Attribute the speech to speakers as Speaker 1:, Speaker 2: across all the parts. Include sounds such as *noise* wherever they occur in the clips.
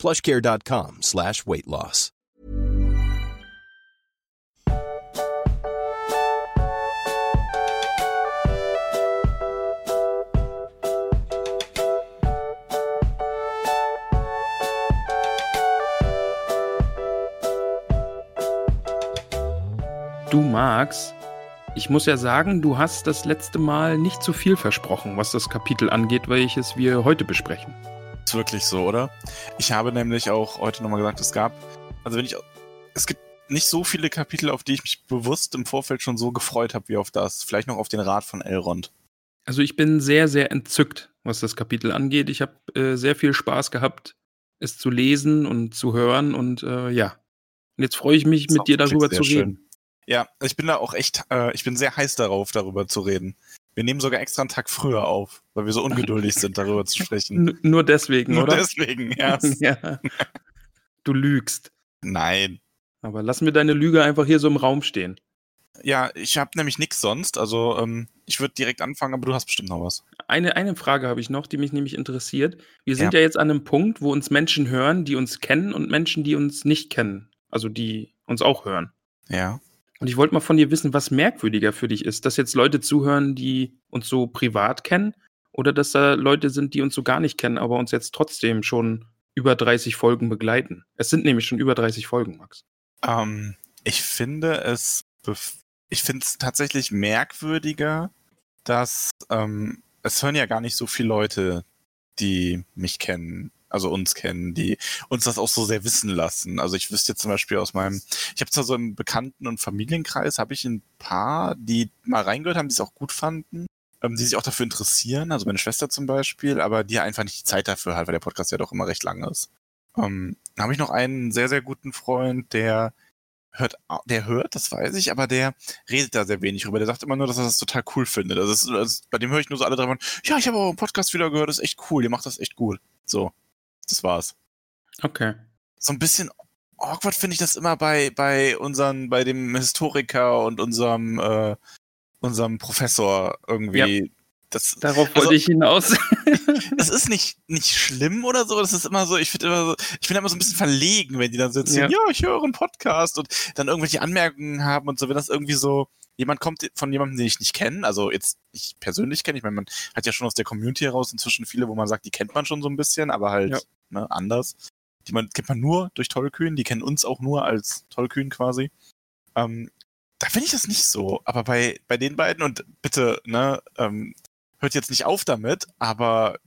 Speaker 1: plushcare.com slash weight loss.
Speaker 2: Du Max, ich muss ja sagen, du hast das letzte Mal nicht zu viel versprochen, was das Kapitel angeht, welches wir heute besprechen.
Speaker 3: Ist wirklich so, oder? Ich habe nämlich auch heute nochmal gesagt, es gab, also wenn ich, es gibt nicht so viele Kapitel, auf die ich mich bewusst im Vorfeld schon so gefreut habe wie auf das. Vielleicht noch auf den Rat von Elrond.
Speaker 2: Also ich bin sehr, sehr entzückt, was das Kapitel angeht. Ich habe äh, sehr viel Spaß gehabt, es zu lesen und zu hören und äh, ja. Und jetzt freue ich mich, mit dir darüber zu reden.
Speaker 3: Schön. Ja, ich bin da auch echt, äh, ich bin sehr heiß darauf, darüber zu reden. Wir nehmen sogar extra einen Tag früher auf, weil wir so ungeduldig sind, darüber zu sprechen.
Speaker 2: N nur deswegen,
Speaker 3: nur
Speaker 2: oder?
Speaker 3: Nur deswegen, ja. *laughs*
Speaker 2: ja. Du lügst.
Speaker 3: Nein.
Speaker 2: Aber lass mir deine Lüge einfach hier so im Raum stehen.
Speaker 3: Ja, ich habe nämlich nichts sonst. Also ähm, ich würde direkt anfangen, aber du hast bestimmt noch was.
Speaker 2: Eine, eine Frage habe ich noch, die mich nämlich interessiert. Wir sind ja. ja jetzt an einem Punkt, wo uns Menschen hören, die uns kennen und Menschen, die uns nicht kennen. Also die uns auch hören.
Speaker 3: Ja.
Speaker 2: Und ich wollte mal von dir wissen, was merkwürdiger für dich ist, dass jetzt Leute zuhören, die uns so privat kennen, oder dass da Leute sind, die uns so gar nicht kennen, aber uns jetzt trotzdem schon über 30 Folgen begleiten. Es sind nämlich schon über 30 Folgen, Max.
Speaker 3: Ähm, ich finde es, ich finde es tatsächlich merkwürdiger, dass ähm, es hören ja gar nicht so viele Leute, die mich kennen, also uns kennen, die uns das auch so sehr wissen lassen. Also ich wüsste jetzt zum Beispiel aus meinem, ich habe zwar so im Bekannten- und Familienkreis, habe ich ein paar, die mal reingehört haben, die es auch gut fanden, ähm, die sich auch dafür interessieren, also meine Schwester zum Beispiel, aber die einfach nicht die Zeit dafür hat, weil der Podcast ja doch immer recht lang ist. Ähm, dann habe ich noch einen sehr, sehr guten Freund, der hört, der hört, das weiß ich, aber der redet da sehr wenig drüber. Der sagt immer nur, dass er das total cool findet. Also, ist, das, bei dem höre ich nur so alle drei Mal, ja, ich habe einen Podcast wieder gehört, ist echt cool, ihr macht das echt gut. So, das war's.
Speaker 2: Okay.
Speaker 3: So ein bisschen awkward finde ich das immer bei, bei unseren, bei dem Historiker und unserem, äh, unserem Professor irgendwie. Ja. Das,
Speaker 2: Darauf wollte also, ich hinaus. *laughs*
Speaker 3: das ist nicht, nicht schlimm oder so. Das ist immer so, ich finde immer so, ich bin immer so ein bisschen verlegen, wenn die dann sitzen, ja. ja, ich höre einen Podcast und dann irgendwelche Anmerkungen haben und so, wenn das irgendwie so, jemand kommt von jemandem, den ich nicht kenne, also jetzt ich persönlich kenne, ich meine, man hat ja schon aus der Community heraus inzwischen viele, wo man sagt, die kennt man schon so ein bisschen, aber halt ja. ne, anders. Die man, kennt man nur durch Tollkühn, die kennen uns auch nur als Tollkühn quasi. Ähm, da finde ich das nicht so. Aber bei, bei den beiden, und bitte, ne, ähm, hört jetzt nicht auf damit, aber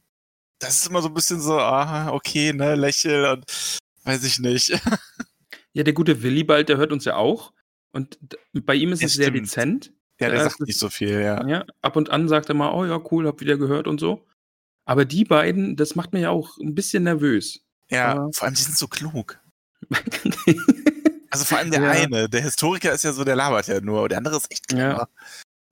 Speaker 3: das ist immer so ein bisschen so, ah, okay, ne, lächel und weiß ich nicht. *laughs*
Speaker 2: ja, der gute Willibald, der hört uns ja auch. Und bei ihm ist ja, es stimmt. sehr dezent.
Speaker 3: Ja, der, der sagt nicht so viel, ja.
Speaker 2: ja. Ab und an sagt er mal, oh ja, cool, hab wieder gehört und so. Aber die beiden, das macht mir ja auch ein bisschen nervös.
Speaker 3: Ja, Aber vor allem, die sind so klug. *laughs* also vor allem der ja. eine, der Historiker ist ja so, der labert ja nur, der andere ist echt
Speaker 2: clever. Ja.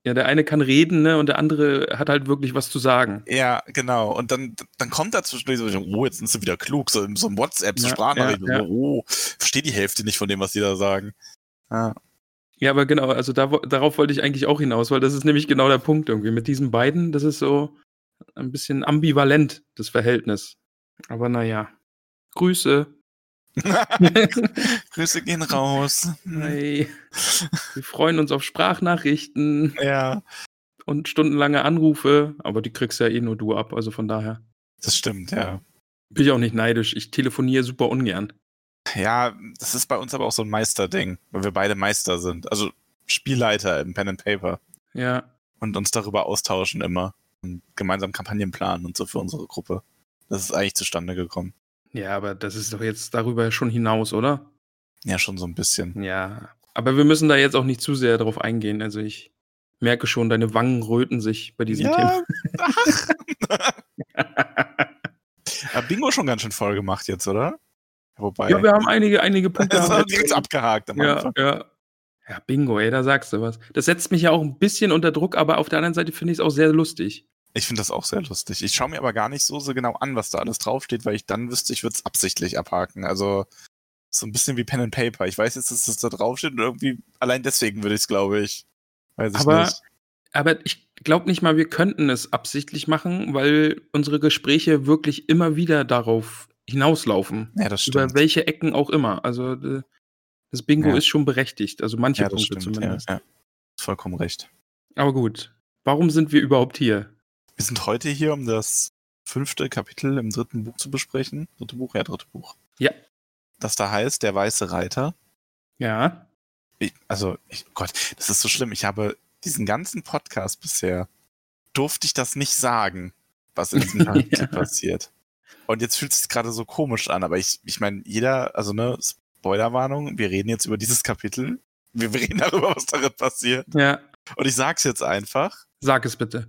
Speaker 2: Ja, der eine kann reden, ne, und der andere hat halt wirklich was zu sagen.
Speaker 3: Ja, genau. Und dann, dann kommt da zwischendurch so, oh, jetzt sind sie wieder klug, so, so ein WhatsApp, so ja, ja. so, oh, verstehe die Hälfte nicht von dem, was die da sagen.
Speaker 2: Ja. Ja, aber genau, also da, darauf wollte ich eigentlich auch hinaus, weil das ist nämlich genau der Punkt irgendwie. Mit diesen beiden, das ist so ein bisschen ambivalent, das Verhältnis. Aber naja. Grüße. *laughs*
Speaker 3: Grüße gehen raus.
Speaker 2: Hey. Wir freuen uns auf Sprachnachrichten.
Speaker 3: Ja.
Speaker 2: Und stundenlange Anrufe, aber die kriegst ja eh nur du ab, also von daher.
Speaker 3: Das stimmt, ja.
Speaker 2: Bin ich auch nicht neidisch. Ich telefoniere super ungern.
Speaker 3: Ja, das ist bei uns aber auch so ein Meisterding, weil wir beide Meister sind. Also Spielleiter im Pen and Paper.
Speaker 2: Ja.
Speaker 3: Und uns darüber austauschen immer. Und gemeinsam Kampagnen planen und so für unsere Gruppe. Das ist eigentlich zustande gekommen.
Speaker 2: Ja, aber das ist doch jetzt darüber schon hinaus, oder?
Speaker 3: Ja, schon so ein bisschen.
Speaker 2: Ja, aber wir müssen da jetzt auch nicht zu sehr drauf eingehen. Also ich merke schon, deine Wangen röten sich bei diesem ja, Thema. *laughs* *laughs*
Speaker 3: Ach. Bingo schon ganz schön voll gemacht jetzt, oder? Wobei.
Speaker 2: Ja, wir haben einige, einige Punkte.
Speaker 3: das
Speaker 2: haben
Speaker 3: direkt abgehakt am
Speaker 2: ja, ja. Ja, Bingo, ey, da sagst du was. Das setzt mich ja auch ein bisschen unter Druck, aber auf der anderen Seite finde ich es auch sehr lustig.
Speaker 3: Ich finde das auch sehr lustig. Ich schaue mir aber gar nicht so, so genau an, was da alles draufsteht, weil ich dann wüsste, ich würde es absichtlich abhaken. Also so ein bisschen wie Pen and Paper. Ich weiß jetzt, dass das da draufsteht und irgendwie allein deswegen würde ich es, glaube ich. Weiß ich
Speaker 2: Aber,
Speaker 3: nicht.
Speaker 2: aber ich glaube nicht mal, wir könnten es absichtlich machen, weil unsere Gespräche wirklich immer wieder darauf hinauslaufen.
Speaker 3: Ja, das
Speaker 2: Über
Speaker 3: stimmt.
Speaker 2: welche Ecken auch immer. Also äh, das Bingo
Speaker 3: Ja.
Speaker 2: ist schon berechtigt. Also manche
Speaker 3: ja,
Speaker 2: Punkte
Speaker 3: stimmt. Ja,
Speaker 2: zumindest.
Speaker 3: ja. Vollkommen recht.
Speaker 2: Aber gut. Warum sind wir überhaupt hier?
Speaker 3: Wir sind heute hier, um das fünfte Kapitel im dritten Buch zu besprechen. Dritte Buch? Ja, dritte Buch.
Speaker 2: Ja.
Speaker 3: Das da heißt, der weiße Reiter.
Speaker 2: Ja.
Speaker 3: Ich, also, ich, oh Gott, das ist so schlimm. Ich habe diesen ganzen Podcast bisher, durfte ich das nicht sagen, was in diesem *laughs* Kapitel passiert. Und jetzt fühlt es sich gerade so komisch an, aber ich, ich meine, jeder, also ne, Spoilerwarnung, wir reden jetzt über dieses Kapitel. Wir reden darüber, was darin passiert.
Speaker 2: Ja.
Speaker 3: Und ich sag's jetzt einfach.
Speaker 2: Sag es bitte.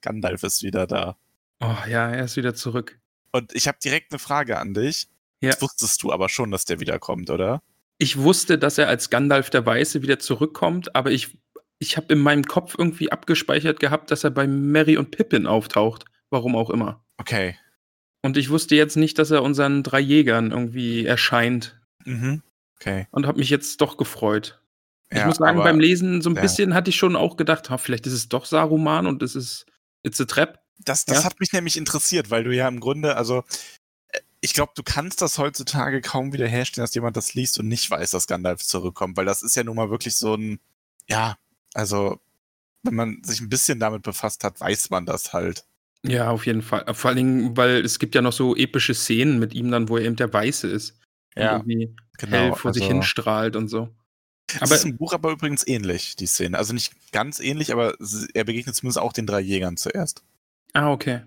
Speaker 3: Gandalf ist wieder da.
Speaker 2: Oh ja, er ist wieder zurück.
Speaker 3: Und ich habe direkt eine Frage an dich.
Speaker 2: Ja.
Speaker 3: Das wusstest du aber schon, dass der wiederkommt, oder?
Speaker 2: Ich wusste, dass er als Gandalf der Weiße wieder zurückkommt, aber ich, ich habe in meinem Kopf irgendwie abgespeichert gehabt, dass er bei Mary und Pippin auftaucht. Warum auch immer.
Speaker 3: Okay.
Speaker 2: Und ich wusste jetzt nicht, dass er unseren drei Jägern irgendwie erscheint.
Speaker 3: Mhm. Okay.
Speaker 2: Und habe mich jetzt doch gefreut. Ich
Speaker 3: Ja,
Speaker 2: muss sagen,
Speaker 3: aber
Speaker 2: beim Lesen so ein
Speaker 3: ja.
Speaker 2: bisschen hatte ich schon auch gedacht, ha, vielleicht ist es doch Saruman und es ist It's a Trap.
Speaker 3: Das, das
Speaker 2: Ja.
Speaker 3: hat mich nämlich interessiert, weil du ja im Grunde, also äh, ich glaube, du kannst das heutzutage kaum wieder herstellen, dass jemand das liest und nicht weiß, dass Gandalf zurückkommt, weil das ist ja nun mal wirklich so ein, ja, also wenn man sich ein bisschen damit befasst hat, weiß man das halt.
Speaker 2: Ja, auf jeden Fall. Vor allen Dingen, weil es gibt ja noch so epische Szenen mit ihm dann, wo er eben der Weiße ist. Und irgendwie hell vor sich
Speaker 3: also-
Speaker 2: hinstrahlt und so.
Speaker 3: Es
Speaker 2: Aber
Speaker 3: ist im Buch aber übrigens ähnlich, die Szene. Also nicht ganz ähnlich, aber er begegnet zumindest auch den drei Jägern zuerst.
Speaker 2: Ah, okay.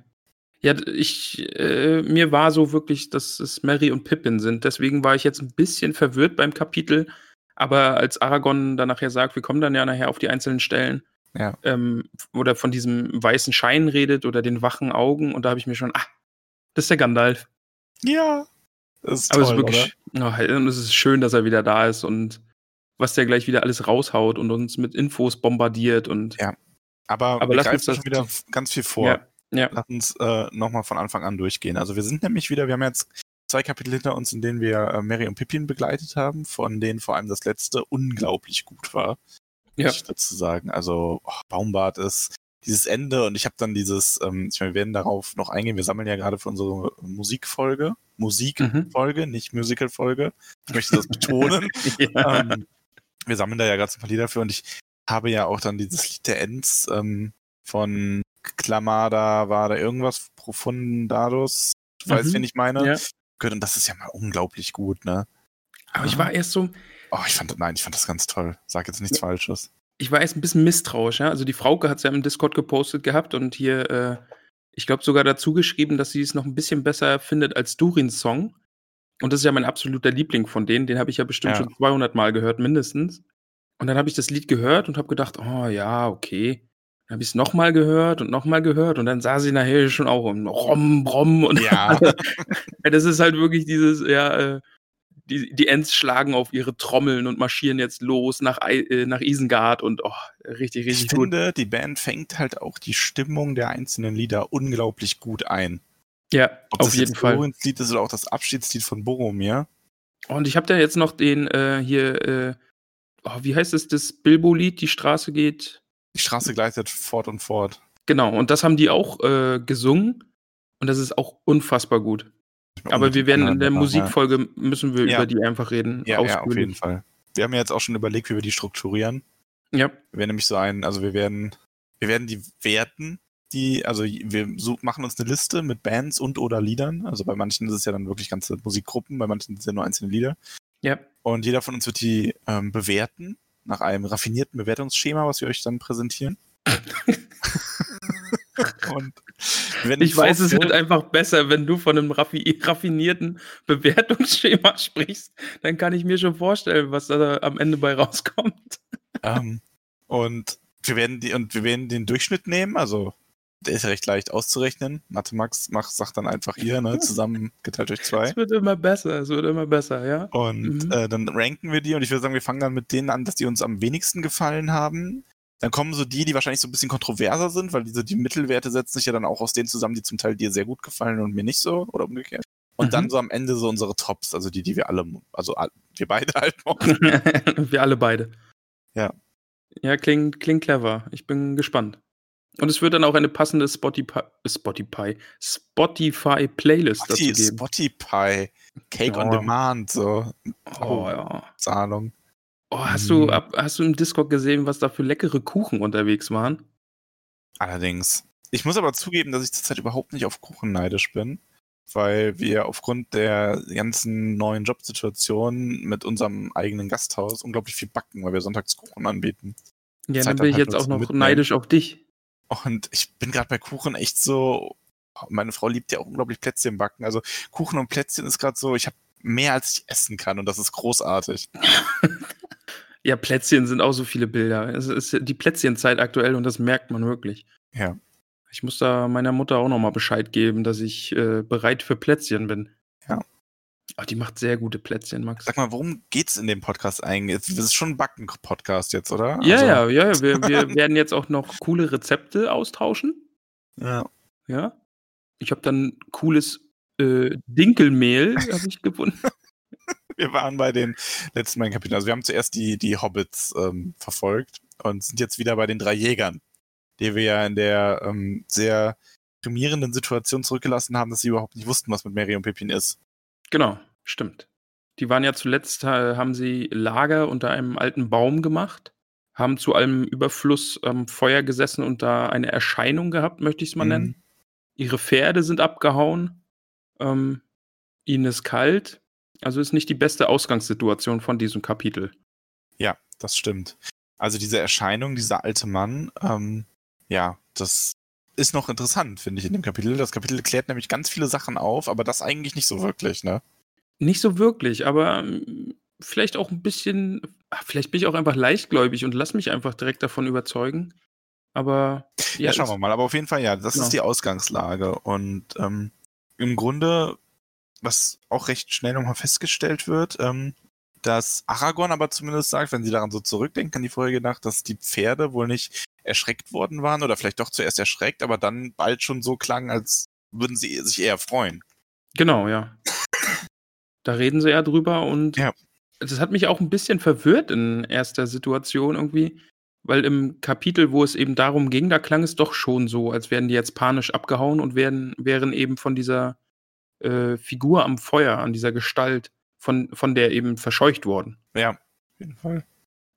Speaker 2: Ja, ich, äh, mir war so wirklich, dass es Mary und Pippin sind. Deswegen war ich jetzt ein bisschen verwirrt beim Kapitel. Aber als Aragorn dann nachher sagt, wir kommen dann ja nachher auf die einzelnen Stellen,
Speaker 3: Ja.
Speaker 2: ähm, oder von diesem weißen Schein redet oder den wachen Augen, und da habe ich mir schon, ah, das ist der Gandalf.
Speaker 3: Ja. Das ist
Speaker 2: Aber
Speaker 3: toll,
Speaker 2: es ist wirklich, oh, und es ist schön, dass er wieder da ist und was der gleich wieder alles raushaut und uns mit Infos bombardiert und
Speaker 3: Ja. Aber,
Speaker 2: Aber
Speaker 3: wir
Speaker 2: lass uns das-
Speaker 3: schon wieder ganz viel vor.
Speaker 2: Ja, ja.
Speaker 3: Lass uns äh, nochmal von Anfang an durchgehen. Also wir sind nämlich wieder, wir haben jetzt zwei Kapitel hinter uns, in denen wir äh, Mary und Pippin begleitet haben, von denen vor allem das letzte unglaublich gut war.
Speaker 2: Ja.
Speaker 3: Ich dazu sagen. Also oh, Baumbart ist dieses Ende und ich habe dann dieses, ähm, ich meine, wir werden darauf noch eingehen. Wir sammeln ja gerade für unsere Musikfolge, Musikfolge, nicht Musicalfolge. Ich möchte das betonen. *laughs*
Speaker 2: ja.
Speaker 3: ähm, wir sammeln da ja gerade ein paar Lieder für und ich habe ja auch dann dieses Lied der Ends ähm, von Klamada, war da irgendwas Profundados, du weißt,
Speaker 2: Mhm.
Speaker 3: wen ich meine?
Speaker 2: Ja.
Speaker 3: Und das ist ja mal unglaublich gut, ne?
Speaker 2: Aber ich war erst so,
Speaker 3: Oh, ich fand, nein, ich fand das ganz toll. Sag jetzt nichts Falsches.
Speaker 2: ich war erst ein bisschen misstrauisch, ja. Also die Frauke hat es ja im Discord gepostet gehabt und hier, äh, ich glaube sogar dazu geschrieben, dass sie es noch ein bisschen besser findet als Durins Song. Und das ist ja mein absoluter Liebling von denen. Den habe ich ja bestimmt
Speaker 3: Ja.
Speaker 2: schon 200 Mal gehört, mindestens. Und dann habe ich das Lied gehört und habe gedacht, oh ja, okay. Dann habe ich es nochmal gehört und nochmal gehört und dann sah sie nachher schon auch im Rom, Brom und
Speaker 3: Ja. *laughs*
Speaker 2: ja, das ist halt wirklich dieses, ja, äh, die, die Ents schlagen auf ihre Trommeln und marschieren jetzt los nach, äh, nach Isengard und oh, richtig,
Speaker 3: Ich
Speaker 2: richtig gut.
Speaker 3: finde, die Band fängt halt auch die Stimmung der einzelnen Lieder unglaublich gut ein.
Speaker 2: Ja,
Speaker 3: Ob
Speaker 2: auf
Speaker 3: das
Speaker 2: jeden
Speaker 3: jetzt
Speaker 2: Fall.
Speaker 3: Borins Lied ist oder auch das Abschiedslied von Boromir.
Speaker 2: Und ich habe da jetzt noch den äh, hier, äh, oh, wie heißt es, das Bilbo-Lied, die Straße geht.
Speaker 3: Die Straße gleitet fort und fort.
Speaker 2: Genau, und das haben die auch äh, gesungen. Und das ist auch unfassbar gut. Aber wir werden in der
Speaker 3: Ja.
Speaker 2: Musikfolge müssen wir
Speaker 3: Ja.
Speaker 2: über die einfach reden.
Speaker 3: Ja, ja, auf jeden Fall. Wir haben ja jetzt auch schon überlegt, wie wir die strukturieren.
Speaker 2: Ja,
Speaker 3: Wir werden nämlich so ein, also wir werden, wir werden die werten, die, also wir machen uns eine Liste mit Bands und oder Liedern. Also bei manchen ist es ja dann wirklich ganze Musikgruppen, bei manchen sind es ja nur einzelne Lieder.
Speaker 2: ja.
Speaker 3: Und jeder von uns wird die ähm, bewerten nach einem raffinierten Bewertungsschema, was wir euch dann präsentieren. *laughs*
Speaker 2: Ich weiß, es wird einfach besser, wenn du von einem raffi raffinierten Bewertungsschema *laughs* sprichst. Dann kann ich mir schon vorstellen, was da am Ende bei rauskommt.
Speaker 3: Ähm, und wir werden die, und wir werden den Durchschnitt nehmen, also der ist ja recht leicht auszurechnen. Mathe Max macht, sagt dann einfach hier, ne, zusammen geteilt durch zwei.
Speaker 2: Es wird immer besser, es wird immer besser, ja.
Speaker 3: Und
Speaker 2: Mhm.
Speaker 3: äh, dann ranken wir die und ich würde sagen, wir fangen dann mit denen an, dass die uns am wenigsten gefallen haben. Dann kommen so die, die wahrscheinlich so ein bisschen kontroverser sind, weil diese die Mittelwerte setzen sich ja dann auch aus denen zusammen, die zum Teil dir sehr gut gefallen und mir nicht so oder umgekehrt. Und
Speaker 2: Mhm.
Speaker 3: dann so am Ende so unsere Tops, also die, die wir alle, also wir beide *laughs* halt mochten. *laughs*
Speaker 2: wir alle beide.
Speaker 3: Ja.
Speaker 2: Ja, klingt, klingt clever. Ich bin gespannt. Und es wird dann auch eine passende Spotify, Spotify, Spotify Playlist dazu
Speaker 3: Spotify,
Speaker 2: geben.
Speaker 3: Spotify, Cake on
Speaker 2: Ja.
Speaker 3: Demand, so
Speaker 2: Oh, ja.
Speaker 3: Zahlung.
Speaker 2: Oh, hast,
Speaker 3: Mhm.
Speaker 2: du, ab- hast du im Discord gesehen, was da für leckere Kuchen unterwegs waren?
Speaker 3: Allerdings. Ich muss aber zugeben, dass ich zurzeit überhaupt nicht auf Kuchen neidisch bin, weil wir aufgrund der ganzen neuen Jobsituation mit unserem eigenen Gasthaus unglaublich viel backen, weil wir sonntags Kuchen anbieten.
Speaker 2: Ja,
Speaker 3: Zeit
Speaker 2: dann bin ich
Speaker 3: halt
Speaker 2: jetzt auch noch
Speaker 3: Mitnehmen.
Speaker 2: neidisch auf dich.
Speaker 3: Und ich bin gerade bei Kuchen echt so. Meine Frau liebt ja auch unglaublich Plätzchen backen. Also Kuchen und Plätzchen ist gerade so, ich habe mehr als ich essen kann und das ist großartig. *laughs*
Speaker 2: Ja, Plätzchen sind auch so viele Bilder. Es ist die Plätzchenzeit aktuell und das merkt man wirklich.
Speaker 3: Ja.
Speaker 2: Ich muss da meiner Mutter auch nochmal Bescheid geben, dass ich äh, bereit für Plätzchen bin.
Speaker 3: Ja.
Speaker 2: Ach, die macht sehr gute Plätzchen, Max.
Speaker 3: Sag mal, worum geht's in dem Podcast eigentlich? Das ist schon ein Backen-Podcast jetzt, oder?
Speaker 2: Ja,
Speaker 3: Also-
Speaker 2: ja, ja, ja. *laughs* Wir, wir werden jetzt auch noch coole Rezepte austauschen.
Speaker 3: ja.
Speaker 2: Ja. Ich habe dann cooles äh, Dinkelmehl, habe ich gefunden. *laughs* *laughs*
Speaker 3: Wir waren bei den letzten beiden Kapiteln. Also wir haben zuerst die, die Hobbits ähm, verfolgt und sind jetzt wieder bei den drei Jägern, die wir ja in der ähm, sehr primierenden Situation zurückgelassen haben, dass sie überhaupt nicht wussten, was mit Mary und Pippin ist.
Speaker 2: Genau, stimmt. Die waren ja zuletzt, äh, haben sie Lager unter einem alten Baum gemacht, haben zu allem Überfluss am Feuer gesessen und da eine Erscheinung gehabt, möchte ich es mal
Speaker 3: Mhm.
Speaker 2: nennen. Ihre Pferde sind abgehauen. Ähm, ihnen ist kalt. Also ist nicht die beste Ausgangssituation von diesem Kapitel.
Speaker 3: Ja, das stimmt. Also diese Erscheinung, dieser alte Mann, ähm, ja, das ist noch interessant, finde ich, in dem Kapitel. Das Kapitel klärt nämlich ganz viele Sachen auf, aber das eigentlich nicht so wirklich, ne?
Speaker 2: Nicht so wirklich, aber ähm, vielleicht auch ein bisschen, ah, vielleicht bin ich auch einfach leichtgläubig und lass mich einfach direkt davon überzeugen. Aber
Speaker 3: Ja, schauen
Speaker 2: es-
Speaker 3: wir mal. Aber auf jeden Fall, ja, das
Speaker 2: Genau.
Speaker 3: ist die Ausgangslage. Und ähm, im Grunde, was auch recht schnell nochmal festgestellt wird, ähm, dass Aragorn aber zumindest sagt, wenn sie daran so zurückdenken, an die vorherige Nacht, dass die Pferde wohl nicht erschreckt worden waren oder vielleicht doch zuerst erschreckt, aber dann bald schon so klangen, als würden sie sich eher freuen.
Speaker 2: Genau, ja. Da reden sie ja drüber und
Speaker 3: Ja.
Speaker 2: das hat mich auch ein bisschen verwirrt in erster Situation irgendwie, weil im Kapitel, wo es eben darum ging, da klang es doch schon so, als wären die jetzt panisch abgehauen und wären, wären eben von dieser äh, Figur am Feuer, an dieser Gestalt, von, von der eben verscheucht worden.
Speaker 3: Ja, auf jeden Fall.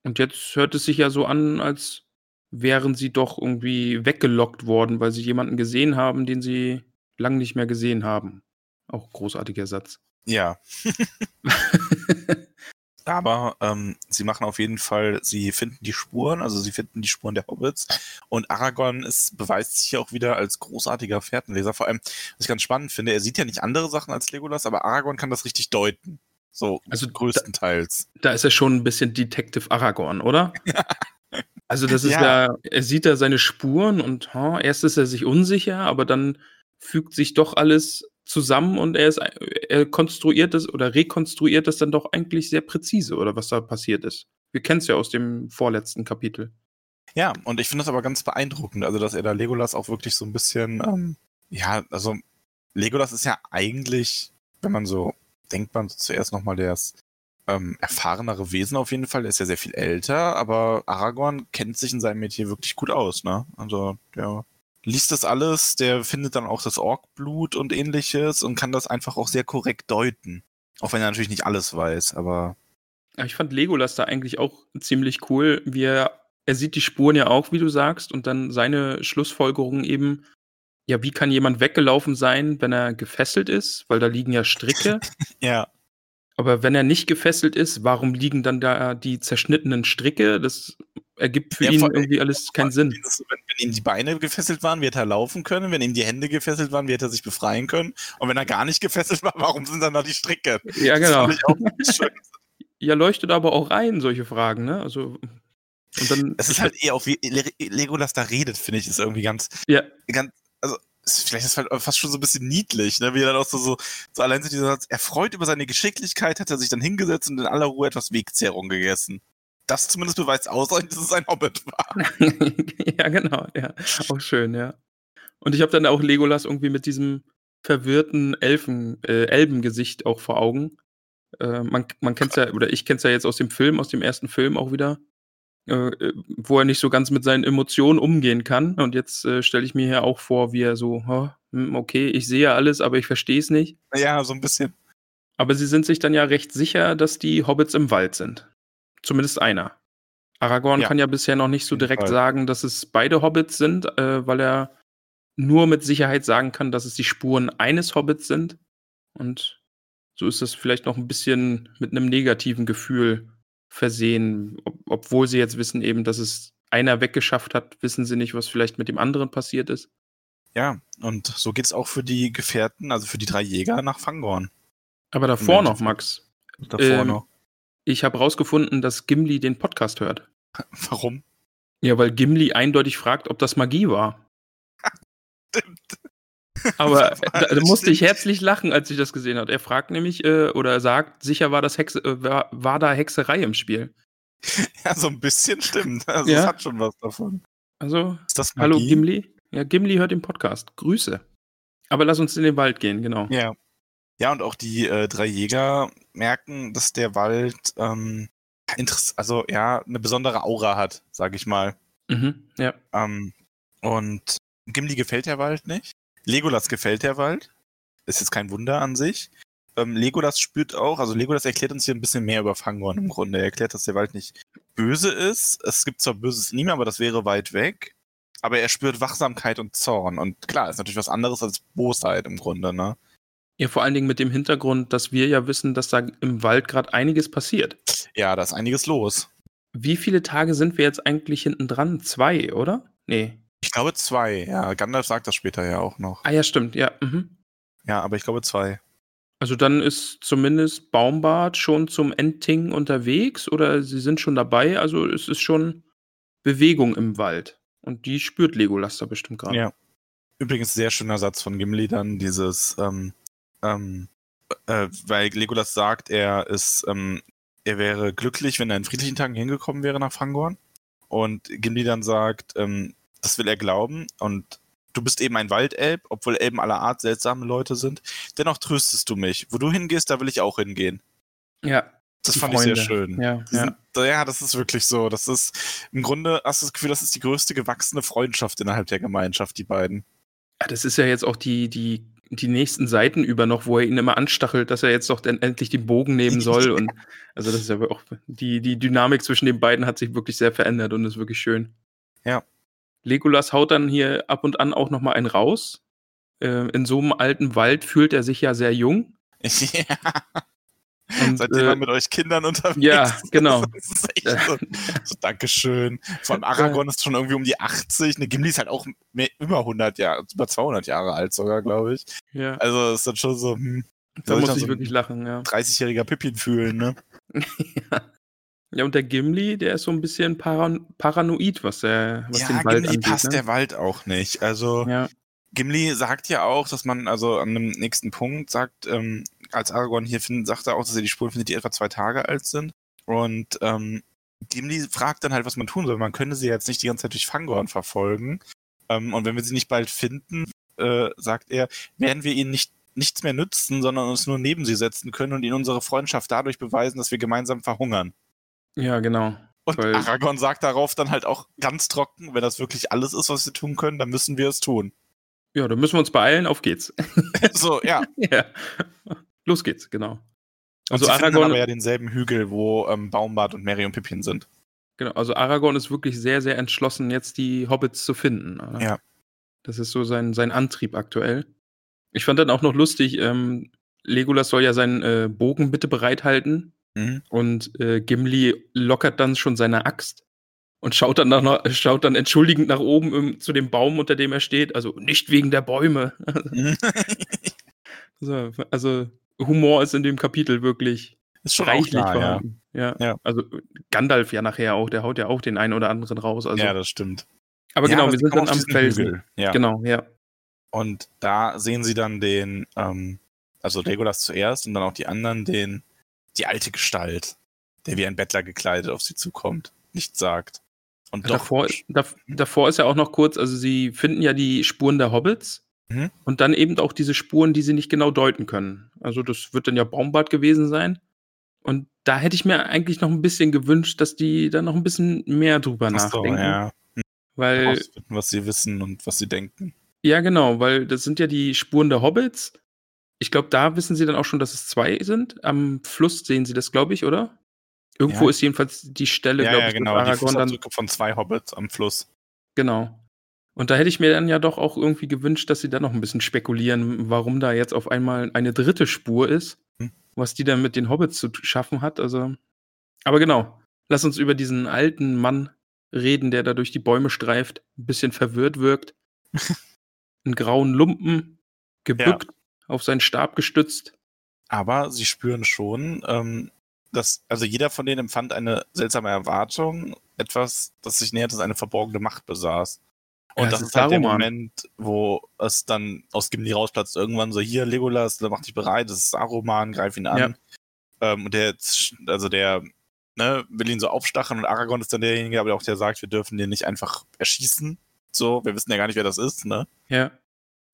Speaker 2: Und jetzt hört es sich ja so an, als wären sie doch irgendwie weggelockt worden, weil sie jemanden gesehen haben, den sie lang nicht mehr gesehen haben. Auch großartiger Satz.
Speaker 3: Ja, *laughs* *laughs* aber ähm, sie machen auf jeden Fall, sie finden die Spuren, also sie finden die Spuren der Hobbits und Aragorn ist, beweist sich auch wieder als großartiger Fährtenleser. Vor allem, was ich ganz spannend finde, er sieht ja nicht andere Sachen als Legolas, aber Aragorn kann das richtig deuten. So
Speaker 2: Also
Speaker 3: größtenteils.
Speaker 2: Da ist er schon ein bisschen Detective Aragorn, oder? *laughs* Also das ist ja.
Speaker 3: Ja.
Speaker 2: er sieht da seine Spuren und ha, erst ist er sich unsicher, aber dann fügt sich doch alles zusammen und er ist er konstruiert das oder rekonstruiert das dann doch eigentlich sehr präzise, oder was da passiert ist. Wir kennen es ja aus dem vorletzten Kapitel.
Speaker 3: Ja, und ich finde das aber ganz beeindruckend, also dass er da Legolas auch wirklich so ein bisschen, ähm, ja, also Legolas ist ja eigentlich, wenn man so denkt, man zuerst nochmal der ähm, erfahrenere Wesen auf jeden Fall, der ist ja sehr viel älter, aber Aragorn kennt sich in seinem Metier wirklich gut aus, ne? Also der liest das alles, der findet dann auch das Orkblut und ähnliches und kann das einfach auch sehr korrekt deuten. Auch wenn er natürlich nicht alles weiß, aber
Speaker 2: Aber ich fand Legolas da eigentlich auch ziemlich cool, wie er, er sieht die Spuren ja auch, wie du sagst, und dann seine Schlussfolgerung eben, ja, wie kann jemand weggelaufen sein, wenn er gefesselt ist? Weil da liegen ja Stricke. *laughs*
Speaker 3: ja,
Speaker 2: Aber wenn er nicht gefesselt ist, warum liegen dann da die zerschnittenen Stricke? Das ergibt für
Speaker 3: Ja,
Speaker 2: ihn irgendwie alles keinen Sinn.
Speaker 3: Wenn, wenn ihm die Beine gefesselt waren, wird er laufen können. Wenn ihm die Hände gefesselt waren, wird er sich befreien können. Und wenn er gar nicht gefesselt war, warum sind dann da die Stricke?
Speaker 2: Ja, genau. *laughs* Ja, leuchtet aber auch ein, solche Fragen, ne? Also, und dann.
Speaker 3: Es ist halt eher auch wie Le Legolas da redet, finde ich, ist irgendwie ganz,
Speaker 2: Ja.
Speaker 3: ganz, vielleicht ist es halt fast schon so ein bisschen niedlich, ne? wie er dann auch so, so, so allein so dieser Satz, er freut über seine Geschicklichkeit, hat er sich dann hingesetzt und in aller Ruhe etwas Wegzehrung gegessen. Das zumindest beweist ausreichend, *laughs* dass es ein Hobbit war. *laughs*
Speaker 2: ja, genau, ja. Auch schön, ja. Und ich habe dann auch Legolas irgendwie mit diesem verwirrten Elfen, äh, Elbengesicht auch vor Augen. Äh, man man kennt es ja, oder ich kenne es ja jetzt aus dem Film, aus dem ersten Film auch wieder, äh, wo er nicht so ganz mit seinen Emotionen umgehen kann. Und jetzt äh, stelle ich mir hier auch vor, wie er so, oh, okay, ich sehe ja alles, aber ich verstehe es nicht.
Speaker 3: Ja, so ein bisschen.
Speaker 2: Aber sie sind sich dann ja recht sicher, dass die Hobbits im Wald sind. Zumindest einer. Aragorn ja. kann ja bisher noch nicht so direkt sagen, dass es beide Hobbits sind, äh, weil er nur mit Sicherheit sagen kann, dass es die Spuren eines Hobbits sind. Und so ist das vielleicht noch ein bisschen mit einem negativen Gefühl versehen. Ob, obwohl sie jetzt wissen eben, dass es einer weggeschafft hat, wissen sie nicht, was vielleicht mit dem anderen passiert ist.
Speaker 3: Ja, und so geht es auch für die Gefährten, also für die drei Jäger nach Fangorn.
Speaker 2: Aber davor noch, Max.
Speaker 3: Davor ähm, noch.
Speaker 2: Ich habe rausgefunden, dass Gimli den Podcast hört. *laughs*
Speaker 3: Warum?
Speaker 2: Ja, weil Gimli eindeutig fragt, ob das Magie war. *laughs* Stimmt. Aber da, da, musste ich herzlich lachen, als ich das gesehen habe. Er fragt nämlich, äh, oder er sagt, sicher war, das Hexe, äh, war, war, da Hexerei im Spiel. *laughs*
Speaker 3: Ja, so ein bisschen stimmt. Also ja. es hat schon was davon.
Speaker 2: Also, hallo Gimli. Ja, Gimli hört den Podcast. Grüße. Aber lass uns in den Wald gehen, genau.
Speaker 3: Ja. Ja, und auch die äh, drei Jäger merken, dass der Wald ähm, also ja, eine besondere Aura hat, sag ich mal.
Speaker 2: Mhm, ja.
Speaker 3: Ähm, und Gimli gefällt der Wald nicht. Legolas gefällt der Wald. Ist jetzt kein Wunder an sich. Ähm, Legolas spürt auch, also Legolas erklärt uns hier ein bisschen mehr über Fangorn im Grunde. Er erklärt, dass der Wald nicht böse ist. Es gibt zwar Böses in ihm, aber das wäre weit weg. Aber er spürt Wachsamkeit und Zorn. Und klar, ist natürlich was anderes als Bosheit im Grunde, ne?
Speaker 2: Ja, vor allen Dingen mit dem Hintergrund, dass wir ja wissen, dass da im Wald gerade einiges passiert.
Speaker 3: Ja, da ist einiges los.
Speaker 2: Wie viele Tage sind wir jetzt eigentlich hinten dran? Zwei, oder? Nee.
Speaker 3: Ich glaube zwei, ja. Gandalf sagt das später ja auch noch.
Speaker 2: Ah ja, stimmt, ja. Mhm.
Speaker 3: Ja, aber ich glaube zwei.
Speaker 2: Also dann ist zumindest Baumbart schon zum Endting unterwegs oder sie sind schon dabei. Also es ist schon Bewegung im Wald. Und die spürt Legolas da bestimmt gerade.
Speaker 3: Ja. Übrigens sehr schöner Satz von Gimli dann, dieses, ähm, ähm, äh, weil Legolas sagt, er ist, ähm, er wäre glücklich, wenn er in friedlichen Tagen hingekommen wäre nach Fangorn. Und Gimli dann sagt, ähm, das will er glauben. Und du bist eben ein Waldelb, obwohl Elben aller Art seltsame Leute sind. Dennoch tröstest du mich. Wo du hingehst, da will ich auch hingehen.
Speaker 2: Ja.
Speaker 3: Das fand Freunde. ich sehr schön.
Speaker 2: Ja, ja.
Speaker 3: ja, das ist wirklich so. Das ist im Grunde hast du das Gefühl, das ist die größte gewachsene Freundschaft innerhalb der Gemeinschaft, die beiden.
Speaker 2: Ja, das ist ja jetzt auch die, die, die nächsten Seiten über noch, wo er ihn immer anstachelt, dass er jetzt doch dann endlich den Bogen nehmen soll. *laughs* und also das ist ja auch die, die Dynamik zwischen den beiden hat sich wirklich sehr verändert und ist wirklich schön.
Speaker 3: Ja.
Speaker 2: Legolas haut dann hier ab und an auch noch mal einen raus. Äh, in so einem alten Wald fühlt er sich ja sehr jung. *laughs*
Speaker 3: Ja. Und, ihr äh, mit euch Kindern unterwegs?
Speaker 2: Ja, *laughs* genau.
Speaker 3: Das ist echt so, so Dankeschön. Vor allem *laughs* Aragorn ist schon irgendwie um die 80. Eine Gimli ist halt auch mehr, über 100 Jahre, über 200 Jahre alt sogar, glaube ich.
Speaker 2: Ja.
Speaker 3: Also ist dann schon so, hm,
Speaker 2: da muss ich so wirklich lachen, ja.
Speaker 3: 30-jähriger Pippin fühlen, ne?
Speaker 2: ja. Ja, und der Gimli, der ist so ein bisschen paran paranoid, was, der, was
Speaker 3: ja,
Speaker 2: den Wald
Speaker 3: Gimli
Speaker 2: angeht.
Speaker 3: passt
Speaker 2: ne?
Speaker 3: der Wald auch nicht. Also
Speaker 2: ja.
Speaker 3: Gimli sagt ja auch, dass man, also an dem nächsten Punkt sagt, ähm, als Aragorn hier findet, sagt er auch, dass er die Spuren findet, die etwa zwei Tage alt sind. Und ähm, Gimli fragt dann halt, was man tun soll. Man könnte sie jetzt nicht die ganze Zeit durch Fangorn verfolgen. Ähm, und wenn wir sie nicht bald finden, äh, sagt er, werden wir ihnen nicht nichts mehr nützen, sondern uns nur neben sie setzen können und ihnen unsere Freundschaft dadurch beweisen, dass wir gemeinsam verhungern.
Speaker 2: Ja, genau.
Speaker 3: Und Weil Aragorn sagt darauf dann halt auch ganz trocken, wenn das wirklich alles ist, was wir tun können, dann müssen wir es tun.
Speaker 2: Ja, dann müssen wir uns beeilen, auf geht's. *laughs*
Speaker 3: so, ja. *laughs*
Speaker 2: ja. Los geht's, genau.
Speaker 3: Also und Aragorn aber ja denselben Hügel, wo ähm, Baumbart und Merry und Pippin sind.
Speaker 2: Genau, also Aragorn ist wirklich sehr, sehr entschlossen, jetzt die Hobbits zu finden. Oder?
Speaker 3: Ja.
Speaker 2: Das ist so sein, sein Antrieb aktuell. Ich fand dann auch noch lustig, ähm, Legolas soll ja seinen äh, Bogen bitte bereithalten. Mhm. Und äh, Gimli lockert dann schon seine Axt und schaut dann, nach, schaut dann entschuldigend nach oben im, zu dem Baum, unter dem er steht. Also nicht wegen der Bäume. *laughs* so, also Humor ist in dem Kapitel wirklich
Speaker 3: ist schon reichlich klar,
Speaker 2: vorhanden. Ja. ja. Also Gandalf ja nachher auch, der haut ja auch den einen oder anderen raus. Also,
Speaker 3: ja, das stimmt.
Speaker 2: Aber ja, genau, wir sind dann am Felsen. Ja. Genau, ja.
Speaker 3: Und da sehen sie dann den, ähm, also Legolas zuerst und dann auch die anderen, den, die alte Gestalt, der wie ein Bettler gekleidet auf sie zukommt, nichts sagt. Und doch,
Speaker 2: Davor, da, davor ist ja auch noch kurz, also sie finden ja die Spuren der Hobbits
Speaker 3: Mhm.
Speaker 2: und dann eben auch diese Spuren, die sie nicht genau deuten können. Also das wird dann ja Baumbart gewesen sein. Und da hätte ich mir eigentlich noch ein bisschen gewünscht, dass die da noch ein bisschen mehr drüber
Speaker 3: Ach so,
Speaker 2: nachdenken.
Speaker 3: ja,
Speaker 2: Weil
Speaker 3: was sie wissen und was sie denken.
Speaker 2: Ja, genau, weil das sind ja die Spuren der Hobbits. Ich glaube, da wissen sie dann auch schon, dass es zwei sind. Am Fluss sehen sie das, glaube ich, oder? Irgendwo
Speaker 3: Ja.
Speaker 2: ist jedenfalls die Stelle,
Speaker 3: Ja,
Speaker 2: glaube
Speaker 3: ja,
Speaker 2: ich,
Speaker 3: genau,
Speaker 2: Aragorn dann.
Speaker 3: Von zwei Hobbits am Fluss.
Speaker 2: Genau. Und da hätte ich mir dann ja doch auch irgendwie gewünscht, dass sie da noch ein bisschen spekulieren, warum da jetzt auf einmal eine dritte Spur ist,
Speaker 3: Hm.
Speaker 2: was die dann mit den Hobbits zu schaffen hat. Also, aber genau, lass uns über diesen alten Mann reden, der da durch die Bäume streift, ein bisschen verwirrt wirkt. *laughs* Einen grauen Lumpen, gebückt, auf seinen Stab gestützt.
Speaker 3: Aber sie spüren schon, ähm, dass, also jeder von denen empfand eine seltsame Erwartung, etwas, das sich nähert, das eine verborgene Macht besaß. Und
Speaker 2: Ja,
Speaker 3: das
Speaker 2: es
Speaker 3: ist halt der. Moment, wo es dann aus Gimli rausplatzt. Irgendwann so, hier, Legolas, mach dich bereit, das ist Saruman, greif ihn an.
Speaker 2: Ja.
Speaker 3: Ähm, und der, also der, ne, will ihn so aufstacheln und Aragorn ist dann derjenige, aber auch der sagt, wir dürfen den nicht einfach erschießen. So, wir wissen ja gar nicht, wer das ist, ne?
Speaker 2: Ja.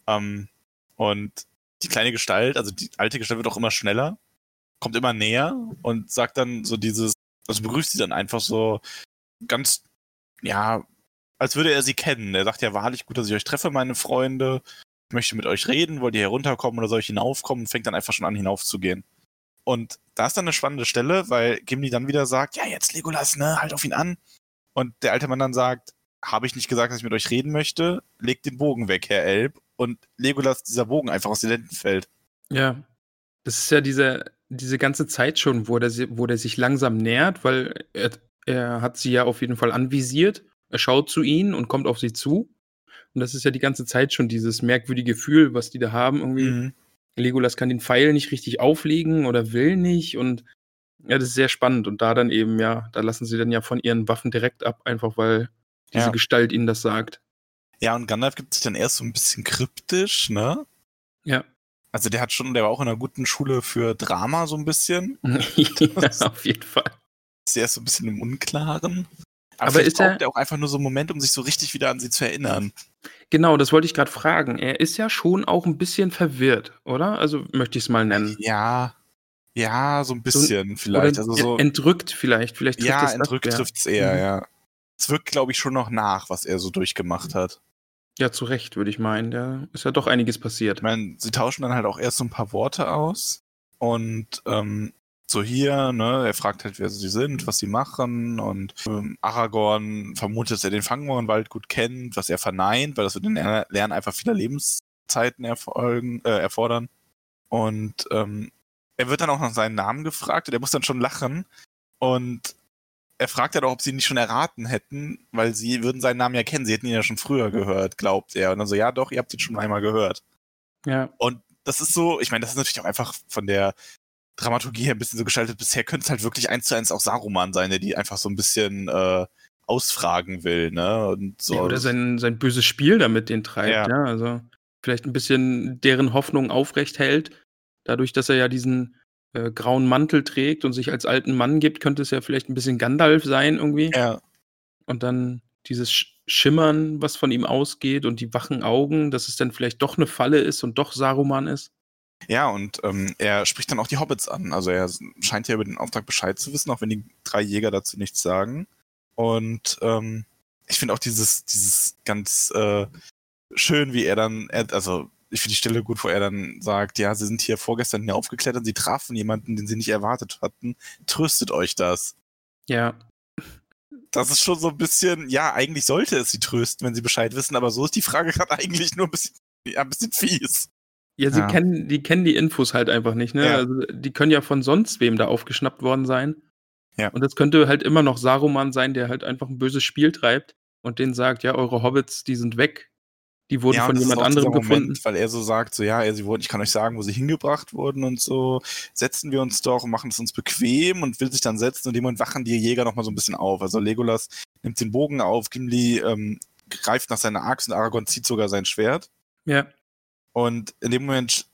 Speaker 3: Ähm, und die kleine Gestalt, also die alte Gestalt wird auch immer schneller, kommt immer näher und sagt dann so dieses, also begrüßt sie dann einfach so ganz, ja, als würde er sie kennen. Er sagt ja wahrlich gut, dass ich euch treffe, meine Freunde. Ich möchte mit euch reden, wollt ihr herunterkommen oder soll ich hinaufkommen? Und fängt dann einfach schon an, hinaufzugehen. Und da ist dann eine spannende Stelle, weil Gimli dann wieder sagt, ja, jetzt Legolas, ne, halt auf ihn an. Und der alte Mann dann sagt, habe ich nicht gesagt, dass ich mit euch reden möchte? Legt den Bogen weg, Herr Elb. Und Legolas, dieser Bogen einfach aus den Händen fällt.
Speaker 2: Ja. Das ist ja diese, diese ganze Zeit schon, wo der, wo der sich langsam nähert, weil er, er hat sie ja auf jeden Fall anvisiert. Er schaut zu ihnen und kommt auf sie zu. Und das ist ja die ganze Zeit schon dieses merkwürdige Gefühl, was die da haben. Irgendwie,
Speaker 3: Mhm.
Speaker 2: Legolas kann den Pfeil nicht richtig auflegen oder will nicht. Und ja, das ist sehr spannend. Und da dann eben, ja, da lassen sie dann ja von ihren Waffen direkt ab, einfach weil diese
Speaker 3: Ja.
Speaker 2: Gestalt ihnen das sagt.
Speaker 3: Ja, und Gandalf gibt sich dann erst so ein bisschen kryptisch, ne?
Speaker 2: Ja.
Speaker 3: Also der hat schon, der war auch in einer guten Schule für Drama so ein bisschen. *laughs*
Speaker 2: ja, auf jeden Fall.
Speaker 3: Ist erst so ein bisschen im Unklaren.
Speaker 2: Aber
Speaker 3: vielleicht
Speaker 2: ist
Speaker 3: braucht er auch einfach nur so einen Moment, um sich so richtig wieder an sie zu erinnern.
Speaker 2: Genau, das wollte ich gerade fragen. Er ist ja schon auch ein bisschen verwirrt, oder? Also möchte ich es mal nennen.
Speaker 3: Ja, ja, so ein bisschen vielleicht.
Speaker 2: Oder
Speaker 3: Also so,
Speaker 2: entrückt vielleicht. Vielleicht trifft
Speaker 3: ja,
Speaker 2: es
Speaker 3: entrückt
Speaker 2: eher.
Speaker 3: trifft's eher,
Speaker 2: Mhm.
Speaker 3: ja. Es wirkt, glaube ich, schon noch nach, was er so durchgemacht hat.
Speaker 2: Ja, zu Recht, würde ich meinen. Da ist ja doch einiges passiert.
Speaker 3: Ich meine, sie tauschen dann halt auch erst so ein paar Worte aus. Und ähm, so hier, ne, er fragt halt, wer sie sind, was sie machen. Und ähm, Aragorn vermutet, dass er den Fangornwald gut kennt, was er verneint, weil das wird in Ler- Lernen einfach vieler Lebenszeiten erfolgen, äh, erfordern. Und ähm, er wird dann auch nach seinen Namen gefragt und er muss dann schon lachen. Und er fragt dann auch, ob sie ihn nicht schon erraten hätten, weil sie würden seinen Namen ja kennen. Sie hätten ihn ja schon früher gehört, glaubt er. Und dann so, ja doch, ihr habt ihn schon einmal gehört.
Speaker 2: Ja,
Speaker 3: Und das ist so, ich meine, das ist natürlich auch einfach von der Dramaturgie her ein bisschen so gestaltet. Bisher könnte es halt wirklich eins zu eins auch Saruman sein, der die einfach so ein bisschen äh, ausfragen will, ne? Und so.
Speaker 2: ja oder sein, sein böses Spiel damit den treibt.
Speaker 3: Ja.
Speaker 2: Ja. also vielleicht ein bisschen deren Hoffnung aufrecht hält. Dadurch, dass er ja diesen äh, grauen Mantel trägt und sich als alten Mann gibt, könnte es ja vielleicht ein bisschen Gandalf sein irgendwie.
Speaker 3: ja,
Speaker 2: Und dann dieses Sch- Schimmern, was von ihm ausgeht und die wachen Augen, dass es dann vielleicht doch eine Falle ist und doch Saruman ist.
Speaker 3: ja, und ähm, er spricht dann auch die Hobbits an. Also er scheint ja über den Auftrag Bescheid zu wissen, auch wenn die drei Jäger dazu nichts sagen. Und ähm, ich finde auch dieses, dieses ganz äh, schön, wie er dann, er, also ich finde die Stelle gut, wo er dann sagt, ja, sie sind hier vorgestern hier aufgeklettert, sie trafen jemanden, den sie nicht erwartet hatten. Tröstet euch das.
Speaker 2: Ja,
Speaker 3: Das ist schon so ein bisschen, ja, eigentlich sollte es sie trösten, wenn sie Bescheid wissen, aber so ist die Frage gerade *laughs* eigentlich nur ein bisschen, ja, ein bisschen fies.
Speaker 2: Ja, sie
Speaker 3: Ja.
Speaker 2: kennen, die kennen die Infos halt einfach nicht, ne?
Speaker 3: Ja.
Speaker 2: Also, die können ja von sonst wem da aufgeschnappt worden sein.
Speaker 3: Ja.
Speaker 2: Und das könnte halt immer noch Saruman sein, der halt einfach ein böses Spiel treibt und denen sagt, ja, eure Hobbits, die sind weg. Die wurden
Speaker 3: ja,
Speaker 2: von jemand anderem gefunden.
Speaker 3: Moment, weil er so sagt, so ja, er, sie wurden, ich kann euch sagen, wo sie hingebracht wurden und so, setzen wir uns doch und machen es uns bequem und will sich dann setzen und in dem Moment wachen die Jäger noch mal so ein bisschen auf. Also Legolas nimmt den Bogen auf, Gimli ähm, greift nach seiner Axt und Aragorn zieht sogar sein Schwert.
Speaker 2: Ja.
Speaker 3: Und in dem Moment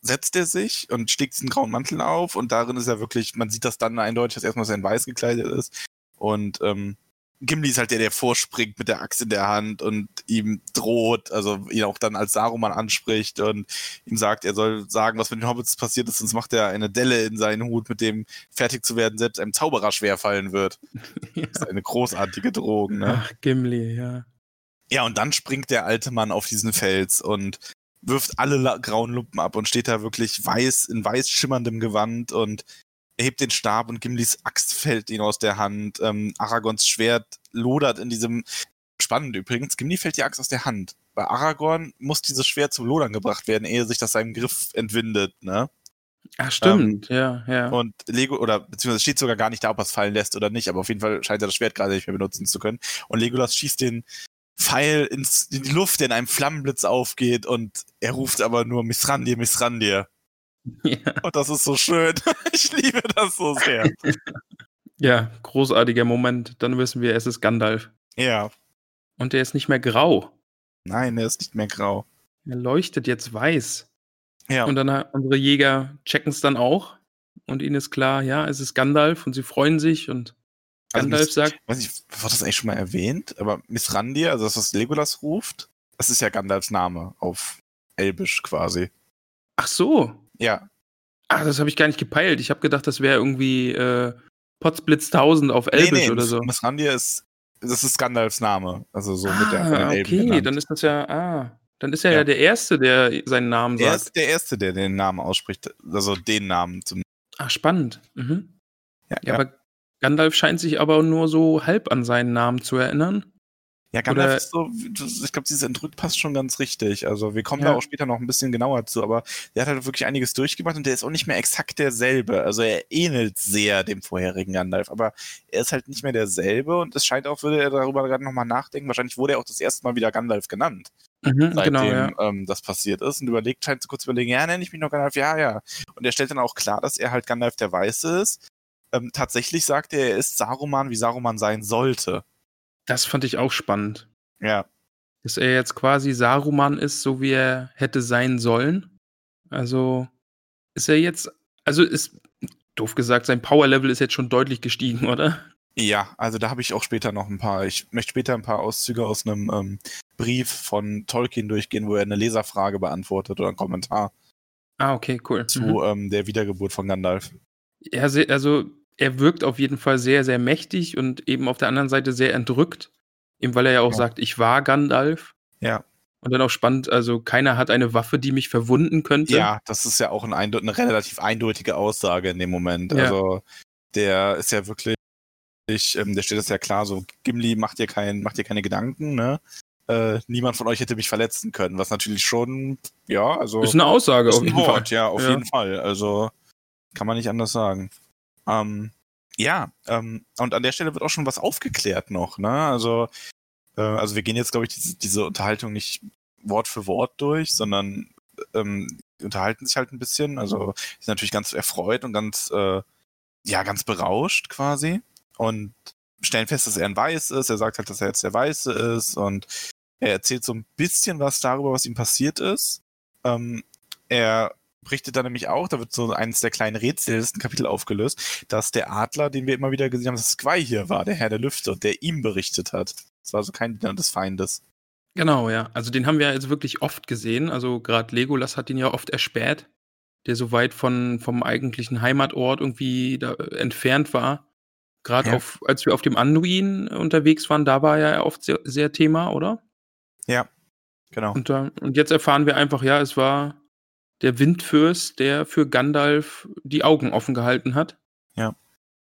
Speaker 3: setzt er sich und schlägt diesen grauen Mantel auf und darin ist er wirklich, man sieht das dann eindeutig, dass erstmal sein Weiß gekleidet ist. Und ähm, Gimli ist halt der, der vorspringt mit der Axt in der Hand und ihm droht, also ihn auch dann als Saruman anspricht und ihm sagt, er soll sagen, was mit den Hobbits passiert ist, sonst macht er eine Delle in seinen Hut, mit dem fertig zu werden selbst einem Zauberer schwerfallen wird. ja. *laughs* Das ist eine großartige Drohung, ne?
Speaker 2: Ach, Gimli, ja.
Speaker 3: Ja, und dann springt der alte Mann auf diesen Fels und wirft alle grauen Lumpen ab und steht da wirklich weiß, in weiß schimmerndem Gewand und hebt den Stab und Gimlis Axt fällt ihn aus der Hand. Ähm, Aragons Schwert lodert in diesem. Spannend übrigens, Gimli fällt die Axt aus der Hand. Bei Aragorn muss dieses Schwert zum Lodern gebracht werden, ehe sich das seinem Griff entwindet, ne?
Speaker 2: Ach, stimmt, ähm, ja, ja.
Speaker 3: Und Lego, oder beziehungsweise steht sogar gar nicht da, ob er es fallen lässt oder nicht, aber auf jeden Fall scheint er das Schwert gerade nicht mehr benutzen zu können. Und Legolas schießt den Pfeil ins, in die Luft, der in einem Flammenblitz aufgeht und er ruft aber nur Mithrandir, Mithrandir. *laughs* Ja. Und das ist so schön. *laughs* Ich liebe das so sehr. *laughs*
Speaker 2: Ja, großartiger Moment. Dann wissen wir, es ist Gandalf.
Speaker 3: Ja.
Speaker 2: Und der ist nicht mehr grau.
Speaker 3: Nein, er ist nicht mehr grau.
Speaker 2: Er leuchtet jetzt weiß.
Speaker 3: Ja.
Speaker 2: Und dann unsere Jäger checken es dann auch. Und ihnen ist klar, ja, es ist Gandalf und sie freuen sich und also Gandalf also, sagt.
Speaker 3: Weiß ich, wurde das eigentlich schon mal erwähnt? Aber Mithrandir, also das, was Legolas ruft, das ist ja Gandalfs Name auf Elbisch quasi.
Speaker 2: Ach so.
Speaker 3: Ja.
Speaker 2: Ach, das habe ich gar nicht gepeilt. Ich habe gedacht, das wäre irgendwie äh, Potsblitz 1000 auf Elbisch nee, nee, oder so.
Speaker 3: Mithrandir ist, das ist Gandalfs Name. Also so ah, mit der
Speaker 2: ah, Elben Okay, genannt. dann ist das ja, ah, dann ist er ja. ja der Erste, der seinen Namen sagt.
Speaker 3: Er ist der Erste, der den Namen ausspricht. Also den Namen zum.
Speaker 2: Ach, spannend. Mhm. Ja, ja, aber Gandalf scheint sich aber nur so halb an seinen Namen zu erinnern.
Speaker 3: Ja, Gandalf Oder, ist so, ich glaube, dieses Entrückt passt schon ganz richtig. Also wir kommen ja. da auch später noch ein bisschen genauer zu, aber der hat halt wirklich einiges durchgemacht und der ist auch nicht mehr exakt derselbe. Also er ähnelt sehr dem vorherigen Gandalf, aber er ist halt nicht mehr derselbe und es scheint auch, würde er darüber gerade nochmal nachdenken. Wahrscheinlich wurde er auch das erste Mal wieder Gandalf genannt.
Speaker 2: Mhm, seitdem genau, ja.
Speaker 3: ähm, das passiert ist und überlegt, scheint zu kurz überlegen, ja, nenne ich mich noch Gandalf, ja, ja. Und er stellt dann auch klar, dass er halt Gandalf der Weiße ist. Ähm, tatsächlich sagt er, er ist Saruman, wie Saruman sein sollte.
Speaker 2: Das fand ich auch spannend.
Speaker 3: Ja.
Speaker 2: Dass er jetzt quasi Saruman ist, so wie er hätte sein sollen. Also ist er jetzt, also ist, doof gesagt, sein Power-Level ist jetzt schon deutlich gestiegen, oder?
Speaker 3: Ja, also da habe ich auch später noch ein paar, ich möchte später ein paar Auszüge aus einem ähm, Brief von Tolkien durchgehen, wo er eine Leserfrage beantwortet oder einen Kommentar.
Speaker 2: Ah, okay, cool.
Speaker 3: Zu mhm. ähm, der Wiedergeburt von Gandalf.
Speaker 2: Ja, also er wirkt auf jeden Fall sehr, sehr mächtig und eben auf der anderen Seite sehr entrückt. Eben weil er ja auch ja. sagt, ich war Gandalf.
Speaker 3: Ja.
Speaker 2: Und dann auch spannend, also keiner hat eine Waffe, die mich verwunden könnte.
Speaker 3: Ja, das ist ja auch ein eine relativ eindeutige Aussage in dem Moment. Ja. Also der ist ja wirklich, ähm, der steht das ja klar, so Gimli macht dir kein, macht dir keine Gedanken, ne? Äh, niemand von euch hätte mich verletzen können, was natürlich schon, ja, also.
Speaker 2: Ist eine Aussage ist
Speaker 3: auf jeden Wort, Fall. Ja, auf ja. jeden Fall. Also kann man nicht anders sagen. Ähm, ja, ähm, und an der Stelle wird auch schon was aufgeklärt noch, ne? Also, äh, also wir gehen jetzt, glaube ich, diese, diese Unterhaltung nicht Wort für Wort durch, sondern ähm, unterhalten sich halt ein bisschen. Also ist natürlich ganz erfreut und ganz, äh, ja, ganz berauscht quasi. Und stellen fest, dass er ein Weiß ist. Er sagt halt, dass er jetzt der Weiße ist und er erzählt so ein bisschen was darüber, was ihm passiert ist. Ähm, er berichtet da nämlich auch, da wird so eines der kleinen Rätsel des Kapitel aufgelöst, dass der Adler, den wir immer wieder gesehen haben, dass Squai hier war, der Herr der Lüfte, der ihm berichtet hat. Das war also kein Diener des Feindes.
Speaker 2: Genau, ja. Also den haben wir jetzt wirklich oft gesehen. Also gerade Legolas hat ihn ja oft erspäht, der so weit von, vom eigentlichen Heimatort irgendwie da äh, entfernt war. Gerade ja. als wir auf dem Anduin unterwegs waren, da war er ja oft sehr, sehr Thema, oder?
Speaker 3: Ja, genau.
Speaker 2: Und, und jetzt erfahren wir einfach, ja, es war der Windfürst, der für Gandalf die Augen offen gehalten hat.
Speaker 3: Ja.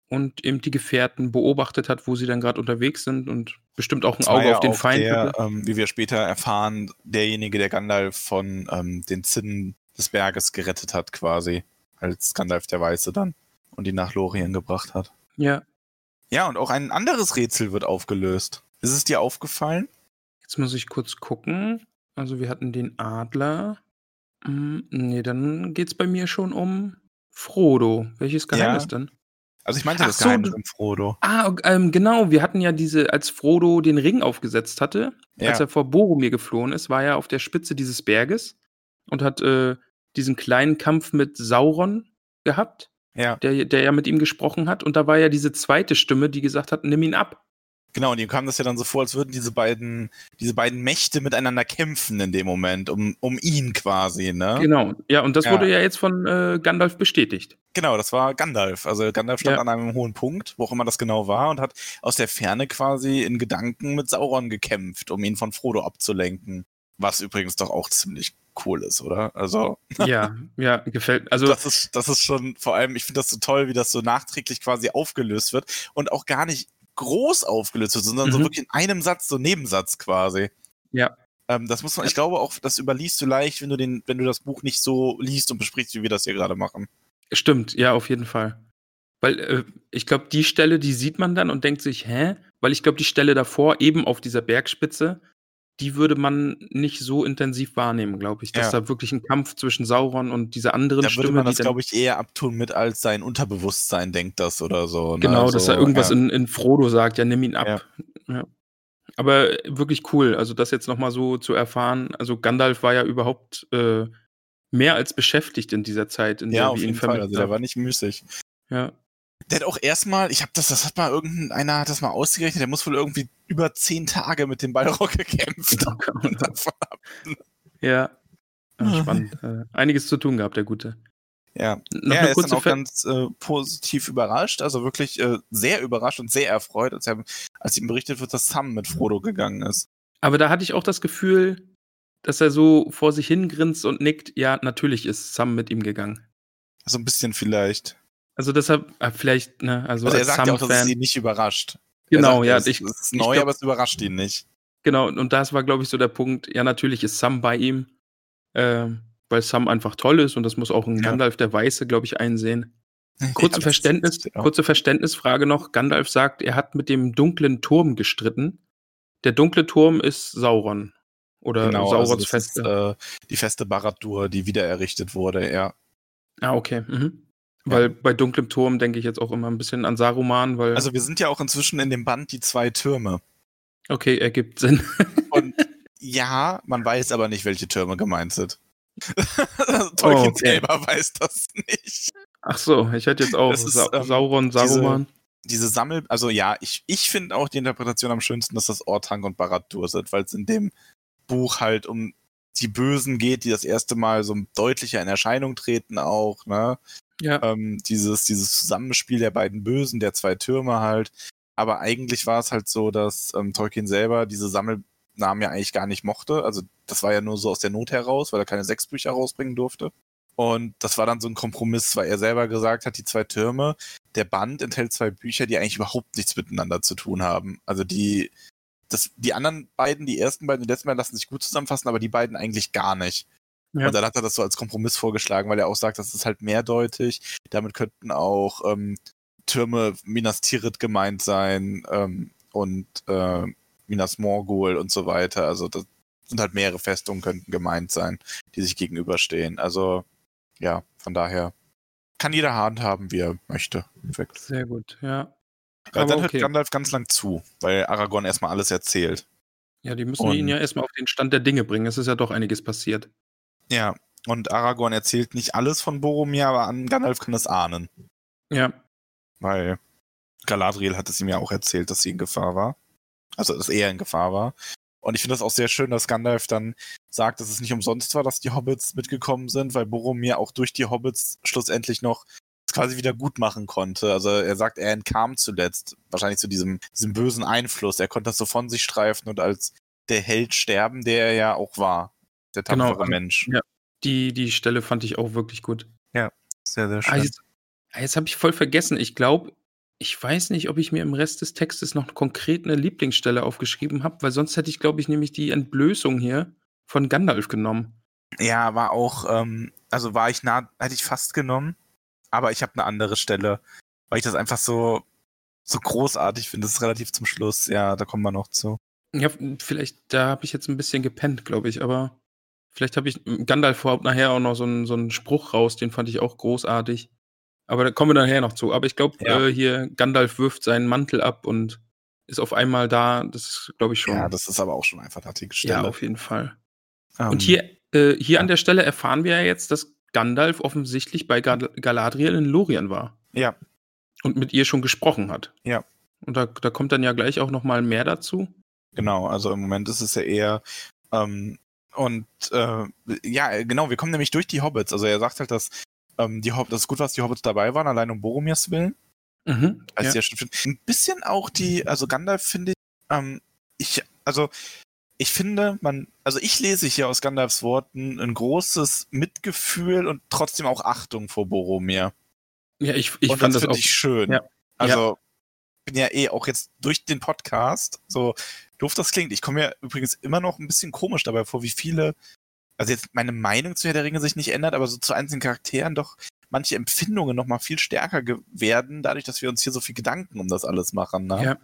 Speaker 2: Und eben die Gefährten beobachtet hat, wo sie dann gerade unterwegs sind und bestimmt auch ein Auge ja auf den Feind.
Speaker 3: Der, ähm, wie wir später erfahren, derjenige, der Gandalf von ähm, den Zinnen des Berges gerettet hat, quasi. Als Gandalf der Weiße dann. Und ihn nach Lorien gebracht hat.
Speaker 2: Ja.
Speaker 3: Ja, und auch ein anderes Rätsel wird aufgelöst. Ist es dir aufgefallen?
Speaker 2: Jetzt muss ich kurz gucken. Also wir hatten den Adler. Hm, ne, dann geht's bei mir schon um Frodo. Welches Geheimnis Ja. denn?
Speaker 3: Also ich meinte Ach das so, Geheimnis um Frodo.
Speaker 2: Ah, ähm, genau, wir hatten ja diese als Frodo den Ring aufgesetzt hatte, als er vor Boromir geflohen ist, war er auf der Spitze dieses Berges und hat äh, diesen kleinen Kampf mit Sauron gehabt,
Speaker 3: Ja.
Speaker 2: der, der ja mit ihm gesprochen hat. Und da war ja diese zweite Stimme, die gesagt hat, nimm ihn ab.
Speaker 3: Genau, und ihm kam das ja dann so vor, als würden diese beiden, diese beiden Mächte miteinander kämpfen in dem Moment, um, um ihn quasi, ne?
Speaker 2: Genau. Ja, und das
Speaker 3: Ja.
Speaker 2: wurde ja jetzt von äh, Gandalf bestätigt.
Speaker 3: Genau, das war Gandalf. Also Gandalf stand
Speaker 2: Ja.
Speaker 3: an einem hohen Punkt, wo auch immer das genau war, und hat aus der Ferne quasi in Gedanken mit Sauron gekämpft, um ihn von Frodo abzulenken. Was übrigens doch auch ziemlich cool ist, oder? Also, *laughs*
Speaker 2: ja, ja, gefällt. Also,
Speaker 3: das ist, das ist schon, vor allem, ich finde das so toll, wie das so nachträglich quasi aufgelöst wird und auch gar nicht groß aufgelöst wird, sondern so
Speaker 2: Mhm.
Speaker 3: wirklich in einem Satz, so Nebensatz quasi.
Speaker 2: ja,
Speaker 3: Ähm, das muss man, ich glaube auch, das überliest du leicht, wenn du den, wenn du das Buch nicht so liest und besprichst, wie wir das hier gerade machen.
Speaker 2: stimmt, ja, auf jeden Fall. Weil äh, ich glaube, die Stelle, die sieht man dann und denkt sich, hä? Weil ich glaube, die Stelle davor, eben auf dieser Bergspitze, die würde man nicht so intensiv wahrnehmen, glaube ich. Dass
Speaker 3: Ja.
Speaker 2: da wirklich ein Kampf zwischen Sauron und dieser anderen
Speaker 3: Da
Speaker 2: Stimme,
Speaker 3: würde man das, glaube ich, eher abtun mit, als sein Unterbewusstsein denkt das oder so. Ne?
Speaker 2: Genau,
Speaker 3: also,
Speaker 2: dass er irgendwas
Speaker 3: ja.
Speaker 2: in, in Frodo sagt, ja, nimm ihn ab.
Speaker 3: Ja.
Speaker 2: Aber wirklich cool, also das jetzt nochmal so zu erfahren. Also Gandalf war ja überhaupt äh, mehr als beschäftigt in dieser Zeit, in
Speaker 3: Ja,
Speaker 2: der
Speaker 3: auf jeden Fall. Also der war nicht müßig.
Speaker 2: Ja.
Speaker 3: Der hat auch erstmal, ich habe das, das hat mal irgendeiner hat das mal ausgerechnet, der muss wohl irgendwie über zehn Tage mit dem Balrog *laughs* gekämpft. ab.
Speaker 2: ja.
Speaker 3: Ah.
Speaker 2: ja spannend. Äh, einiges zu tun gehabt, der Gute.
Speaker 3: ja,
Speaker 2: Noch
Speaker 3: er ist dann auch
Speaker 2: Ver
Speaker 3: ganz äh, positiv überrascht, also wirklich äh, sehr überrascht und sehr erfreut, als, er, als ihm berichtet wird, dass Sam mit Frodo gegangen ist.
Speaker 2: Aber da hatte ich auch das Gefühl, dass er so vor sich hingrinst und nickt, ja, natürlich ist Sam mit ihm gegangen.
Speaker 3: So ein bisschen vielleicht.
Speaker 2: Also deshalb, äh, vielleicht, ne, also,
Speaker 3: Also er
Speaker 2: als
Speaker 3: sagt ja auch, dass es ihn nicht überrascht.
Speaker 2: Genau,
Speaker 3: er
Speaker 2: ja,
Speaker 3: sagt, es,
Speaker 2: ich,
Speaker 3: es ist neu,
Speaker 2: glaub-
Speaker 3: aber es überrascht ihn nicht.
Speaker 2: Genau, und das war, glaube ich, so der Punkt. Ja, natürlich ist Sam bei ihm, ähm, weil Sam einfach toll ist und das muss auch ein
Speaker 3: Ja.
Speaker 2: Gandalf der Weiße, glaube ich, einsehen.
Speaker 3: Ja,
Speaker 2: Kurze
Speaker 3: das
Speaker 2: Verständnis,
Speaker 3: ja.
Speaker 2: kurze Verständnisfrage noch. Gandalf sagt, er hat mit dem dunklen Turm gestritten. Der dunkle Turm ist Sauron. Oder
Speaker 3: Genau,
Speaker 2: Saurons
Speaker 3: also das ist,
Speaker 2: Feste.
Speaker 3: äh, die feste Baradur, die wieder errichtet wurde, ja.
Speaker 2: ah, okay. Mhm.
Speaker 3: Ja.
Speaker 2: Weil bei dunklem Turm denke ich jetzt auch immer ein bisschen an Saruman, weil.
Speaker 3: Also wir sind ja auch inzwischen in dem Band die zwei Türme.
Speaker 2: okay, ergibt Sinn.
Speaker 3: Und *laughs* ja, man weiß aber nicht, welche Türme gemeint sind. *laughs* Tolkien
Speaker 2: Oh, okay.
Speaker 3: selber weiß das nicht.
Speaker 2: Ach so, ich hätte jetzt auch
Speaker 3: ist,
Speaker 2: Sa
Speaker 3: ähm,
Speaker 2: Sauron,
Speaker 3: diese-
Speaker 2: Saruman.
Speaker 3: Diese Sammel, also ja, ich, ich finde auch die Interpretation am schönsten, dass das Orthanc und Barad-dûr sind, weil es in dem Buch halt um die Bösen geht, die das erste Mal so deutlicher in Erscheinung treten auch, ne?
Speaker 2: Ja.
Speaker 3: ähm, dieses, dieses Zusammenspiel der beiden Bösen, der zwei Türme halt. Aber eigentlich war es halt so, dass ähm, Tolkien selber diese Sammelnamen ja eigentlich gar nicht mochte. Also das war ja nur so aus der Not heraus, weil er keine sechs Bücher rausbringen durfte. Und das war dann so ein Kompromiss, weil er selber gesagt hat, die zwei Türme, der Band enthält zwei Bücher, die eigentlich überhaupt nichts miteinander zu tun haben. Also die, das, die anderen beiden, die ersten beiden, die letzten beiden lassen sich gut zusammenfassen, aber die beiden eigentlich gar nicht.
Speaker 2: Ja.
Speaker 3: Und dann hat er das so als Kompromiss vorgeschlagen, weil er auch sagt, das ist halt mehrdeutig. Damit könnten auch ähm, Türme Minas Tirith gemeint sein ähm, und äh, Minas Morgul und so weiter. Also das sind halt mehrere Festungen könnten gemeint sein, die sich gegenüberstehen. Also ja, von daher kann jeder handhaben, wie er möchte. Perfekt.
Speaker 2: Sehr gut, ja.
Speaker 3: Ja,
Speaker 2: Aber
Speaker 3: dann hört
Speaker 2: okay.
Speaker 3: Gandalf ganz lang zu, weil Aragorn erstmal alles erzählt.
Speaker 2: Ja, die müssen
Speaker 3: Und-
Speaker 2: ihn ja erstmal auf den Stand der Dinge bringen. Es ist ja doch einiges passiert.
Speaker 3: Ja, und Aragorn erzählt nicht alles von Boromir, aber an Gandalf kann es ahnen.
Speaker 2: Ja,
Speaker 3: weil Galadriel hat es ihm ja auch erzählt, dass sie in Gefahr war. Also, dass er in Gefahr war. Und ich finde das auch sehr schön, dass Gandalf dann sagt, dass es nicht umsonst war, dass die Hobbits mitgekommen sind, weil Boromir auch durch die Hobbits schlussendlich noch quasi wieder gut machen konnte. Also er sagt, er entkam zuletzt wahrscheinlich zu diesem, diesem bösen Einfluss. Er konnte das so von sich streifen und als der Held sterben, der er ja auch war. Der
Speaker 2: Genau,
Speaker 3: tapfere
Speaker 2: also-
Speaker 3: Mensch.
Speaker 2: ja. die, die Stelle fand ich auch wirklich gut.
Speaker 3: Sehr, sehr
Speaker 2: Ah,
Speaker 3: schön.
Speaker 2: jetzt ah, jetzt habe ich voll vergessen. Ich glaube, ich weiß nicht, ob ich mir im Rest des Textes noch konkret eine Lieblingsstelle aufgeschrieben habe, weil sonst hätte ich, glaube ich, nämlich die Entblößung hier von Gandalf genommen.
Speaker 3: Ja, war auch, ähm, also war ich nah, hätte ich fast genommen, aber ich habe eine andere Stelle, weil ich das einfach so, so großartig finde. Das ist relativ zum Schluss. Ja, da kommen wir noch zu.
Speaker 2: Ja, vielleicht, da habe ich jetzt ein bisschen gepennt, glaube ich, aber vielleicht habe ich, Gandalf haut nachher auch noch so einen, so einen Spruch raus, den fand ich auch großartig. Aber da kommen wir nachher noch zu. Aber ich glaube,
Speaker 3: Ja.
Speaker 2: äh, hier, Gandalf wirft seinen Mantel ab und ist auf einmal da. Das glaube ich, schon.
Speaker 3: Ja, das ist aber auch schon einfach eine artige
Speaker 2: ja,
Speaker 3: Stelle.
Speaker 2: auf jeden Fall.
Speaker 3: Ähm,
Speaker 2: Und hier Äh, hier an der Stelle erfahren wir ja jetzt, dass Gandalf offensichtlich bei Gal Galadriel in Lorien war.
Speaker 3: Ja.
Speaker 2: Und mit ihr schon gesprochen hat.
Speaker 3: Ja.
Speaker 2: Und da, da kommt dann ja gleich auch noch mal mehr dazu.
Speaker 3: Genau, also im Moment ist es ja eher ähm, und äh, ja, genau, wir kommen nämlich durch die Hobbits. Also er sagt halt, dass ähm, die Hobbits, das ist gut, was die Hobbits dabei waren, allein um Boromirs willen.
Speaker 2: Mhm,
Speaker 3: Also
Speaker 2: ja.
Speaker 3: ja. Ein bisschen auch die, also Gandalf finde ich, ähm, ich, also ich finde, man, also ich lese hier aus Gandalfs Worten ein großes Mitgefühl und trotzdem auch Achtung vor Boromir.
Speaker 2: Ja, ich, ich
Speaker 3: und
Speaker 2: fand
Speaker 3: das
Speaker 2: das
Speaker 3: finde
Speaker 2: auch.
Speaker 3: ich schön.
Speaker 2: Ja.
Speaker 3: Also bin ja eh auch jetzt durch den Podcast, so doof das klingt. Ich komme mir übrigens immer noch ein bisschen komisch dabei vor, wie viele, also jetzt meine Meinung zu Herr der Ringe sich nicht ändert, aber so zu einzelnen Charakteren doch manche Empfindungen noch mal viel stärker werden, dadurch, dass wir uns hier so viel Gedanken um das alles machen. Ne?
Speaker 2: Ja.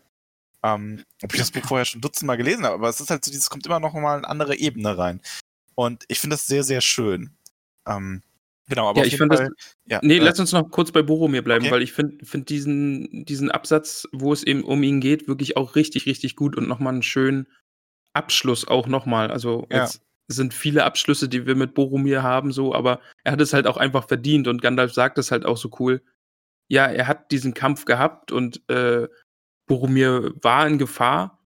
Speaker 3: Ähm, ob ich das Buch vorher schon dutzendmal gelesen habe, aber es ist halt so, dieses kommt immer noch mal eine andere Ebene rein. Und ich finde das sehr, sehr schön. Ähm, genau, aber
Speaker 2: Ja, ich fand
Speaker 3: Fall,
Speaker 2: das.
Speaker 3: ja,
Speaker 2: Nee,
Speaker 3: äh,
Speaker 2: lass uns noch kurz bei Boromir bleiben,
Speaker 3: Okay.
Speaker 2: weil ich finde find diesen, diesen Absatz, wo es eben um ihn geht, wirklich auch richtig, richtig gut und nochmal einen schönen Abschluss auch nochmal. Also
Speaker 3: Ja.
Speaker 2: jetzt sind viele Abschlüsse, die wir mit Boromir haben, so, aber er hat es halt auch einfach verdient und Gandalf sagt es halt auch so cool. Ja, er hat diesen Kampf gehabt und äh, Boromir war in Gefahr,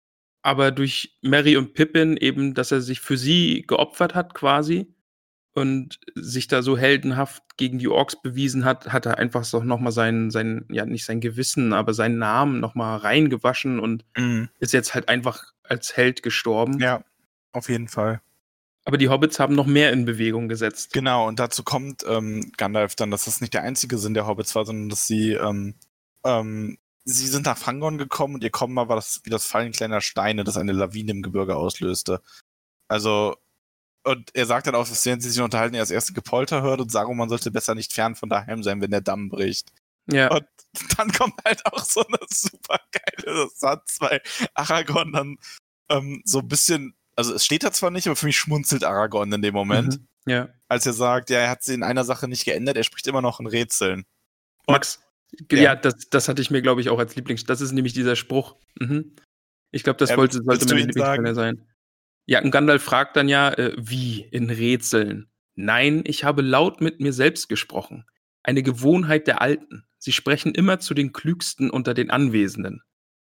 Speaker 2: aber durch Mary und Pippin eben, dass er sich für sie geopfert hat quasi und sich da so heldenhaft gegen die Orks bewiesen hat, hat er einfach so nochmal sein, sein, ja nicht sein Gewissen, aber seinen Namen nochmal reingewaschen und
Speaker 3: mh,
Speaker 2: ist jetzt halt einfach als Held gestorben.
Speaker 3: ja, auf jeden Fall.
Speaker 2: Aber die Hobbits haben noch mehr in Bewegung gesetzt.
Speaker 3: Genau, und dazu kommt ähm, Gandalf dann, dass das nicht der einzige Sinn der Hobbits war, sondern dass sie, ähm, ähm, sie sind nach Fangon gekommen und ihr Kommen war das, wie das Fallen kleiner Steine, das eine Lawine im Gebirge auslöste. Also, und er sagt dann auch, dass während sie sich unterhalten, er das erste Gepolter hört und Saruman sollte besser nicht fern von daheim sein, wenn der Damm bricht.
Speaker 2: Ja,
Speaker 3: Und dann kommt halt auch so eine super geile Satz, weil Aragorn dann ähm, so ein bisschen, also es steht da zwar nicht, aber für mich schmunzelt Aragorn in dem Moment
Speaker 2: Mhm. ja.
Speaker 3: als er sagt, ja, er hat sie in einer Sache nicht geändert, er spricht immer noch in Rätseln.
Speaker 2: Max,
Speaker 3: Ja.
Speaker 2: ja, das, das hatte ich mir, glaube ich, auch als Lieblings. Das ist nämlich dieser Spruch. Mhm. Ich glaube, das
Speaker 3: Ja,
Speaker 2: wollte, sollte
Speaker 3: ihn
Speaker 2: Lieblingsstelle sein. Ja, und Gandalf fragt dann ja, äh, wie in Rätseln. Nein, ich habe laut mit mir selbst gesprochen. Eine Gewohnheit der Alten. Sie sprechen immer zu den Klügsten unter den Anwesenden.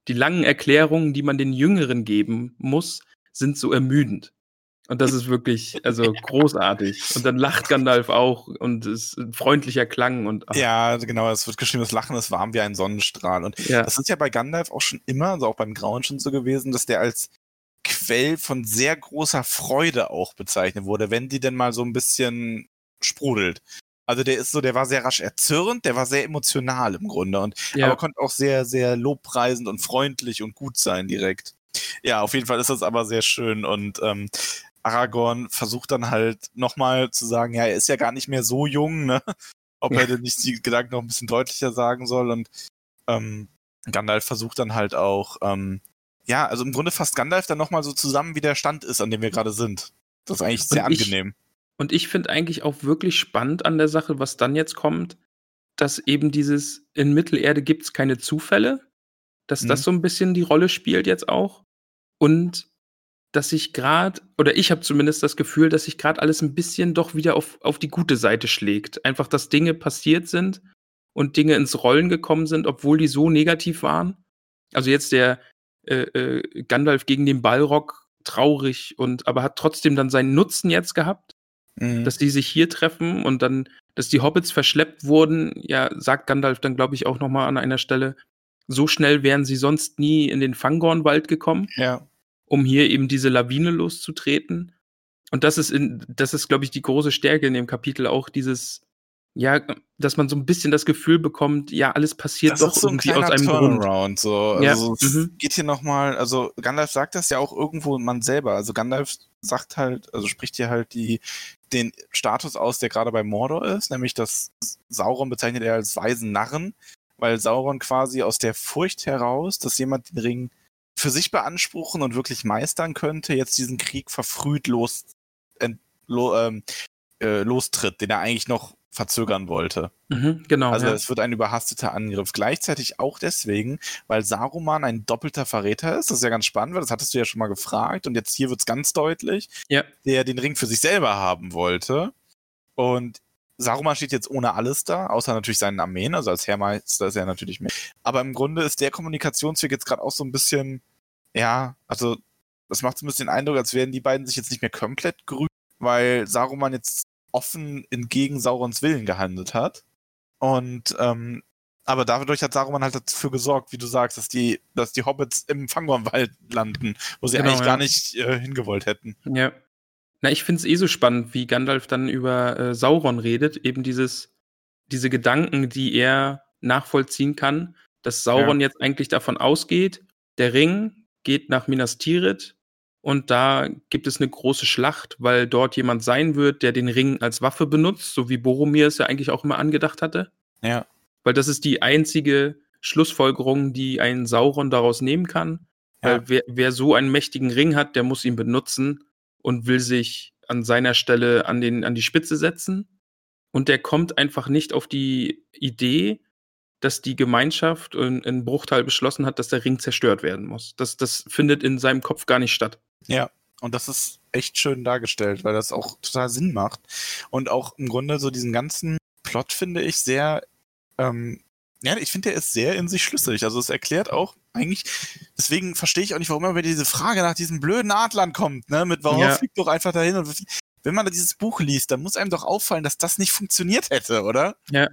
Speaker 2: Die langen Erklärungen, die man den Jüngeren geben muss, sind so ermüdend. Und das ist wirklich, also *laughs* großartig. Und dann lacht Gandalf auch und es ist ein freundlicher Klang und ach,
Speaker 3: Ja, genau, es wird geschrieben, das Lachen ist warm wie ein Sonnenstrahl. Und
Speaker 2: ja.
Speaker 3: das ist ja bei Gandalf auch schon immer, also auch beim Grauen schon so gewesen, dass der als Quell von sehr großer Freude auch bezeichnet wurde, wenn die denn mal so ein bisschen sprudelt. Also der ist so, der war sehr rasch erzürnt, der war sehr emotional im Grunde und
Speaker 2: ja.
Speaker 3: aber konnte auch sehr, sehr lobpreisend und freundlich und gut sein direkt. Ja, auf jeden Fall ist das aber sehr schön und ähm, Aragorn versucht dann halt nochmal zu sagen, ja, er ist ja gar nicht mehr so jung, ne? *laughs* Ob er denn nicht die Gedanken noch ein bisschen deutlicher sagen soll und ähm, Gandalf versucht dann halt auch, ähm, ja, also im Grunde fasst Gandalf dann nochmal so zusammen, wie der Stand ist, an dem wir gerade sind. Das ist eigentlich sehr
Speaker 2: Und ich-
Speaker 3: angenehm.
Speaker 2: Und ich finde eigentlich auch wirklich spannend an der Sache, was dann jetzt kommt, dass eben dieses in Mittelerde gibt es keine Zufälle, dass
Speaker 3: Mhm.
Speaker 2: das so ein bisschen die Rolle spielt jetzt auch. Und dass sich gerade, oder ich habe zumindest das Gefühl, dass sich gerade alles ein bisschen doch wieder auf, auf die gute Seite schlägt. Einfach, dass Dinge passiert sind und Dinge ins Rollen gekommen sind, obwohl die so negativ waren. Also jetzt der äh, äh, Gandalf gegen den Balrog traurig und aber hat trotzdem dann seinen Nutzen jetzt gehabt
Speaker 3: Mhm.
Speaker 2: dass die sich hier treffen und dann, dass die Hobbits verschleppt wurden, ja, sagt Gandalf dann, glaube ich, auch noch mal an einer Stelle, so schnell wären sie sonst nie in den Fangornwald gekommen,
Speaker 3: ja.
Speaker 2: um hier eben diese Lawine loszutreten. Und das ist, in, das ist, glaube ich, die große Stärke in dem Kapitel auch dieses, ja, dass man so ein bisschen das Gefühl bekommt, ja, alles passiert
Speaker 3: Das
Speaker 2: doch
Speaker 3: ist so ein
Speaker 2: irgendwie aus einem Grund.
Speaker 3: Turnaround. So.
Speaker 2: Ja,
Speaker 3: Also es
Speaker 2: mhm.
Speaker 3: geht hier nochmal, also Gandalf sagt das ja auch irgendwo man selber. Also Gandalf sagt halt, also spricht hier halt die, den Status aus, der gerade bei Mordor ist, nämlich dass Sauron bezeichnet er als weisen Narren, weil Sauron quasi aus der Furcht heraus, dass jemand den Ring für sich beanspruchen und wirklich meistern könnte, jetzt diesen Krieg verfrüht los, ent, lo, ähm, äh, lostritt, den er eigentlich noch verzögern wollte.
Speaker 2: Mhm, genau.
Speaker 3: Also
Speaker 2: ja.
Speaker 3: es wird ein überhasteter Angriff. Gleichzeitig auch deswegen, weil Saruman ein doppelter Verräter ist. Das ist ja ganz spannend, weil das hattest du ja schon mal gefragt. Und jetzt hier wird es ganz deutlich,
Speaker 2: Ja.
Speaker 3: der den Ring für sich selber haben wollte. Und Saruman steht jetzt ohne alles da, außer natürlich seinen Armeen. Also als Heermeister ist er natürlich mehr. Aber im Grunde ist der Kommunikationsweg jetzt gerade auch so ein bisschen, ja, also das macht so ein bisschen den Eindruck, als wären die beiden sich jetzt nicht mehr komplett grün, weil Saruman jetzt offen entgegen Saurons Willen gehandelt hat. Und ähm, aber dadurch hat Saruman halt dafür gesorgt, wie du sagst, dass die, dass die Hobbits im Fangornwald landen, wo sie
Speaker 2: Genau,
Speaker 3: eigentlich
Speaker 2: ja.
Speaker 3: gar nicht äh, hingewollt hätten.
Speaker 2: Ja. Na, ich finde es eh so spannend, wie Gandalf dann über äh, Sauron redet, eben dieses, diese Gedanken, die er nachvollziehen kann, dass Sauron jetzt eigentlich davon ausgeht, der Ring geht nach Minas Tirith und da gibt es eine große Schlacht, weil dort jemand sein wird, der den Ring als Waffe benutzt, so wie Boromir es ja eigentlich auch immer angedacht hatte.
Speaker 3: Ja.
Speaker 2: Weil das ist die einzige Schlussfolgerung, die ein Sauron daraus nehmen kann. Weil
Speaker 3: Ja.
Speaker 2: wer, wer so einen mächtigen Ring hat, der muss ihn benutzen und will sich an seiner Stelle an, den, an die Spitze setzen. Und der kommt einfach nicht auf die Idee, dass die Gemeinschaft in, in Bruchteil beschlossen hat, dass der Ring zerstört werden muss. Das, das findet in seinem Kopf gar nicht statt.
Speaker 3: Ja, und das ist echt schön dargestellt, weil das auch total Sinn macht. Und auch im Grunde so diesen ganzen Plot finde ich sehr, ähm, ja, ich finde, der ist sehr in sich schlüssig. Also es erklärt auch eigentlich, deswegen verstehe ich auch nicht, warum immer wieder diese Frage nach diesem blöden Adlern kommt, ne? Mit warum
Speaker 2: Ja.
Speaker 3: fliegt doch einfach dahin und wenn man da dieses Buch liest, dann muss einem doch auffallen, dass das nicht funktioniert hätte, oder?
Speaker 2: Ja,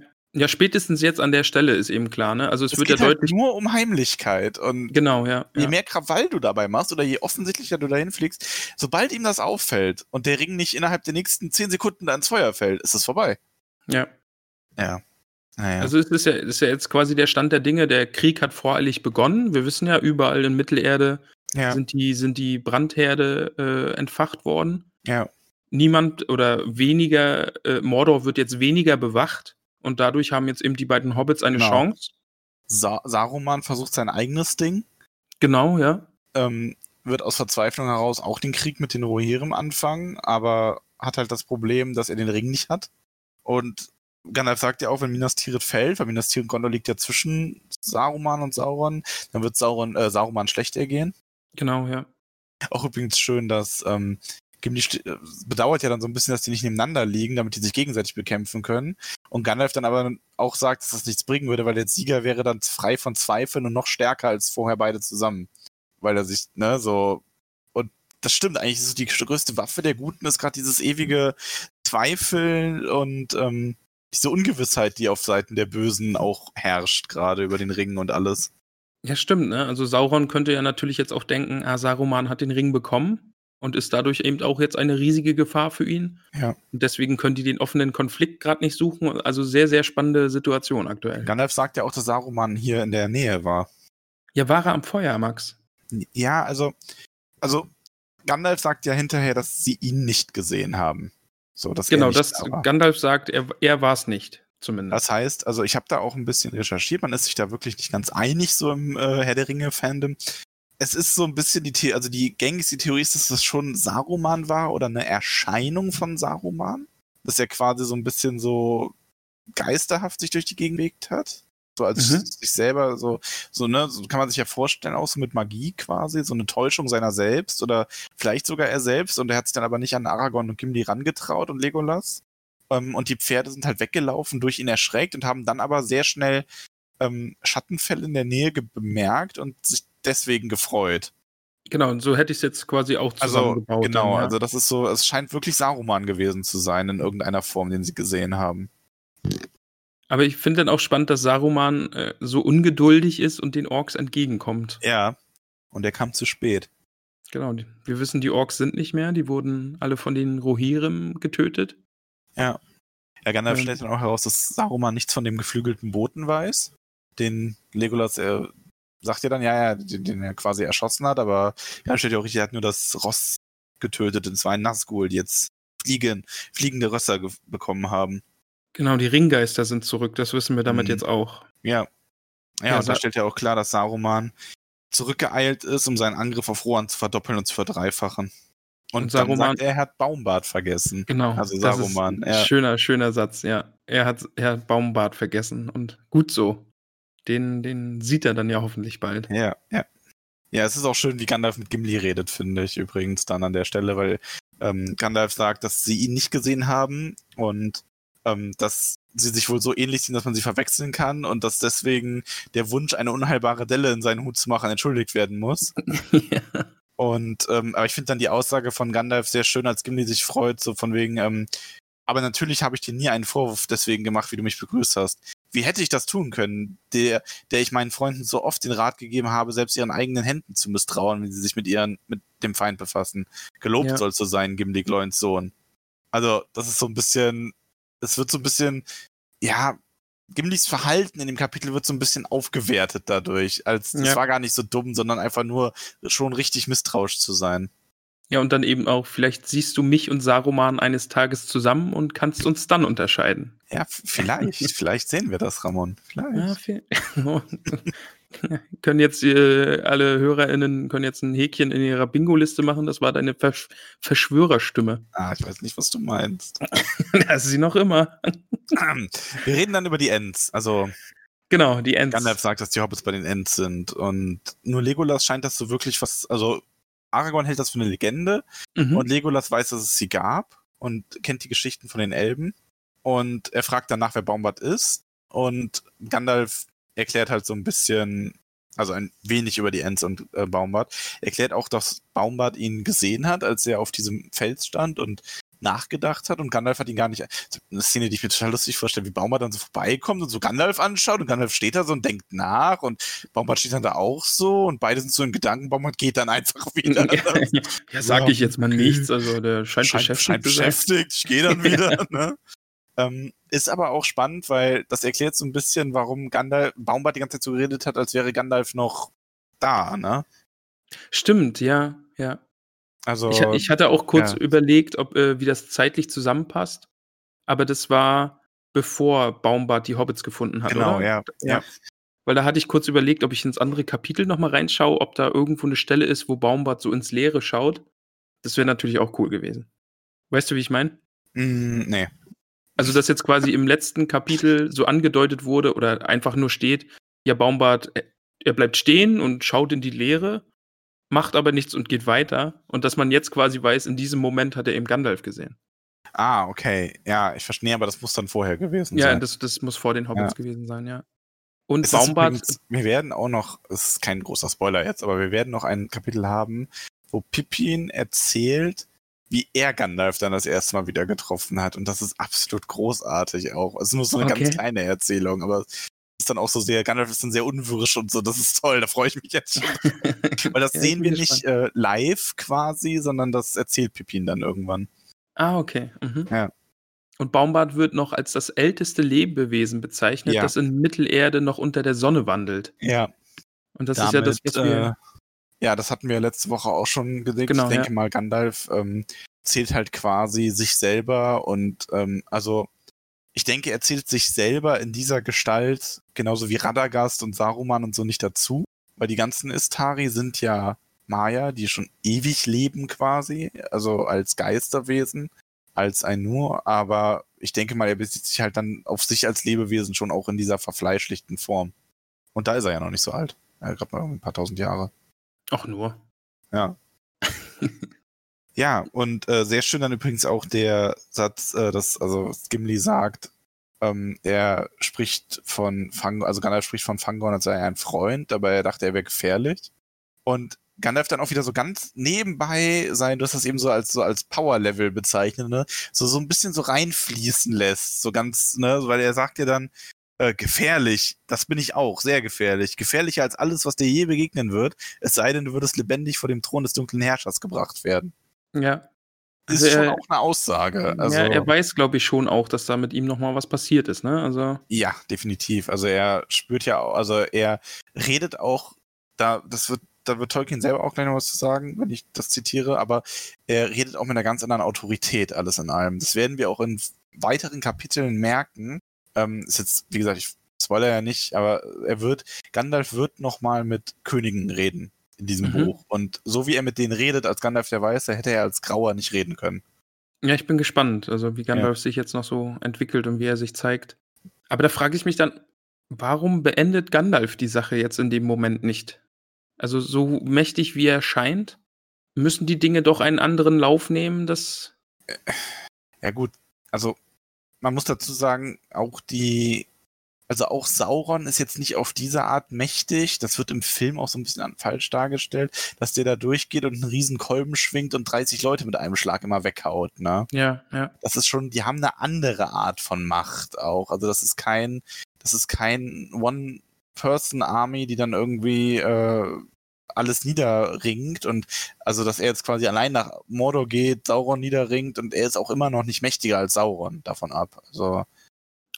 Speaker 2: spätestens jetzt an der Stelle ist eben klar, ne? Also es,
Speaker 3: Es
Speaker 2: wird ja
Speaker 3: geht halt
Speaker 2: deutlich.
Speaker 3: nur um Heimlichkeit und
Speaker 2: Genau, ja.
Speaker 3: Je
Speaker 2: ja.
Speaker 3: mehr Krawall du dabei machst oder je offensichtlicher du dahin fliegst, sobald ihm das auffällt und der Ring nicht innerhalb der nächsten zehn Sekunden da ins Feuer fällt, ist es vorbei.
Speaker 2: ja.
Speaker 3: Ja. Naja.
Speaker 2: Also es ist ja, ist ja jetzt quasi der Stand der Dinge. Der Krieg hat voreilig begonnen. Wir wissen ja, überall in Mittelerde
Speaker 3: ja.
Speaker 2: sind die, sind die Brandherde äh, entfacht worden.
Speaker 3: ja.
Speaker 2: Niemand oder weniger, äh, Mordor wird jetzt weniger bewacht und dadurch haben jetzt eben die beiden Hobbits eine
Speaker 3: Genau.
Speaker 2: Chance.
Speaker 3: Sa Saruman versucht sein eigenes Ding,
Speaker 2: Genau, ja.
Speaker 3: ähm, wird aus Verzweiflung heraus auch den Krieg mit den Rohirrim anfangen, aber hat halt das Problem, dass er den Ring nicht hat. Und Gandalf sagt ja auch, wenn Minas Tirith fällt, weil Minas Tirith Gondor liegt ja zwischen Saruman und Sauron, dann wird Sauron, äh, Saruman schlecht ergehen.
Speaker 2: Genau, ja.
Speaker 3: Auch übrigens schön, dass ähm, Gimli äh, bedauert ja dann so ein bisschen, dass die nicht nebeneinander liegen, damit die sich gegenseitig bekämpfen können. Und Gandalf dann aber auch sagt, dass das nichts bringen würde, weil der Sieger wäre dann frei von Zweifeln und noch stärker als vorher beide zusammen. Weil er sich, ne, so. Und das stimmt eigentlich, ist so die größte Waffe der Guten ist gerade dieses ewige Zweifel und ähm, diese Ungewissheit, die auf Seiten der Bösen auch herrscht, gerade über den Ring und alles.
Speaker 2: Ja, stimmt, ne? Also Sauron könnte ja natürlich jetzt auch denken, ah, Saruman hat den Ring bekommen und ist dadurch eben auch jetzt eine riesige Gefahr für ihn.
Speaker 3: Ja.
Speaker 2: Und deswegen können die den offenen Konflikt gerade nicht suchen. Also sehr, sehr spannende Situation aktuell.
Speaker 3: Gandalf sagt ja auch, dass Saruman hier in der Nähe war.
Speaker 2: Ja, war er am Feuer, Max?
Speaker 3: Ja, also, also Gandalf sagt ja hinterher, dass sie ihn nicht gesehen haben. So, dass
Speaker 2: Genau, das
Speaker 3: da.
Speaker 2: Gandalf sagt, er, er war es nicht, zumindest.
Speaker 3: Das heißt, also ich habe da auch ein bisschen recherchiert, man ist sich da wirklich nicht ganz einig, so im äh, Herr der Ringe-Fandom. Es ist so ein bisschen die The also die gängigste Theorie ist, dass das schon Saruman war oder eine Erscheinung von Saruman. Dass er quasi so ein bisschen so geisterhaft sich durch die Gegend bewegt hat. So als
Speaker 2: Mhm.
Speaker 3: sich selber so, so, ne, so kann man sich ja vorstellen, auch so mit Magie quasi, so eine Täuschung seiner selbst oder vielleicht sogar er selbst und er hat sich dann aber nicht an Aragorn und Gimli rangetraut und Legolas. Ähm, und die Pferde sind halt weggelaufen, durch ihn erschreckt und haben dann aber sehr schnell ähm, Schattenfälle in der Nähe bemerkt und sich deswegen gefreut.
Speaker 2: Genau, und so hätte ich es jetzt quasi auch
Speaker 3: Also,
Speaker 2: zusammengebaut.
Speaker 3: genau,
Speaker 2: dann, ja.
Speaker 3: also das ist so, es scheint wirklich Saruman gewesen zu sein in irgendeiner Form, den sie gesehen haben.
Speaker 2: Aber ich finde dann auch spannend, dass Saruman äh, so ungeduldig ist und den Orks entgegenkommt.
Speaker 3: Ja. Und er kam zu spät.
Speaker 2: Genau, wir wissen, die Orks sind nicht mehr. Die wurden alle von den Rohirrim getötet.
Speaker 3: Ja. Ja, Gandalf
Speaker 2: Ähm.
Speaker 3: stellt dann auch heraus, dass Saruman nichts von dem geflügelten Boten weiß, den Legolas äh, sagt ja dann, ja, ja, den, den er quasi erschossen hat, aber ja, steht ja auch richtig, er hat nur das Ross getötet, und zwar ein Nazgul, die jetzt fliegen, fliegende Rösser bekommen haben.
Speaker 2: Genau, die Ringgeister sind zurück. Das wissen wir damit
Speaker 3: Mhm.
Speaker 2: jetzt auch.
Speaker 3: Ja. Ja,
Speaker 2: Ja,
Speaker 3: und da stellt ja auch klar, dass Saruman zurückgeeilt ist, um seinen Angriff auf Rohan zu verdoppeln und zu verdreifachen. Und,
Speaker 2: Und Saruman-
Speaker 3: sagt er, hat Baumbart vergessen.
Speaker 2: Genau.
Speaker 3: Also
Speaker 2: das
Speaker 3: Saruman,
Speaker 2: ist ein
Speaker 3: ja.
Speaker 2: schöner, schöner Satz, ja. Er hat, er hat Baumbart vergessen und gut so. Den, den sieht er dann ja hoffentlich bald.
Speaker 3: Ja, ja. Ja, es ist auch schön, wie Gandalf mit Gimli redet, finde ich übrigens dann an der Stelle, weil ähm, Gandalf sagt, dass sie ihn nicht gesehen haben und ähm, dass sie sich wohl so ähnlich sind, dass man sie verwechseln kann und dass deswegen der Wunsch, eine unheilbare Delle in seinen Hut zu machen, entschuldigt werden muss. *laughs*
Speaker 2: ja.
Speaker 3: Und ähm, aber ich finde dann die Aussage von Gandalf sehr schön, als Gimli sich freut, so von wegen, ähm, aber natürlich habe ich dir nie einen Vorwurf deswegen gemacht, wie du mich begrüßt hast. Wie hätte ich das tun können, der, der ich meinen Freunden so oft den Rat gegeben habe, selbst ihren eigenen Händen zu misstrauen, wenn sie sich mit ihren, mit dem Feind befassen. Gelobt
Speaker 2: Ja.
Speaker 3: sollst du sein, Gimli Gloins Sohn. Also, das ist so ein bisschen, es wird so ein bisschen, ja, Gimlis Verhalten in dem Kapitel wird so ein bisschen aufgewertet dadurch, als es
Speaker 2: Ja.
Speaker 3: war gar nicht so dumm, sondern einfach nur schon richtig misstrauisch zu sein.
Speaker 2: Ja, und dann eben auch, vielleicht siehst du mich und Saruman eines Tages zusammen und kannst uns dann unterscheiden.
Speaker 3: Ja, vielleicht, *laughs* vielleicht sehen wir das, Ramon. Vielleicht.
Speaker 2: Ja, *laughs* können jetzt äh, alle HörerInnen können jetzt ein Häkchen in ihrer Bingo-Liste machen. Das war deine Versch Verschwörerstimme.
Speaker 3: Ah, ich weiß nicht, was du meinst. *laughs*
Speaker 2: das ist sie noch immer.
Speaker 3: Wir reden dann über die Ents. Also,
Speaker 2: Genau, die Ents.
Speaker 3: Gandalf sagt, dass die Hobbits bei den Ents sind. Und nur Legolas scheint das so wirklich was, also Aragorn hält das für eine Legende
Speaker 2: Mhm.
Speaker 3: und Legolas weiß, dass es sie gab und kennt die Geschichten von den Elben. Und er fragt danach, wer Baumbart ist. Und Gandalf erklärt halt so ein bisschen, also ein wenig über die Ents und äh, Baumbart. Erklärt auch, dass Baumbart ihn gesehen hat, als er auf diesem Fels stand und nachgedacht hat und Gandalf hat ihn gar nicht. Eine Szene, die ich mir total lustig vorstelle, wie Baumbart dann so vorbeikommt und so Gandalf anschaut und Gandalf steht da so und denkt nach und Baumbart steht dann da auch so und beide sind so in Gedanken. Baumbart geht dann einfach *laughs* wieder.
Speaker 2: ja, *laughs* ja, sag ich jetzt mal nichts. Also der scheint,
Speaker 3: scheint,
Speaker 2: beschäftigt
Speaker 3: scheint
Speaker 2: zu sein.
Speaker 3: beschäftigt. Ich gehe dann *laughs* wieder. ne? ähm, ist aber auch spannend, weil das erklärt so ein bisschen, warum Gandalf Baumbart die ganze Zeit so geredet hat, als wäre Gandalf noch da. Ne?
Speaker 2: Stimmt, ja, ja.
Speaker 3: Also
Speaker 2: Ich, ich hatte auch kurz
Speaker 3: ja.
Speaker 2: überlegt, ob äh, wie das zeitlich zusammenpasst, aber das war bevor Baumbart die Hobbits gefunden hat,
Speaker 3: genau,
Speaker 2: oder?
Speaker 3: ja, ja.
Speaker 2: Weil da hatte ich kurz überlegt, ob ich ins andere Kapitel nochmal reinschaue, ob da irgendwo eine Stelle ist, wo Baumbart so ins Leere schaut. Das wäre natürlich auch cool gewesen. Weißt du, wie ich meine?
Speaker 3: Mm, nee.
Speaker 2: Also, dass jetzt quasi im letzten Kapitel so angedeutet wurde oder einfach nur steht, ja, Baumbart, er- er bleibt stehen und schaut in die Leere, macht aber nichts und geht weiter. Und dass man jetzt quasi weiß, in diesem Moment hat er eben Gandalf gesehen.
Speaker 3: Ah, okay. Ja, ich verstehe, aber das muss dann vorher gewesen
Speaker 2: Ja,
Speaker 3: sein.
Speaker 2: das, das muss vor den Hobbits
Speaker 3: Ja.
Speaker 2: gewesen sein, ja. Und
Speaker 3: Es
Speaker 2: Baumbart,
Speaker 3: übrigens, wir werden auch noch, es ist kein großer Spoiler jetzt, aber wir werden noch ein Kapitel haben, wo Pippin erzählt, wie er Gandalf dann das erste Mal wieder getroffen hat. Und das ist absolut großartig auch. Es ist nur so eine
Speaker 2: Okay.
Speaker 3: ganz kleine Erzählung, aber ist dann auch so sehr, Gandalf ist dann sehr unwirsch und so. Das ist toll, da freue ich mich jetzt schon. *laughs* Weil das
Speaker 2: Ja,
Speaker 3: sehen wir nicht äh, live quasi, sondern das erzählt Pippin dann irgendwann.
Speaker 2: Ah, okay. Mhm.
Speaker 3: Ja.
Speaker 2: Und Baumbart wird noch als das älteste Lebewesen bezeichnet,
Speaker 3: Ja.
Speaker 2: das in Mittelerde noch unter der Sonne wandelt.
Speaker 3: Ja,
Speaker 2: Und das ist ja das, was wir.
Speaker 3: äh, ja, das hatten wir letzte Woche auch schon gesehen.
Speaker 2: Genau,
Speaker 3: ich denke
Speaker 2: ja.
Speaker 3: mal, Gandalf ähm, zählt halt quasi sich selber und ähm, also ich denke, er zählt sich selber in dieser Gestalt genauso wie Radagast und Saruman und so nicht dazu, weil die ganzen Istari sind ja Maya, die schon ewig leben quasi, also als Geisterwesen, als ein Nur, aber ich denke mal, er bezieht sich halt dann auf sich als Lebewesen schon auch in dieser verfleischlichten Form. Und da ist er ja noch nicht so alt. Er hat gerade mal ein paar tausend Jahre.
Speaker 2: Ach nur.
Speaker 3: Ja. *laughs* ja, und äh, sehr schön dann übrigens auch der Satz, äh, dass, also Gimli sagt, ähm, er spricht von Fangorn, also Gandalf spricht von Fangorn, als sei er ein Freund, aber er dachte, er wäre gefährlich. Und Gandalf dann auch wieder so ganz nebenbei sein, du hast das eben so als so als Power-Level bezeichnet, ne? So, so ein bisschen so reinfließen lässt. So ganz, ne, weil er sagt ja dann, äh, gefährlich, das bin ich auch, sehr gefährlich. Gefährlicher als alles, was dir je begegnen wird, es sei denn, du würdest lebendig vor dem Thron des dunklen Herrschers gebracht werden.
Speaker 2: Ja.
Speaker 3: Ist
Speaker 2: Also
Speaker 3: schon
Speaker 2: er-
Speaker 3: auch eine Aussage. Also,
Speaker 2: ja, er weiß, glaube ich, schon auch, dass da mit ihm nochmal was passiert ist, ne? Also.
Speaker 3: Ja, definitiv. Also er spürt ja auch, also er redet auch, da, das wird, da wird Tolkien selber auch gleich noch was zu sagen, wenn ich das zitiere, aber er redet auch mit einer ganz anderen Autorität, alles in allem. Das werden wir auch in weiteren Kapiteln merken. Ähm, ist jetzt, wie gesagt, ich spoiler ja nicht, aber er wird, Gandalf wird nochmal mit Königen reden in diesem
Speaker 2: Mhm.
Speaker 3: Buch. Und so wie er mit denen redet als Gandalf der Weiße, hätte er als Grauer nicht reden können.
Speaker 2: Ja, ich bin gespannt, also wie Gandalf sich jetzt noch so entwickelt und wie er sich zeigt. Aber da frage ich mich dann, warum beendet Gandalf die Sache jetzt in dem Moment nicht? Also so mächtig wie er scheint, müssen die Dinge doch einen anderen Lauf nehmen, das
Speaker 3: Ja gut, also man muss dazu sagen, auch die, also auch Sauron ist jetzt nicht auf diese Art mächtig. Das wird im Film auch so ein bisschen falsch dargestellt, dass der da durchgeht und einen riesen Kolben schwingt und 30 Leute mit einem Schlag immer weghaut, ne?
Speaker 2: ja, ja.
Speaker 3: Das ist schon, die haben eine andere Art von Macht auch. Also das ist kein, das ist kein One-Person-Army, die dann irgendwie äh, alles niederringt und also dass er jetzt quasi allein nach Mordor geht, Sauron niederringt und er ist auch immer noch nicht mächtiger als Sauron davon ab. Also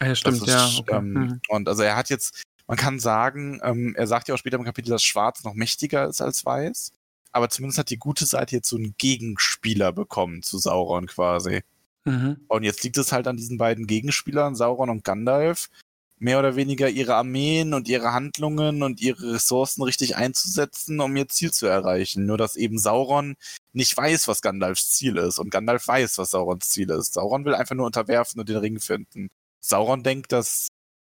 Speaker 2: ja,
Speaker 3: das
Speaker 2: stimmt,
Speaker 3: ist,
Speaker 2: ja. Okay.
Speaker 3: ähm,
Speaker 2: mhm.
Speaker 3: Und also er hat jetzt, man kann sagen, ähm, er sagt ja auch später im Kapitel, dass Schwarz noch mächtiger ist als Weiß. Aber zumindest hat die gute Seite jetzt so einen Gegenspieler bekommen zu Sauron quasi.
Speaker 2: Mhm.
Speaker 3: Und jetzt liegt es halt an diesen beiden Gegenspielern, Sauron und Gandalf, mehr oder weniger ihre Armeen und ihre Handlungen und ihre Ressourcen richtig einzusetzen, um ihr Ziel zu erreichen. Nur dass eben Sauron nicht weiß, was Gandalfs Ziel ist und Gandalf weiß, was Saurons Ziel ist. Sauron will einfach nur unterwerfen und den Ring finden. Sauron denkt, dass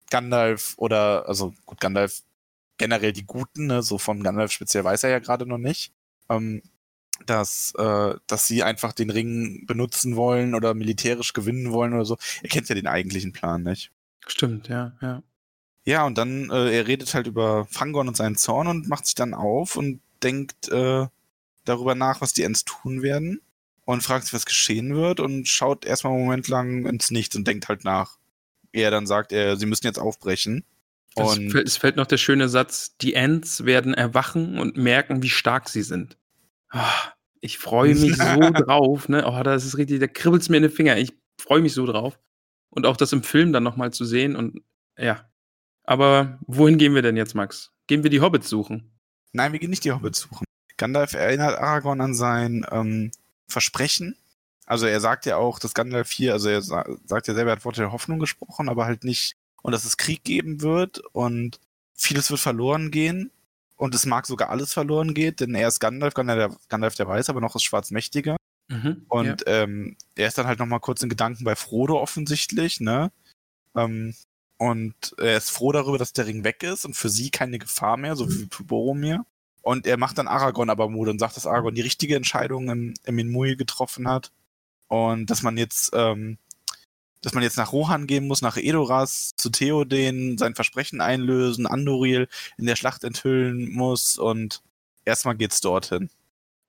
Speaker 3: Gandalf oder, also gut, Gandalf generell die Guten, ne, so von Gandalf speziell weiß er ja gerade noch nicht, ähm, dass, äh, dass sie einfach den Ring benutzen wollen oder militärisch gewinnen wollen oder so. Er kennt ja den eigentlichen Plan nicht.
Speaker 2: Stimmt, ja, ja.
Speaker 3: Ja, und dann, äh, er redet halt über Fangorn und seinen Zorn und macht sich dann auf und denkt äh, darüber nach, was die Ents tun werden und fragt sich, was geschehen wird und schaut erstmal einen Moment lang ins Nichts und denkt halt nach. Er dann sagt, er, sie müssen jetzt aufbrechen.
Speaker 2: Es
Speaker 3: Und
Speaker 2: fällt, es fällt noch der schöne Satz, die Ents werden erwachen und merken, wie stark sie sind. Ah, ich freue *laughs* mich so drauf, ne? Oh, das ist richtig, da kribbelt's mir in den Finger. Ich freue mich so drauf. Und auch das im Film dann nochmal zu sehen und ja. Aber wohin gehen wir denn jetzt, Max? Gehen wir die Hobbits suchen?
Speaker 3: Nein, wir gehen nicht die Hobbits suchen. Gandalf erinnert Aragorn an sein ähm, Versprechen. Also er sagt ja auch, dass Gandalf hier, also er sa sagt ja selber, er hat Worte der Hoffnung gesprochen, aber halt nicht, und dass es Krieg geben wird und vieles wird verloren gehen. Und es mag sogar alles verloren geht, denn er ist Gandalf, Gandalf der, Gandalf der Weiß, aber noch ist Schwarzmächtiger.
Speaker 2: Mhm,
Speaker 3: Und ähm, er ist dann halt nochmal kurz in Gedanken bei Frodo offensichtlich, ne? Ähm, und er ist froh darüber, dass der Ring weg ist und für sie keine Gefahr mehr, so wie für Boromir. Und er macht dann Aragorn aber Mut und sagt, dass Aragorn die richtige Entscheidung im, im Minmui getroffen hat. Und dass man jetzt, ähm, dass man jetzt nach Rohan gehen muss, nach Edoras, zu Theoden, sein Versprechen einlösen, Andoril in der Schlacht enthüllen muss und erstmal geht's dorthin.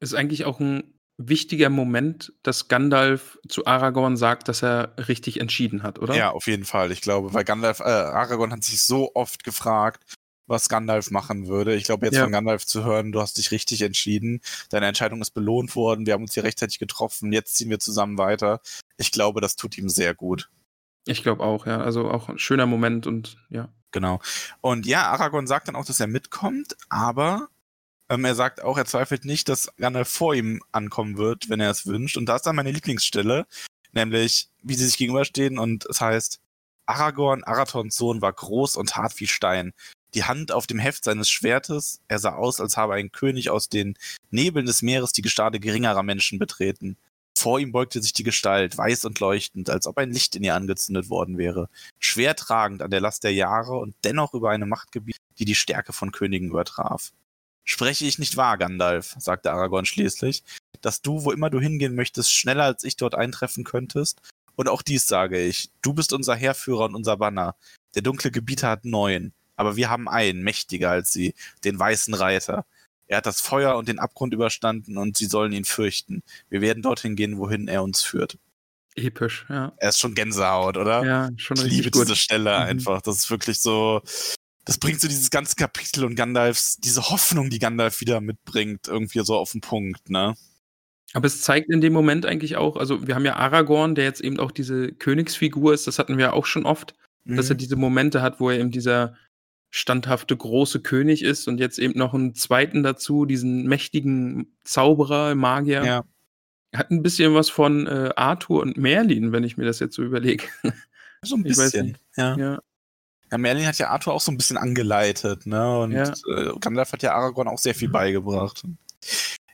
Speaker 2: Ist eigentlich auch ein wichtiger Moment, dass Gandalf zu Aragorn sagt, dass er richtig entschieden hat, oder?
Speaker 3: Ja, auf jeden Fall. Ich glaube, weil Gandalf, äh, Aragorn hat sich so oft gefragt, was Gandalf machen würde. Ich glaube, jetzt
Speaker 2: Ja.
Speaker 3: von Gandalf zu hören, du hast dich richtig entschieden, deine Entscheidung ist belohnt worden, wir haben uns hier rechtzeitig getroffen, jetzt ziehen wir zusammen weiter. Ich glaube, das tut ihm sehr gut.
Speaker 2: Ich glaube auch, ja. Also auch ein schöner Moment und ja.
Speaker 3: Genau. Und ja, Aragorn sagt dann auch, dass er mitkommt, aber ähm, er sagt auch, er zweifelt nicht, dass Gandalf vor ihm ankommen wird, wenn er es wünscht. Und da ist dann meine Lieblingsstelle, nämlich wie sie sich gegenüberstehen und es heißt, Aragorn, Arathorns Sohn, war groß und hart wie Stein. Die Hand auf dem Heft seines Schwertes, er sah aus, als habe ein König aus den Nebeln des Meeres die Gestade geringerer Menschen betreten. Vor ihm beugte sich die Gestalt, weiß und leuchtend, als ob ein Licht in ihr angezündet worden wäre, schwer tragend an der Last der Jahre und dennoch über eine Macht gebiet, die die Stärke von Königen übertraf. Spreche ich nicht wahr, Gandalf, sagte Aragorn schließlich, dass du, wo immer du hingehen möchtest, schneller als ich dort eintreffen könntest? Und auch dies sage ich, du bist unser Heerführer und unser Banner. Der dunkle Gebieter hat neun, aber wir haben einen, mächtiger als sie, den weißen Reiter. Er hat das Feuer und den Abgrund überstanden und sie sollen ihn fürchten. Wir werden dorthin gehen, wohin er uns führt.
Speaker 2: Episch, ja.
Speaker 3: Er ist schon Gänsehaut, oder?
Speaker 2: Ja, schon
Speaker 3: ich
Speaker 2: richtig
Speaker 3: liebe
Speaker 2: gut.
Speaker 3: diese Stelle
Speaker 2: Mhm.
Speaker 3: einfach. Das ist wirklich so. Das bringt so dieses ganze Kapitel und Gandalfs, diese Hoffnung, die Gandalf wieder mitbringt, irgendwie so auf den Punkt, ne?
Speaker 2: Aber es zeigt in dem Moment eigentlich auch, also wir haben ja Aragorn, der jetzt eben auch diese Königsfigur ist, das hatten wir auch schon oft, dass er
Speaker 3: Mhm.
Speaker 2: diese Momente hat, wo er eben dieser standhafte große König ist und jetzt eben noch einen zweiten dazu, diesen mächtigen Zauberer, Magier.
Speaker 3: ja.
Speaker 2: Hat ein bisschen was von äh, Arthur und Merlin, wenn ich mir das jetzt so überlege. *laughs*
Speaker 3: So ein bisschen. Ja.
Speaker 2: ja.
Speaker 3: Ja, Merlin hat ja Arthur auch so ein bisschen angeleitet, ne? Und
Speaker 2: Ja.
Speaker 3: äh, Gandalf hat ja Aragorn auch sehr viel beigebracht.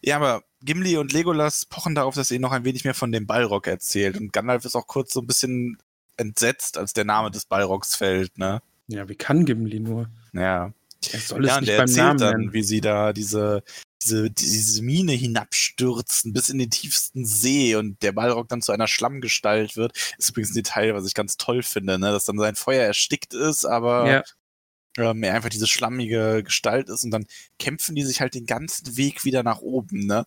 Speaker 3: Ja, aber Gimli und Legolas pochen darauf, dass er ihnen noch ein wenig mehr von dem Balrog erzählt. Und Gandalf ist auch kurz so ein bisschen entsetzt, als der Name des Balrogs fällt, ne?
Speaker 2: Ja, wie kann Gimli nur?
Speaker 3: Ja.
Speaker 2: Er soll es
Speaker 3: ja, und
Speaker 2: nicht
Speaker 3: der
Speaker 2: beim Namen
Speaker 3: dann,
Speaker 2: nennen.
Speaker 3: wie sie da diese, diese, diese Mine hinabstürzen bis in den tiefsten See und der Balrog dann zu einer Schlammgestalt wird. Ist übrigens ein Detail, was ich ganz toll finde, ne? dass dann sein Feuer erstickt ist, aber
Speaker 2: Ja,
Speaker 3: ähm, er einfach diese schlammige Gestalt ist und dann kämpfen die sich halt den ganzen Weg wieder nach oben, ne?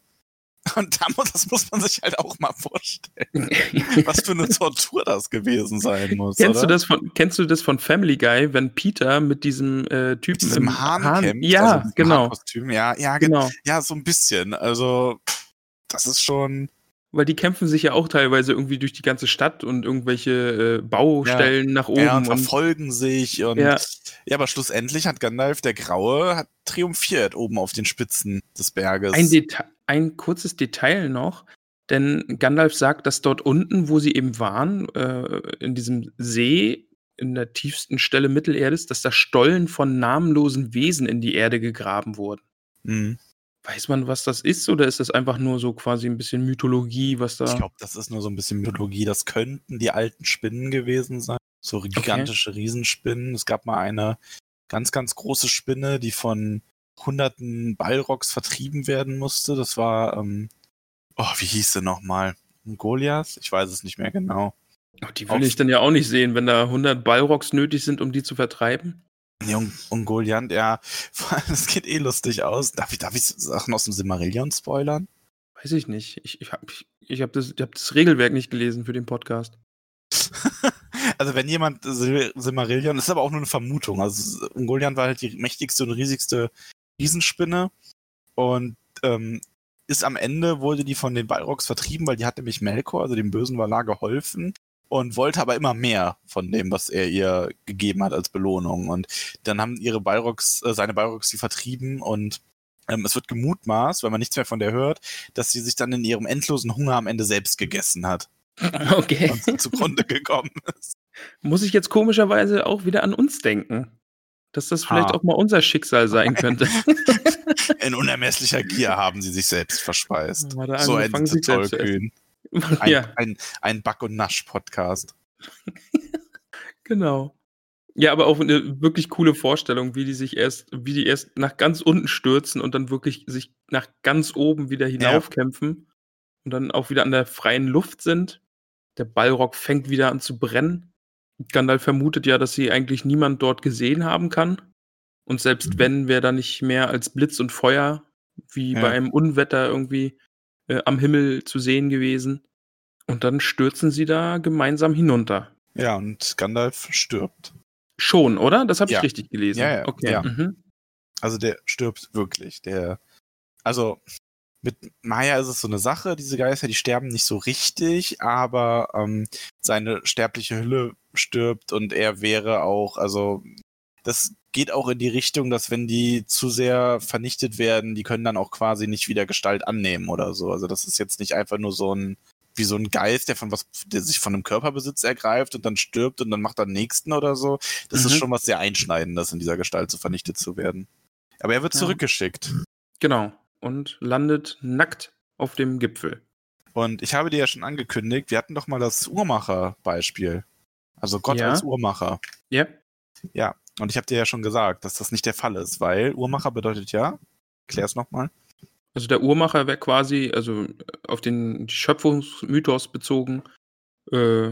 Speaker 3: Und da muss, das muss man sich halt auch mal vorstellen, *laughs* was für eine Tortur das gewesen sein muss.
Speaker 2: kennst,
Speaker 3: oder?
Speaker 2: du das von, kennst du das von Family Guy, wenn Peter mit diesem äh, Typen
Speaker 3: Mit diesem
Speaker 2: im
Speaker 3: Hahn,
Speaker 2: Hahn-
Speaker 3: kämpft,
Speaker 2: Ja,
Speaker 3: also
Speaker 2: genau.
Speaker 3: Ja, ja, ge-
Speaker 2: genau.
Speaker 3: ja, so ein bisschen. Also, das ist schon.
Speaker 2: Weil die kämpfen sich ja auch teilweise irgendwie durch die ganze Stadt und irgendwelche äh, Baustellen nach oben.
Speaker 3: ja, und
Speaker 2: und,
Speaker 3: verfolgen sich und.
Speaker 2: Ja.
Speaker 3: Ja. aber schlussendlich hat Gandalf, der Graue, hat triumphiert oben auf den Spitzen des Berges.
Speaker 2: ein, Deta ein kurzes Detail noch, denn Gandalf sagt, dass dort unten, wo sie eben waren, äh, in diesem See, in der tiefsten Stelle Mittelerdes, dass da Stollen von namenlosen Wesen in die Erde gegraben wurden.
Speaker 3: Mhm.
Speaker 2: Weiß man, was das ist, oder ist das einfach nur so quasi ein bisschen Mythologie, was da.
Speaker 3: Ich glaube, das ist nur so ein bisschen Mythologie. Das könnten die alten Spinnen gewesen sein. So gigantische Riesenspinnen. Es gab mal eine ganz, ganz große Spinne, die von hunderten Balrogs vertrieben werden musste. Das war, ähm, oh, wie hieß sie nochmal? Goliath? Ich weiß es nicht mehr genau.
Speaker 2: Oh, die will ich dann ja auch nicht sehen, wenn da 100 Ballrocks nötig sind, um die zu vertreiben.
Speaker 3: Und Goliath, ja, vor *laughs* allem, das geht eh lustig aus. Darf ich, darf ich Sachen aus dem Silmarillion spoilern?
Speaker 2: Weiß ich nicht. Ich, ich habe ich, ich hab das, ich hab das Regelwerk nicht gelesen für den Podcast. *laughs*
Speaker 3: also wenn jemand Sil Silmarillion, das ist aber auch nur eine Vermutung. Also Ungoliant war halt die mächtigste und riesigste Riesenspinne und ähm, ist am Ende, wurde die von den Balrogs vertrieben, weil die hat nämlich Melkor, also dem bösen Valar, geholfen und wollte aber immer mehr von dem, was er ihr gegeben hat als Belohnung. Und dann haben ihre Balrogs, äh, seine Balrogs sie vertrieben und ähm, es wird gemutmaßt, weil man nichts mehr von der hört, dass sie sich dann in ihrem endlosen Hunger am Ende selbst gegessen hat *laughs*
Speaker 2: Okay.
Speaker 3: und zugrunde gekommen ist.
Speaker 2: Muss ich jetzt komischerweise auch wieder an uns denken. Dass das vielleicht
Speaker 3: Ah.
Speaker 2: auch mal unser Schicksal sein *laughs* könnte.
Speaker 3: In unermesslicher Gier haben sie sich selbst verspeist.
Speaker 2: Er
Speaker 3: So
Speaker 2: zu
Speaker 3: Tollkühn. Ein, *laughs*
Speaker 2: ja,
Speaker 3: ein, ein Back- und Nasch-Podcast. *laughs*
Speaker 2: genau. Ja, aber auch eine wirklich coole Vorstellung, wie die sich erst, wie die erst nach ganz unten stürzen und dann wirklich sich nach ganz oben wieder hinaufkämpfen und dann auch wieder an der freien Luft sind. Der Ballrock fängt wieder an zu brennen. Gandalf vermutet ja, dass sie eigentlich niemand dort gesehen haben kann. Und selbst
Speaker 3: Mhm.
Speaker 2: wenn, wäre da nicht mehr als Blitz und Feuer, wie
Speaker 3: Ja.
Speaker 2: bei einem Unwetter irgendwie äh, am Himmel zu sehen gewesen. Und dann stürzen sie da gemeinsam hinunter.
Speaker 3: Ja, und Gandalf stirbt.
Speaker 2: Schon, oder? Das habe ich
Speaker 3: Ja.
Speaker 2: richtig gelesen.
Speaker 3: Ja, ja,
Speaker 2: okay.
Speaker 3: ja.
Speaker 2: Mhm.
Speaker 3: Also der stirbt wirklich. Der, also mit Maya ist es so eine Sache, diese Geister, die sterben nicht so richtig, aber ähm, seine sterbliche Hülle stirbt und er wäre auch, also das geht auch in die Richtung, dass wenn die zu sehr vernichtet werden, die können dann auch quasi nicht wieder Gestalt annehmen oder so. Also das ist jetzt nicht einfach nur so ein wie so ein Geist, der von was, der sich von einem Körperbesitz ergreift und dann stirbt und dann macht er nächsten oder so. Das ist
Speaker 2: Mhm.
Speaker 3: schon was sehr Einschneidendes, in dieser Gestalt so vernichtet zu werden. Aber er wird
Speaker 2: Ja.
Speaker 3: zurückgeschickt.
Speaker 2: Genau. Und landet nackt auf dem Gipfel.
Speaker 3: Und ich habe dir ja schon angekündigt, wir hatten doch mal das Uhrmacher-Beispiel. Also Gott
Speaker 2: Ja.
Speaker 3: als Uhrmacher.
Speaker 2: Ja.
Speaker 3: Ja. Und ich habe dir ja schon gesagt, dass das nicht der Fall ist, weil Uhrmacher bedeutet ja, klär's nochmal.
Speaker 2: Also der Uhrmacher wäre quasi, also auf den Schöpfungsmythos bezogen, äh,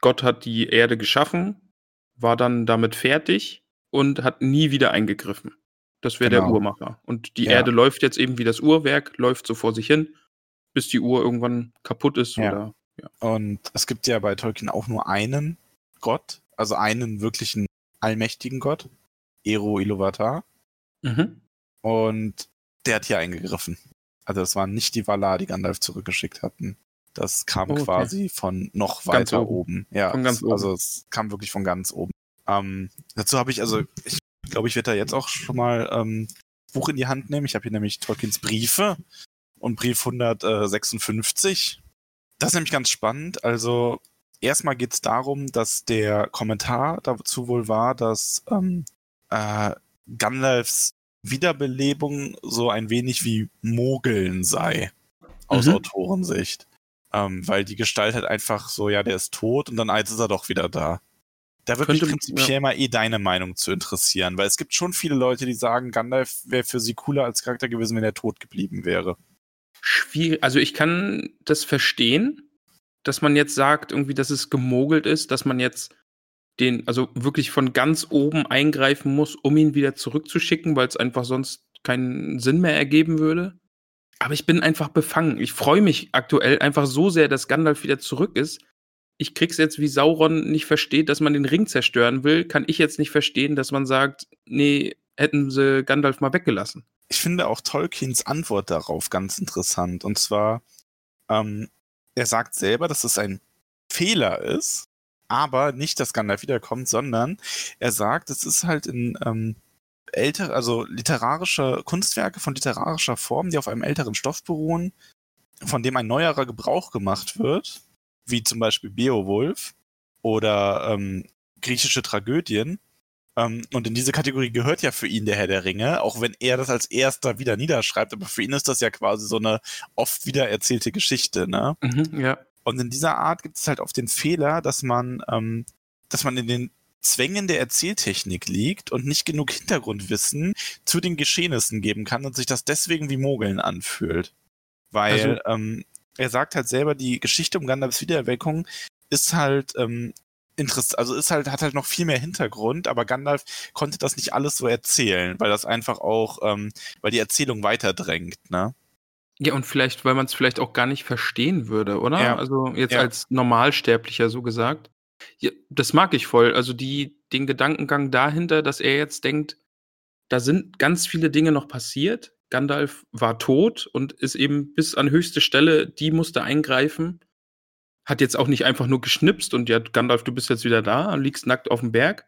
Speaker 2: Gott hat die Erde geschaffen, war dann damit fertig und hat nie wieder eingegriffen. Das wäre der
Speaker 3: Genau.
Speaker 2: Uhrmacher. Und die
Speaker 3: Ja.
Speaker 2: Erde läuft jetzt eben wie das Uhrwerk, läuft so vor sich hin, bis die Uhr irgendwann kaputt ist
Speaker 3: Ja.
Speaker 2: oder
Speaker 3: Und es gibt ja bei Tolkien auch nur einen Gott, also einen wirklichen allmächtigen Gott, Ero Iluvatar.
Speaker 2: Mhm.
Speaker 3: Und der hat hier eingegriffen. Also das waren nicht die Valar, die Gandalf zurückgeschickt hatten. Das kam
Speaker 2: Oh, okay.
Speaker 3: quasi von noch
Speaker 2: Ganz
Speaker 3: weiter
Speaker 2: oben.
Speaker 3: oben. Ja,
Speaker 2: Von ganz
Speaker 3: es- also es kam wirklich von ganz oben. Ähm, dazu habe ich, also ich glaube, ich werde da jetzt auch schon mal ähm, Buch in die Hand nehmen. Ich habe hier nämlich Tolkiens Briefe und Brief 156. Das ist nämlich ganz spannend. Also erstmal geht es darum, dass der Kommentar dazu wohl war, dass ähm, äh, Gandalfs Wiederbelebung so ein wenig wie Mogeln sei, aus mhm. Autorensicht. Ähm, weil die Gestalt halt einfach so, ja, der ist tot und dann eins ist er doch wieder da. Da würde mich prinzipiell ja. mal eh deine Meinung zu interessieren, weil es gibt schon viele Leute, die sagen, Gandalf wäre für sie cooler als Charakter gewesen, wenn er tot geblieben wäre.
Speaker 2: Schwierig. Also ich kann das verstehen, dass man jetzt sagt, irgendwie, dass es gemogelt ist, dass man jetzt den, also wirklich von ganz oben eingreifen muss, um ihn wieder zurückzuschicken, weil es einfach sonst keinen Sinn mehr ergeben würde. Aber ich bin einfach befangen. Ich freue mich aktuell einfach so sehr, dass Gandalf wieder zurück ist. Ich krieg's jetzt, wie Sauron nicht versteht, dass man den Ring zerstören will, kann ich jetzt nicht verstehen, dass man sagt, nee, hätten sie Gandalf mal weggelassen.
Speaker 3: Ich finde auch Tolkiens Antwort darauf ganz interessant. Und zwar, ähm, er sagt selber, dass es ein Fehler ist, aber nicht, dass Gandalf wiederkommt, sondern er sagt, es ist halt in ähm, ältere, also literarische Kunstwerke von literarischer Form, die auf einem älteren Stoff beruhen, von dem ein neuerer Gebrauch gemacht wird, wie zum Beispiel Beowulf oder ähm, griechische Tragödien. Ähm, und in diese Kategorie gehört ja für ihn der Herr der Ringe, auch wenn er das als erster wieder niederschreibt, aber für ihn ist das ja quasi so eine oft wieder erzählte Geschichte, ne?
Speaker 2: Mhm, ja.
Speaker 3: Und in dieser Art gibt es halt oft den Fehler, dass man, ähm, dass man in den Zwängen der Erzähltechnik liegt und nicht genug Hintergrundwissen zu den Geschehnissen geben kann und sich das deswegen wie Mogeln anfühlt. Weil also, ähm, er sagt halt selber, die Geschichte um Gandalfs Wiedererweckung ist halt ähm, interessant, also ist halt, hat halt noch viel mehr Hintergrund, aber Gandalf konnte das nicht alles so erzählen, weil das einfach auch, ähm, weil die Erzählung weiterdrängt, ne?
Speaker 2: Ja, und vielleicht, weil man es vielleicht auch gar nicht verstehen würde, oder? Ja. Also jetzt ja. als Normalsterblicher so gesagt. Ja, das mag ich voll. Also die, den Gedankengang dahinter, dass er jetzt denkt, da sind ganz viele Dinge noch passiert. Gandalf war tot und ist eben bis an höchste Stelle, die musste eingreifen. Hat jetzt auch nicht einfach nur geschnipst und ja, Gandalf, du bist jetzt wieder da und liegst nackt auf dem Berg,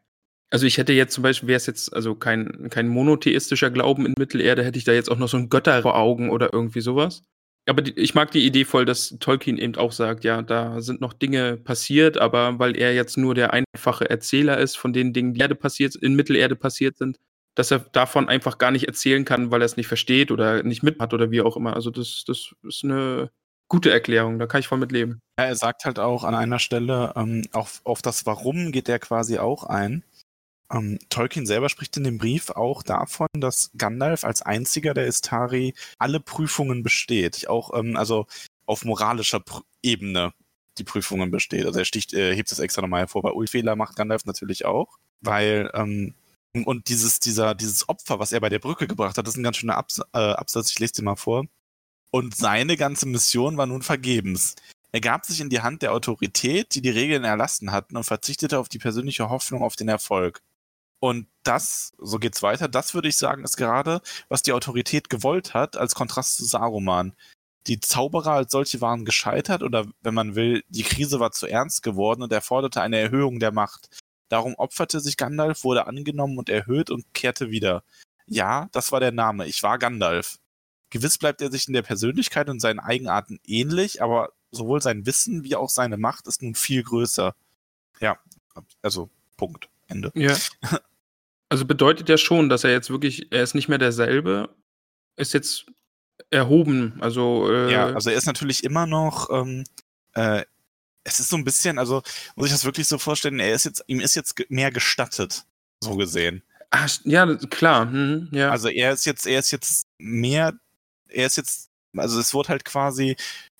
Speaker 2: also ich hätte jetzt zum Beispiel, wäre es jetzt also kein, kein monotheistischer Glauben in Mittelerde, hätte ich da jetzt auch noch so einen Götter vor Augen oder irgendwie sowas. Aber die, ich mag die Idee voll, dass Tolkien eben auch sagt, ja, da sind noch Dinge passiert, aber weil er jetzt nur der einfache Erzähler ist von den Dingen, die Erde passiert, in Mittelerde passiert sind, dass er davon einfach gar nicht erzählen kann, weil er es nicht versteht oder nicht mit hat oder wie auch immer. Also das, das ist eine gute Erklärung, da kann ich voll mit leben.
Speaker 3: Ja, er sagt halt auch an einer Stelle, ähm, auf, auf das Warum geht er quasi auch ein. Ähm, Tolkien selber spricht in dem Brief auch davon, dass Gandalf als einziger der Istari alle Prüfungen besteht. Auch, ähm, also auf moralischer Pr Ebene die Prüfungen besteht. Also er sticht, äh, hebt es extra nochmal hervor. Bei Ulfehler macht Gandalf natürlich auch, weil ähm, und dieses, dieser, dieses Opfer, was er bei der Brücke gebracht hat, das ist ein ganz schöner Abs äh, Absatz, ich lese dir mal vor. Und seine ganze Mission war nun vergebens. Er gab sich in die Hand der Autorität, die die Regeln erlassen hatten, und verzichtete auf die persönliche Hoffnung auf den Erfolg. Und das, so geht's weiter, das würde ich sagen, ist gerade, was die Autorität gewollt hat, als Kontrast zu Saruman. Die Zauberer als solche waren gescheitert oder, wenn man will, die Krise war zu ernst geworden und er forderte eine Erhöhung der Macht. Darum opferte sich Gandalf, wurde angenommen und erhöht und kehrte wieder. Ja, das war der Name. Ich war Gandalf. Gewiss bleibt er sich in der Persönlichkeit und seinen Eigenarten ähnlich, aber sowohl sein Wissen wie auch seine Macht ist nun viel größer. Ja, also Punkt. Ende.
Speaker 2: Ja. Also bedeutet ja schon, dass er jetzt wirklich, er ist nicht mehr derselbe, ist jetzt erhoben. Also
Speaker 3: äh ja, also er ist natürlich immer noch. Ähm, äh, es ist so ein bisschen, also muss ich das wirklich so vorstellen, er ist jetzt, ihm ist jetzt mehr gestattet, so gesehen.
Speaker 2: Ach, ja, klar. Hm, ja.
Speaker 3: Also er ist jetzt, er ist jetzt mehr, er ist jetzt, also es wurde halt quasi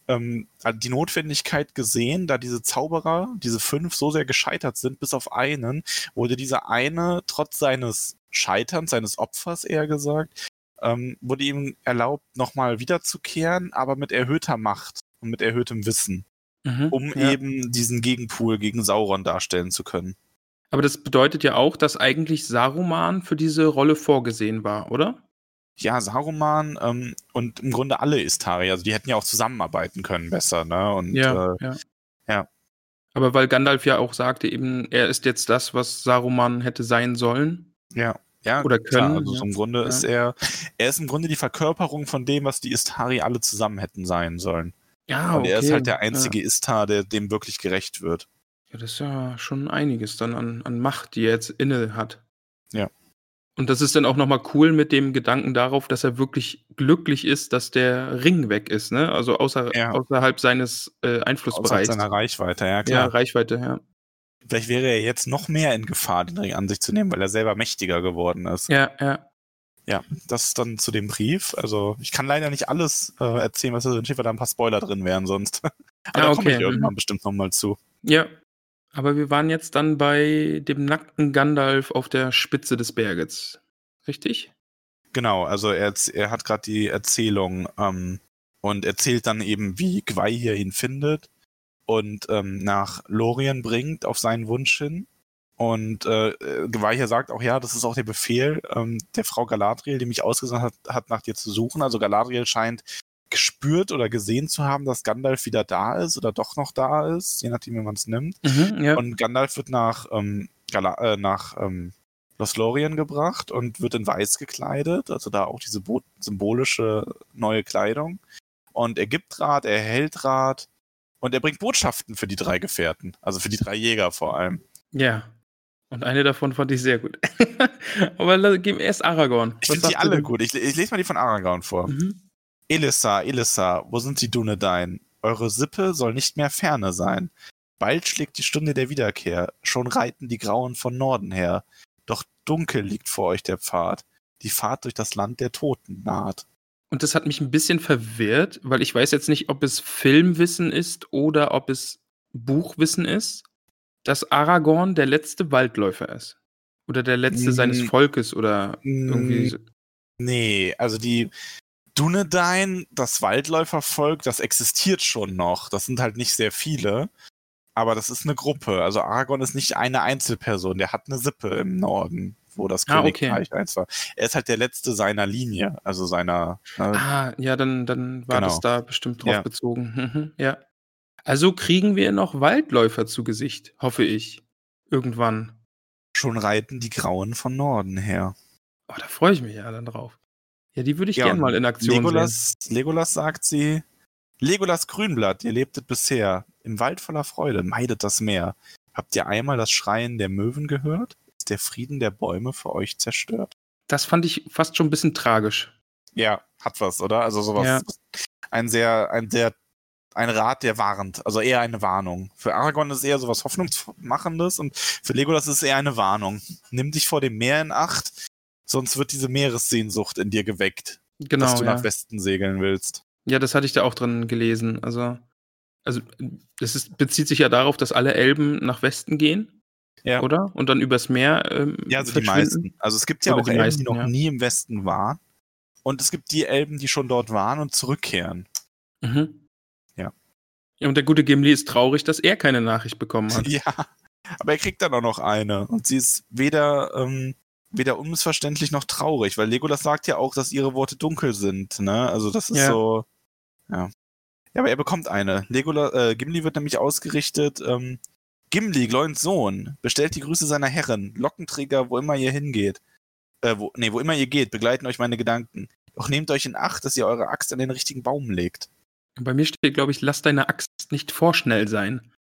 Speaker 3: ähm, die Notwendigkeit gesehen, da diese Zauberer, diese fünf, so sehr gescheitert sind, bis auf einen, wurde dieser eine trotz seines Scheiterns, seines Opfers eher gesagt, ähm, wurde ihm erlaubt, nochmal wiederzukehren, aber mit erhöhter Macht und mit erhöhtem Wissen, mhm, um ja. eben diesen Gegenpool gegen Sauron darstellen zu können.
Speaker 2: Aber das bedeutet ja auch, dass eigentlich Saruman für diese Rolle vorgesehen war, oder?
Speaker 3: ja, Saruman ähm, und im Grunde alle Istari, also die hätten ja auch zusammenarbeiten können besser, ne? Und
Speaker 2: ja, äh, ja. ja. Aber weil Gandalf ja auch sagte, eben, er ist jetzt das, was Saruman hätte sein sollen.
Speaker 3: Ja. Ja,
Speaker 2: oder können. Klar,
Speaker 3: also ja. im Grunde ja. ist er, er ist im Grunde die Verkörperung von dem, was die Istari alle zusammen hätten sein sollen. Ja, okay. Und er ist halt der einzige ja. Istar, der dem wirklich gerecht wird.
Speaker 2: Ja, das ist ja schon einiges dann an, an Macht, die er jetzt inne hat.
Speaker 3: Ja.
Speaker 2: Und das ist dann auch nochmal cool mit dem Gedanken darauf, dass er wirklich glücklich ist, dass der Ring weg ist, ne? Also außer,
Speaker 3: Ja.
Speaker 2: außerhalb seines äh,
Speaker 3: Außerhalb
Speaker 2: Einflussbereichs.
Speaker 3: seiner Reichweite, ja
Speaker 2: ja,
Speaker 3: klar.
Speaker 2: Reichweite, ja.
Speaker 3: Vielleicht wäre er jetzt noch mehr in Gefahr, den Ring an sich zu nehmen, weil er selber mächtiger geworden ist.
Speaker 2: Ja, ja.
Speaker 3: Ja, das dann zu dem Brief. Also ich kann leider nicht alles äh, erzählen, was da drin steht, weil da ein paar Spoiler drin wären sonst. *laughs* Aber
Speaker 2: Ah,
Speaker 3: da komme
Speaker 2: okay,
Speaker 3: ich irgendwann
Speaker 2: mhm.
Speaker 3: bestimmt nochmal zu.
Speaker 2: Ja. Aber wir waren jetzt dann bei dem nackten Gandalf auf der Spitze des Berges. Richtig?
Speaker 3: Genau, also er, er hat gerade die Erzählung ähm, und erzählt dann eben, wie Gwei hier ihn findet und ähm, nach Lorien bringt auf seinen Wunsch hin. Und äh, äh, Gwei hier sagt auch, ja, das ist auch der Befehl ähm, der Frau Galadriel, die mich ausgesandt hat, hat, nach dir zu suchen. Also Galadriel scheint gespürt oder gesehen zu haben, dass Gandalf wieder da ist oder doch noch da ist, je nachdem, wie man es nimmt.
Speaker 2: Mhm, ja.
Speaker 3: Und Gandalf wird nach, ähm, Gala äh, nach ähm, Lothlorien gebracht und wird in weiß gekleidet, also da auch diese bo symbolische neue Kleidung. Und er gibt Rat, er hält Rat und er bringt Botschaften für die drei Gefährten, also für die drei Jäger vor allem.
Speaker 2: ja. Und eine davon fand ich sehr gut. *laughs* Aber geben erst Aragorn.
Speaker 3: Ich finde die alle gut. Ich, ich lese mal die von Aragorn vor.
Speaker 2: Mhm.
Speaker 3: Elissa, Elissa, wo sind die Dunedain? Eure Sippe soll nicht mehr ferne sein. Bald schlägt die Stunde der Wiederkehr, schon reiten die Grauen von Norden her. Doch dunkel liegt vor euch der Pfad, die Fahrt durch das Land der Toten naht.
Speaker 2: Und das hat mich ein bisschen verwirrt, weil ich weiß jetzt nicht, ob es Filmwissen ist oder ob es Buchwissen ist, dass Aragorn der letzte Waldläufer ist. Oder der letzte seines Volkes oder irgendwie.
Speaker 3: Nee, also die Dunedain, das Waldläufervolk, das existiert schon noch. Das sind halt nicht sehr viele, aber das ist eine Gruppe. Also Aragorn ist nicht eine Einzelperson, der hat eine Sippe im Norden, wo das
Speaker 2: Ah, okay.
Speaker 3: Königreich eins war. Er ist halt der letzte seiner Linie, also seiner. Ne,
Speaker 2: Ah, ja, dann, dann war
Speaker 3: Genau.
Speaker 2: das da bestimmt drauf
Speaker 3: Ja.
Speaker 2: bezogen. Mhm, ja. Also kriegen wir noch Waldläufer zu Gesicht, hoffe ich. Irgendwann.
Speaker 3: schon reiten die Grauen von Norden her.
Speaker 2: Oh, da freue ich mich ja dann drauf. Ja, die würde ich
Speaker 3: Ja,
Speaker 2: gern mal in Aktion sehen.
Speaker 3: Legolas, Legolas sagt sie, Legolas Grünblatt, ihr lebtet bisher im Wald voller Freude, meidet das Meer. Habt ihr einmal das Schreien der Möwen gehört? Ist der Frieden der Bäume für euch zerstört?
Speaker 2: Das fand ich fast schon ein bisschen tragisch.
Speaker 3: Ja, hat was, oder? Also sowas.
Speaker 2: Ja.
Speaker 3: Ein sehr, ein sehr, ein Rat, der warnt. Also eher eine Warnung. Für Aragorn ist es eher sowas Hoffnungsmachendes und für Legolas ist es eher eine Warnung. Nimm dich vor dem Meer in Acht, sonst wird diese Meeressehnsucht in dir geweckt,
Speaker 2: Genau.
Speaker 3: dass du
Speaker 2: ja.
Speaker 3: nach Westen segeln willst.
Speaker 2: ja, das hatte ich da auch drin gelesen. Also, also das ist, bezieht sich ja darauf, dass alle Elben nach Westen gehen,
Speaker 3: Ja.
Speaker 2: oder? Und dann übers Meer. Ähm,
Speaker 3: Ja, also die meisten. Also es gibt ja
Speaker 2: Oder
Speaker 3: auch
Speaker 2: die
Speaker 3: Elben,
Speaker 2: meisten,
Speaker 3: die noch
Speaker 2: ja.
Speaker 3: nie im Westen waren. Und es gibt die Elben, die schon dort waren und zurückkehren.
Speaker 2: Mhm.
Speaker 3: Ja.
Speaker 2: Und der gute Gimli ist traurig, dass er keine Nachricht bekommen hat. *laughs*
Speaker 3: Ja. Aber er kriegt dann auch noch eine. Und sie ist weder, ähm, weder unmissverständlich noch traurig, weil Legolas sagt ja auch, dass ihre Worte dunkel sind. Ne? Also das ist
Speaker 2: Ja.
Speaker 3: so. Ja. Ja, aber er bekommt eine. Legolas, äh, Gimli wird nämlich ausgerichtet. Ähm, Gimli, Gloins Sohn, bestellt die Grüße seiner Herren, Lockenträger, wo immer ihr hingeht. Äh, wo, nee, wo immer ihr geht, begleiten euch meine Gedanken. Doch nehmt euch in Acht, dass ihr eure Axt an den richtigen Baum legt.
Speaker 2: Bei mir steht, glaube ich, lass deine Axt nicht vorschnell sein.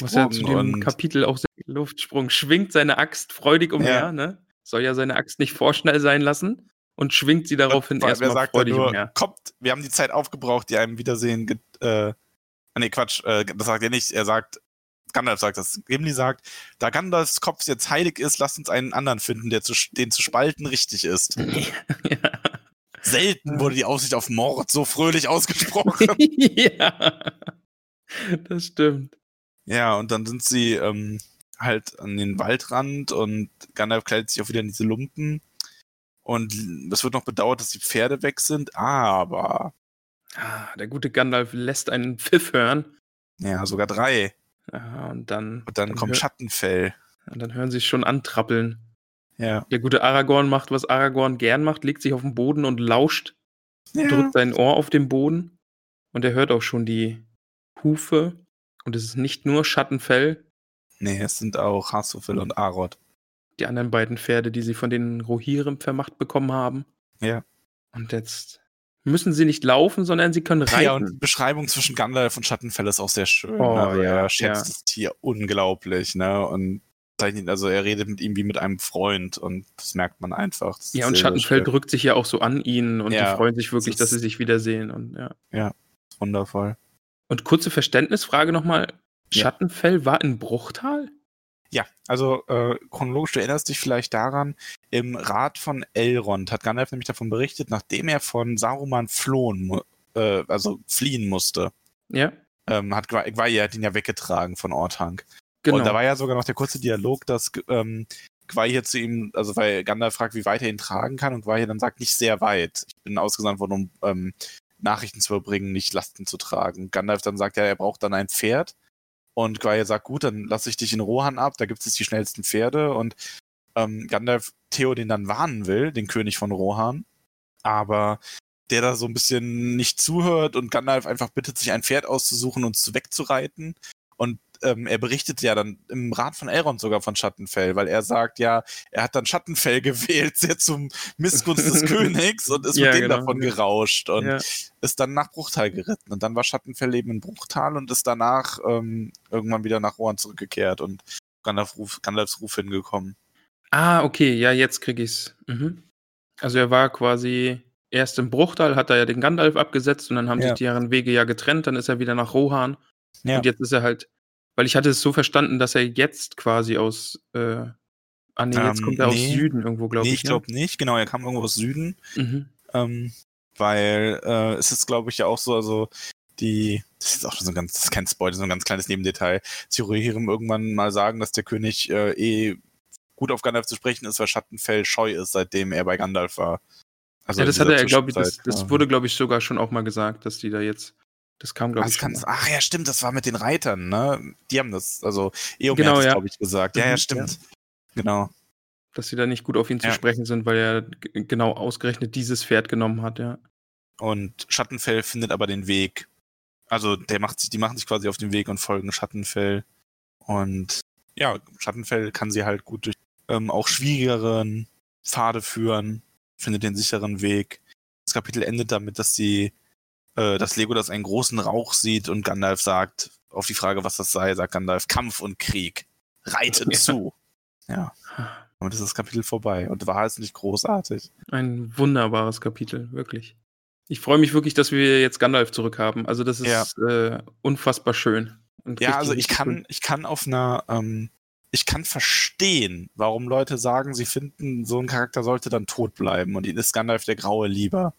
Speaker 2: Was ja zu dem Kapitel auch sehr Luftsprung schwingt seine Axt freudig umher,
Speaker 3: Ja.
Speaker 2: ne? Soll ja seine Axt nicht vorschnell sein lassen und schwingt sie daraufhin erstmal
Speaker 3: er sagt dann
Speaker 2: freudig
Speaker 3: nur,
Speaker 2: umher.
Speaker 3: kommt, wir haben die Zeit aufgebraucht, die einem Wiedersehen, äh, nee, Quatsch, äh, das sagt er nicht, er sagt, Gandalf sagt das, Gimli sagt, da Gandalfs Kopf jetzt heilig ist, lasst uns einen anderen finden, der zu, den zu spalten richtig ist. *laughs*
Speaker 2: ja.
Speaker 3: Selten wurde die Aussicht auf Mord so fröhlich ausgesprochen. *laughs*
Speaker 2: ja. Das stimmt.
Speaker 3: ja, und dann sind sie ähm, halt an den Waldrand und Gandalf kleidet sich auch wieder in diese Lumpen. Und es wird noch bedauert, dass die Pferde weg sind, aber,
Speaker 2: Ah, der gute Gandalf lässt einen Pfiff hören.
Speaker 3: ja, sogar drei.
Speaker 2: Ja, und dann,
Speaker 3: Und dann, kommt
Speaker 2: hör-
Speaker 3: Schattenfell.
Speaker 2: und dann hören sie schon antrappeln.
Speaker 3: Ja.
Speaker 2: Der gute Aragorn macht, was Aragorn gern macht, legt sich auf den Boden und lauscht,
Speaker 3: ja.
Speaker 2: drückt sein Ohr auf den Boden. Und er hört auch schon die Hufe. Und es ist nicht nur Schattenfell,
Speaker 3: Nee, es sind auch Hassofel und Arod.
Speaker 2: die anderen beiden Pferde, die sie von den Rohirrim vermacht bekommen haben.
Speaker 3: Ja.
Speaker 2: Und jetzt müssen sie nicht laufen, sondern sie können reiten.
Speaker 3: Ja, und die Beschreibung zwischen Gandalf und Schattenfell ist auch sehr schön.
Speaker 2: Oh,
Speaker 3: also
Speaker 2: ja,
Speaker 3: er schätzt
Speaker 2: ja.
Speaker 3: das Tier unglaublich, ne? Und also er redet mit ihm wie mit einem Freund und das merkt man einfach.
Speaker 2: Ja, und Schattenfeld
Speaker 3: schön.
Speaker 2: drückt sich ja auch so an ihn und
Speaker 3: Ja,
Speaker 2: die freuen sich wirklich,
Speaker 3: das
Speaker 2: dass sie sich wiedersehen. Und, ja.
Speaker 3: Wundervoll.
Speaker 2: und kurze Verständnisfrage nochmal.
Speaker 3: Ja.
Speaker 2: Schattenfell war in Bruchtal?
Speaker 3: Ja, also äh, chronologisch, du erinnerst dich vielleicht daran, im Rat von Elrond hat Gandalf nämlich davon berichtet, nachdem er von Saruman flohen, äh, also fliehen musste,
Speaker 2: Ja,
Speaker 3: ähm, hat Gwa- Gwaii hat ihn ja weggetragen von Orthanc.
Speaker 2: Genau.
Speaker 3: Und da war ja sogar noch der kurze Dialog, dass ähm, Gwaii zu ihm, also weil Gandalf fragt, wie weit er ihn tragen kann und Gwaii dann sagt, nicht sehr weit. Ich bin ausgesandt worden, um ähm, Nachrichten zu überbringen, nicht Lasten zu tragen. Gandalf dann sagt, ja, er braucht dann ein Pferd. Und Gwaii sagt, gut, dann lasse ich dich in Rohan ab, da gibt es die schnellsten Pferde. Und ähm, Gandalf Theoden dann warnen will, den König von Rohan. Aber der da so ein bisschen nicht zuhört und Gandalf einfach bittet, sich ein Pferd auszusuchen und zu wegzureiten. Und ähm, er berichtet ja dann im Rat von Elrond sogar von Schattenfell, weil er sagt ja, er hat dann Schattenfell *laughs* gewählt, sehr zum Missgunst des *laughs* Königs und ist
Speaker 2: Ja,
Speaker 3: mit denen
Speaker 2: genau,
Speaker 3: davon gerauscht und
Speaker 2: ja.
Speaker 3: ist dann nach Bruchtal geritten. Und dann war Schattenfell eben in Bruchtal und ist danach ähm, irgendwann wieder nach Rohan zurückgekehrt und Gandalf Ruf, Gandalfs Ruf hingekommen.
Speaker 2: Ah, okay, ja, jetzt krieg ich's. Mhm. Also er war quasi erst im Bruchtal, hat er ja den Gandalf abgesetzt und dann haben
Speaker 3: Ja.
Speaker 2: sich deren Wege ja getrennt, dann ist er wieder nach Rohan.
Speaker 3: Ja.
Speaker 2: Und jetzt ist er halt, weil ich hatte es so verstanden, dass er jetzt quasi aus, äh, ah nee, jetzt
Speaker 3: Ähm,
Speaker 2: kommt er aus
Speaker 3: nee.
Speaker 2: Süden irgendwo, glaube
Speaker 3: nee,
Speaker 2: ich.
Speaker 3: ich glaube nicht. Genau, er kam irgendwo aus Süden.
Speaker 2: Ne? Mhm.
Speaker 3: Ähm, weil äh, es ist, glaube ich, ja auch so, also die, das ist auch schon so ein ganz, das ist kein Spoiler, so ein ganz kleines Nebendetail. Zirurieren irgendwann mal sagen, dass der König äh, eh gut auf Gandalf zu sprechen ist, weil Schattenfell scheu ist, seitdem er bei Gandalf war. Also
Speaker 2: ja, das hatte er, glaube ich, das, das
Speaker 3: ja.
Speaker 2: wurde, glaube ich, sogar schon auch mal gesagt, dass die da jetzt, das kam, glaube ich, schon
Speaker 3: kann's, ach ja, stimmt, das war mit den Reitern, ne? Die haben das, also Eomer
Speaker 2: Genau,
Speaker 3: hat das,
Speaker 2: ja.
Speaker 3: glaube ich, gesagt. Ja,
Speaker 2: Mhm,
Speaker 3: ja, stimmt. Genau.
Speaker 2: dass sie da nicht gut auf ihn zu
Speaker 3: Ja.
Speaker 2: sprechen sind, weil er genau ausgerechnet dieses Pferd genommen hat, ja.
Speaker 3: Und Schattenfell findet aber den Weg. Also der macht sich, die machen sich quasi auf den Weg und folgen Schattenfell. Und ja, Schattenfell kann sie halt gut durch ähm, auch schwierigeren Pfade führen, findet den sicheren Weg. Das Kapitel endet damit, dass sie, äh, dass Legolas einen großen Rauch sieht und Gandalf sagt, auf die Frage, was das sei, sagt Gandalf, Kampf und Krieg. Reitet
Speaker 2: Ja.
Speaker 3: zu. Ja. Und das ist das Kapitel vorbei. Und war es nicht großartig?
Speaker 2: Ein wunderbares Kapitel, wirklich. Ich freue mich wirklich, dass wir jetzt Gandalf zurückhaben. Also das ist äh, unfassbar schön. Und
Speaker 3: Ja, also ich kann,
Speaker 2: cool.
Speaker 3: ich kann auf einer, ähm, ich kann verstehen, warum Leute sagen, sie finden, so ein Charakter sollte dann tot bleiben und ihnen ist Gandalf der Graue lieber.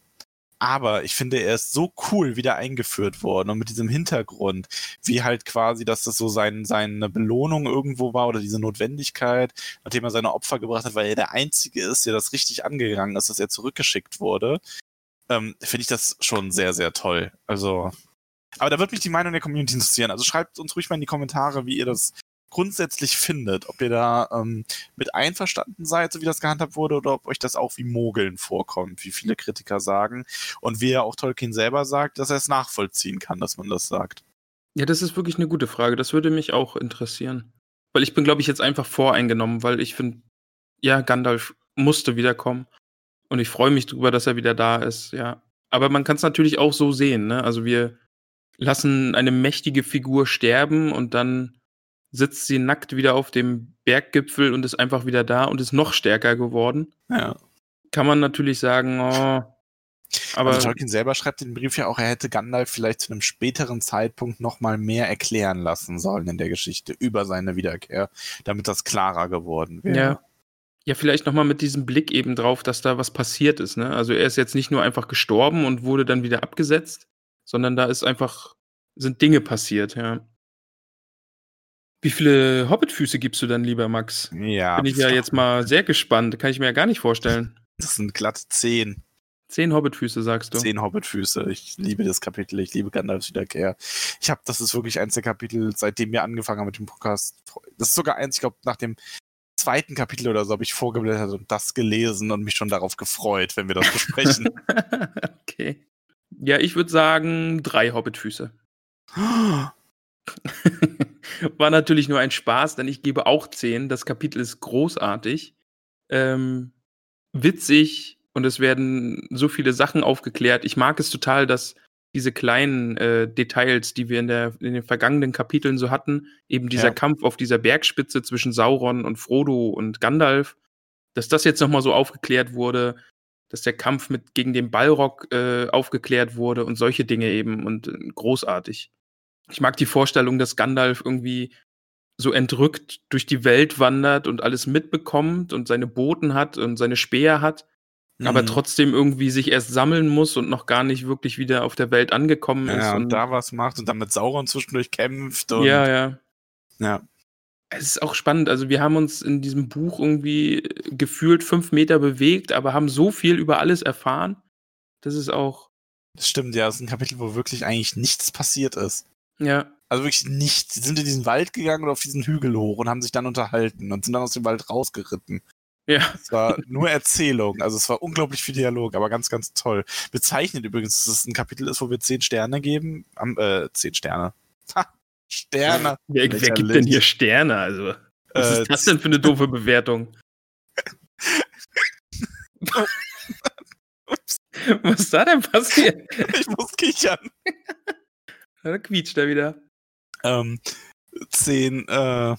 Speaker 3: Aber ich finde, er ist so cool wieder eingeführt worden und mit diesem Hintergrund, wie halt quasi, dass das so sein, seine Belohnung irgendwo war oder diese Notwendigkeit, nachdem er seine Opfer gebracht hat, weil er der Einzige ist, der das richtig angegangen ist, dass er zurückgeschickt wurde, ähm, finde ich das schon sehr, sehr toll. Also, aber da wird mich die Meinung der Community interessieren. Also schreibt uns ruhig mal in die Kommentare, wie ihr das grundsätzlich findet. Ob ihr da ähm, mit einverstanden seid, so wie das gehandhabt wurde, oder ob euch das auch wie Mogeln vorkommt, wie viele Kritiker sagen. Und wie ja auch Tolkien selber sagt, dass er es nachvollziehen kann, dass man das sagt.
Speaker 2: Ja, das ist wirklich eine gute Frage. Das würde mich auch interessieren. Weil ich bin, glaube ich, jetzt einfach voreingenommen, weil ich finde, ja, Gandalf musste wiederkommen. Und ich freue mich drüber, dass er wieder da ist, ja. Aber man kann es natürlich auch so sehen, ne? Also wir lassen eine mächtige Figur sterben und dann sitzt sie nackt wieder auf dem Berggipfel und ist einfach wieder da und ist noch stärker geworden.
Speaker 3: Ja.
Speaker 2: Kann man natürlich sagen, oh, aber
Speaker 3: also Tolkien selber schreibt in dem Brief ja auch, er hätte Gandalf vielleicht zu einem späteren Zeitpunkt nochmal mehr erklären lassen sollen in der Geschichte über seine Wiederkehr, damit das klarer geworden wäre.
Speaker 2: Ja. Ja, vielleicht nochmal mit diesem Blick eben drauf, dass da was passiert ist. Ne? Also er ist jetzt nicht nur einfach gestorben und wurde dann wieder abgesetzt, sondern da ist einfach, sind Dinge passiert, ja. Wie viele Hobbitfüße gibst du dann lieber, Max?
Speaker 3: Ja,
Speaker 2: Bin ich ja jetzt mal sehr gespannt. Kann ich mir ja gar nicht vorstellen.
Speaker 3: Das sind glatt zehn.
Speaker 2: Zehn Hobbitfüße, sagst du.
Speaker 3: Zehn Hobbitfüße. Ich liebe das Kapitel. Ich liebe Gandalfs Wiederkehr. Ich habe, das ist wirklich eins der Kapitel, seitdem wir angefangen haben mit dem Podcast. Das ist sogar eins, ich glaube, nach dem zweiten Kapitel oder so habe ich vorgeblättert und das gelesen und mich schon darauf gefreut, wenn wir das besprechen. *laughs*
Speaker 2: okay. Ja, ich würde sagen, drei Hobbitfüße. *gasps* *laughs* War natürlich nur ein Spaß, denn ich gebe auch 10. Das Kapitel ist großartig, ähm, witzig und es werden so viele Sachen aufgeklärt. Ich mag es total, dass diese kleinen äh, Details, die wir in, der, in den vergangenen Kapiteln so hatten, eben dieser
Speaker 3: Ja.
Speaker 2: Kampf auf dieser Bergspitze zwischen Sauron und Frodo und Gandalf, dass das jetzt nochmal so aufgeklärt wurde, dass der Kampf mit gegen den Balrog äh, aufgeklärt wurde und solche Dinge eben und äh, großartig. Ich mag die Vorstellung, dass Gandalf irgendwie so entrückt durch die Welt wandert und alles mitbekommt und seine Boten hat und seine Speer hat, aber
Speaker 3: Mhm.
Speaker 2: trotzdem irgendwie sich erst sammeln muss und noch gar nicht wirklich wieder auf der Welt angekommen ist.
Speaker 3: Ja, und da was macht und dann mit Sauron zwischendurch kämpft und
Speaker 2: ja, ja.
Speaker 3: ja.
Speaker 2: Es ist auch spannend. Also, wir haben uns in diesem Buch irgendwie gefühlt fünf Meter bewegt, aber haben so viel über alles erfahren. Das ist auch,
Speaker 3: Das stimmt, ja, das ist ein Kapitel, wo wirklich eigentlich nichts passiert ist.
Speaker 2: Ja,
Speaker 3: Also wirklich nichts. Sie sind in diesen Wald gegangen oder auf diesen Hügel hoch und haben sich dann unterhalten und sind dann aus dem Wald rausgeritten.
Speaker 2: ja.
Speaker 3: Es war nur Erzählung, also es war unglaublich viel Dialog, aber ganz, ganz toll. Bezeichnet übrigens, dass es ein Kapitel ist, wo wir zehn Sterne geben. Am, äh, zehn Sterne. Ha, Sterne. *laughs*
Speaker 2: Wer, wer gibt denn hier Sterne? Also, was
Speaker 3: Äh,
Speaker 2: ist das denn für eine doofe Bewertung? *laughs* *laughs* Was ist da denn passiert?
Speaker 3: Ich muss kichern. *laughs*
Speaker 2: Da quietscht er wieder.
Speaker 3: Ähm, zehn äh,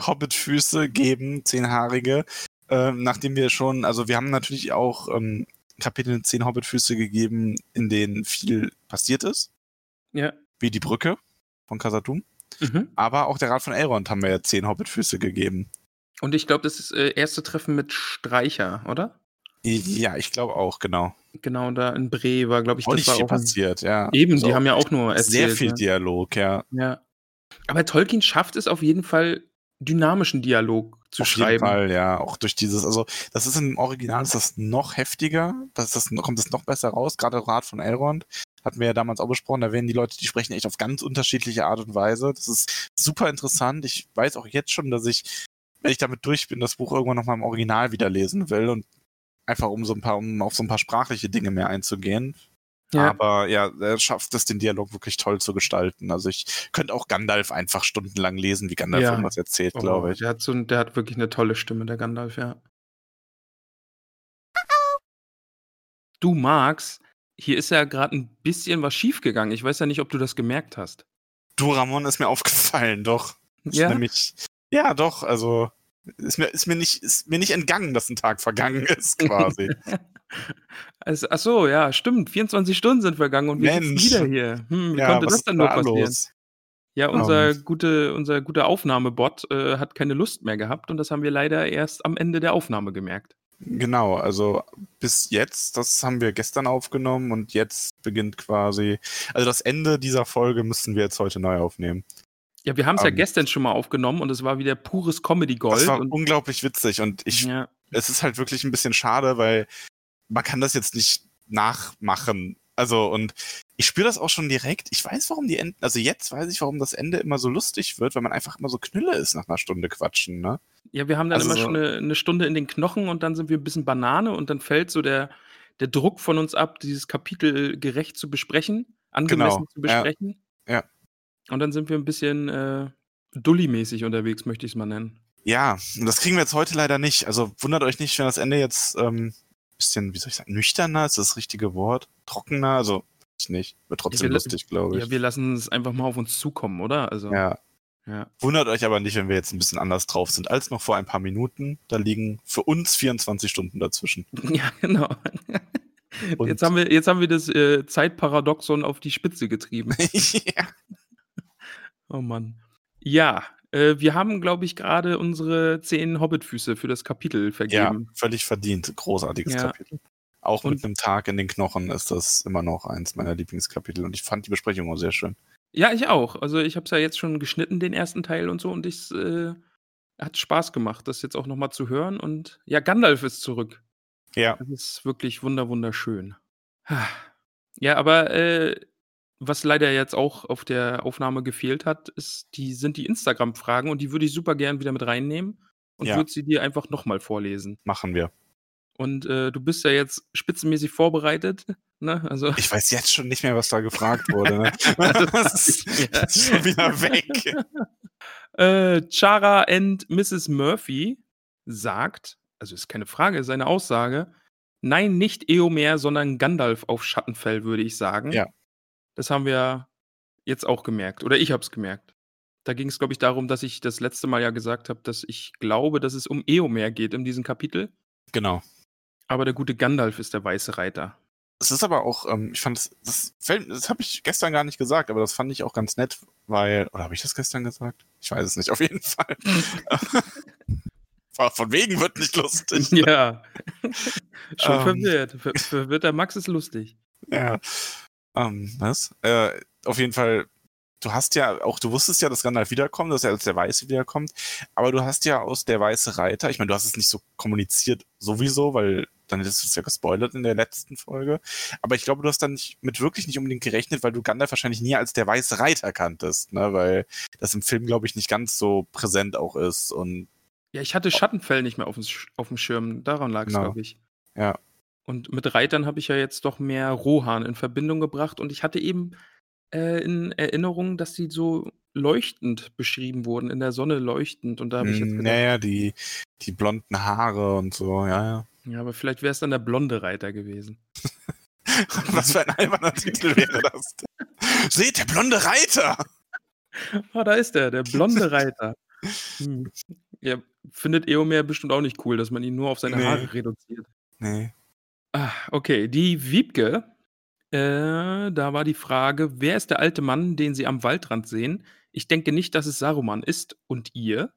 Speaker 3: Hobbit-Füße geben, zehnhaarige. Ähm, nachdem wir schon, also wir haben natürlich auch ähm, Kapitel in zehn Hobbit-Füße gegeben, in denen viel passiert ist,
Speaker 2: Ja.
Speaker 3: wie die Brücke von Kasatum.
Speaker 2: Mhm.
Speaker 3: Aber auch der Rat von Elrond haben wir ja zehn Hobbit-Füße gegeben.
Speaker 2: Und ich glaube, das ist äh, erste Treffen mit Streicher, oder?
Speaker 3: Ja, ich glaube auch, genau.
Speaker 2: Genau, da in Bre war, glaube ich,
Speaker 3: Auch
Speaker 2: das
Speaker 3: nicht
Speaker 2: war
Speaker 3: viel
Speaker 2: auch
Speaker 3: passiert, ja.
Speaker 2: Eben,
Speaker 3: So,
Speaker 2: die haben ja auch nur erzählt.
Speaker 3: Sehr viel
Speaker 2: ne?
Speaker 3: Dialog, ja.
Speaker 2: Ja. Aber Tolkien schafft es auf jeden Fall, dynamischen Dialog zu
Speaker 3: Auf
Speaker 2: schreiben.
Speaker 3: jeden Fall, ja. Auch durch dieses, also das ist im Original ist das noch heftiger, das das, kommt das noch besser raus, gerade Rat von Elrond. Hatten wir ja damals auch besprochen, da werden die Leute, die sprechen echt auf ganz unterschiedliche Art und Weise. Das ist super interessant. Ich weiß auch jetzt schon, dass ich, wenn ich damit durch bin, das Buch irgendwann nochmal im Original wieder lesen will und einfach um so ein paar, um auf so ein paar sprachliche Dinge mehr einzugehen.
Speaker 2: Ja.
Speaker 3: Aber ja, er schafft es, den Dialog wirklich toll zu gestalten. Also ich könnte auch Gandalf einfach stundenlang lesen, wie Gandalf
Speaker 2: Ja.
Speaker 3: irgendwas erzählt,
Speaker 2: Oh,
Speaker 3: glaube ich.
Speaker 2: Der hat, so, der hat wirklich eine tolle Stimme, der Gandalf, ja. Du Max, hier ist ja gerade ein bisschen was schiefgegangen. Ich weiß ja nicht, ob du das gemerkt hast.
Speaker 3: Du, Ramon, ist mir aufgefallen, doch. Ist
Speaker 2: Ja?
Speaker 3: Nämlich, ja, doch, also ist mir, ist, mir nicht, ist mir nicht entgangen, dass ein Tag vergangen *laughs* ist, quasi. *laughs*
Speaker 2: Also, ach so, ja, stimmt. 24 Stunden sind vergangen und wir
Speaker 3: Mensch.
Speaker 2: wieder hier. Hm, wie
Speaker 3: ja,
Speaker 2: konnte
Speaker 3: was
Speaker 2: das denn nur passieren?
Speaker 3: los?
Speaker 2: Ja, unser, gute, unser guter Aufnahmebot äh, hat keine Lust mehr gehabt und das haben wir leider erst am Ende der Aufnahme gemerkt.
Speaker 3: Genau, also bis jetzt, das haben wir gestern aufgenommen und jetzt beginnt quasi, also das Ende dieser Folge müssen wir jetzt heute neu aufnehmen.
Speaker 2: Ja, wir haben es ja
Speaker 3: Ähm.
Speaker 2: gestern schon mal aufgenommen und es war wieder pures Comedy-Gold.
Speaker 3: Das war
Speaker 2: und-
Speaker 3: unglaublich witzig und ich,
Speaker 2: ja,
Speaker 3: es ist halt wirklich ein bisschen schade, weil man kann das jetzt nicht nachmachen. Also und ich spüre das auch schon direkt. Ich weiß, warum die Enden, also jetzt weiß ich, warum das Ende immer so lustig wird, weil man einfach immer so Knülle ist nach einer Stunde Quatschen, ne?
Speaker 2: ja, wir haben dann
Speaker 3: Also
Speaker 2: immer
Speaker 3: so-
Speaker 2: schon eine, eine Stunde in den Knochen und dann sind wir ein bisschen Banane und dann fällt so der, der Druck von uns ab, dieses Kapitel gerecht zu besprechen, angemessen
Speaker 3: Genau,
Speaker 2: zu
Speaker 3: ja,
Speaker 2: besprechen.
Speaker 3: ja.
Speaker 2: Und dann sind wir ein bisschen äh, Dulli-mäßig unterwegs, möchte ich es mal nennen.
Speaker 3: Ja, und das kriegen wir jetzt heute leider nicht. Also wundert euch nicht, wenn das Ende jetzt ähm, bisschen, wie soll ich sagen, nüchterner ist das richtige Wort, trockener, also ich nicht, wird trotzdem
Speaker 2: wir-
Speaker 3: lustig, glaube ich.
Speaker 2: Ja, wir lassen es einfach mal auf uns zukommen, oder? Also,
Speaker 3: ja.
Speaker 2: ja.
Speaker 3: Wundert euch aber nicht, wenn wir jetzt ein bisschen anders drauf sind als noch vor ein paar Minuten. Da liegen für uns 24 Stunden dazwischen. *laughs*
Speaker 2: Ja, genau.
Speaker 3: Und-
Speaker 2: Jetzt haben wir, jetzt haben wir das äh, Zeitparadoxon auf die Spitze getrieben. *laughs*
Speaker 3: ja.
Speaker 2: Oh Mann. Ja, äh, wir haben, glaube ich, gerade unsere zehn Hobbitfüße für das Kapitel
Speaker 3: ja,
Speaker 2: vergeben.
Speaker 3: völlig verdient. Großartiges
Speaker 2: Ja.
Speaker 3: Kapitel. Auch
Speaker 2: Und-
Speaker 3: mit einem Tag in den Knochen ist das immer noch eins meiner Lieblingskapitel. Und ich fand die Besprechung auch sehr schön.
Speaker 2: Ja, ich auch. Also ich habe es ja jetzt schon geschnitten, den ersten Teil und so, und ich äh, hat Spaß gemacht, das jetzt auch nochmal zu hören. Und ja, Gandalf ist zurück.
Speaker 3: Ja,
Speaker 2: Das ist wirklich wunder wunderschön. Ja, aber äh, was leider jetzt auch auf der Aufnahme gefehlt hat, ist die, sind die Instagram-Fragen und die würde ich super gern wieder mit reinnehmen und
Speaker 3: Ja.
Speaker 2: würde sie dir einfach nochmal vorlesen.
Speaker 3: machen wir.
Speaker 2: Und äh, du bist ja jetzt spitzenmäßig vorbereitet, ne? Also
Speaker 3: Ich weiß jetzt schon nicht mehr, was da gefragt wurde. Ne? *laughs* Das, ist,
Speaker 2: ja.
Speaker 3: das *laughs* ist schon wieder weg. *laughs*
Speaker 2: äh, Chara and Mrs. Murphy sagt, also ist keine Frage, ist eine Aussage, Nein, nicht Eomer, sondern Gandalf auf Schattenfell, würde ich sagen.
Speaker 3: Ja.
Speaker 2: Das haben wir jetzt auch gemerkt. Oder ich habe es gemerkt. Da ging es, glaube ich, darum, dass ich das letzte Mal ja gesagt habe, dass ich glaube, dass es um Eomer geht in diesem Kapitel.
Speaker 3: Genau.
Speaker 2: Aber der gute Gandalf ist der weiße Reiter.
Speaker 3: Es ist aber auch, ähm, ich fand das, das das habe ich gestern gar nicht gesagt, aber das fand ich auch ganz nett, weil, oder habe ich das gestern gesagt? Ich weiß es nicht, auf jeden Fall. *laughs* Von wegen wird nicht lustig.
Speaker 2: Ja. *laughs* Schon
Speaker 3: Ähm.
Speaker 2: verwirrt. Ver verwirrt der Max ist lustig.
Speaker 3: Ja. Ähm, was? Äh, auf jeden Fall, du hast ja auch, du wusstest ja, dass Gandalf wiederkommt, dass er als der Weiße wiederkommt, aber du hast ja aus der Weiße Reiter, ich meine, du hast es nicht so kommuniziert sowieso, weil dann hättest du es ja gespoilert in der letzten Folge, aber ich glaube, du hast dann nicht, mit wirklich nicht unbedingt gerechnet, weil du Gandalf wahrscheinlich nie als der Weiße Reiter kanntest, ne, weil das im Film, glaube ich, nicht ganz so präsent auch ist und
Speaker 2: Ja, ich hatte Schattenfell nicht mehr auf dem, Sch- auf dem Schirm. Daran lag es,
Speaker 3: Genau.
Speaker 2: glaube ich.
Speaker 3: ja.
Speaker 2: Und mit Reitern habe ich ja jetzt doch mehr Rohan in Verbindung gebracht. Und ich hatte eben äh, in Erinnerung, dass die so leuchtend beschrieben wurden, in der Sonne leuchtend. Und da habe ich jetzt
Speaker 3: Mm,
Speaker 2: gedacht,
Speaker 3: Naja, die, die blonden Haare und so, ja, ja.
Speaker 2: ja, aber vielleicht wäre es dann der blonde Reiter gewesen. *laughs*
Speaker 3: Was für ein alberner Titel wäre das? Seht, der blonde Reiter!
Speaker 2: Ah, da ist er, der blonde Reiter. *laughs* Hm. Ja, findet Eomer bestimmt auch nicht cool, dass man ihn nur auf seine
Speaker 3: Nee.
Speaker 2: Haare reduziert.
Speaker 3: Nee.
Speaker 2: Ah, okay, die Wiebke, äh, da war die Frage, wer ist der alte Mann, den Sie am Waldrand sehen? Ich denke nicht, dass es Saruman ist. Und ihr?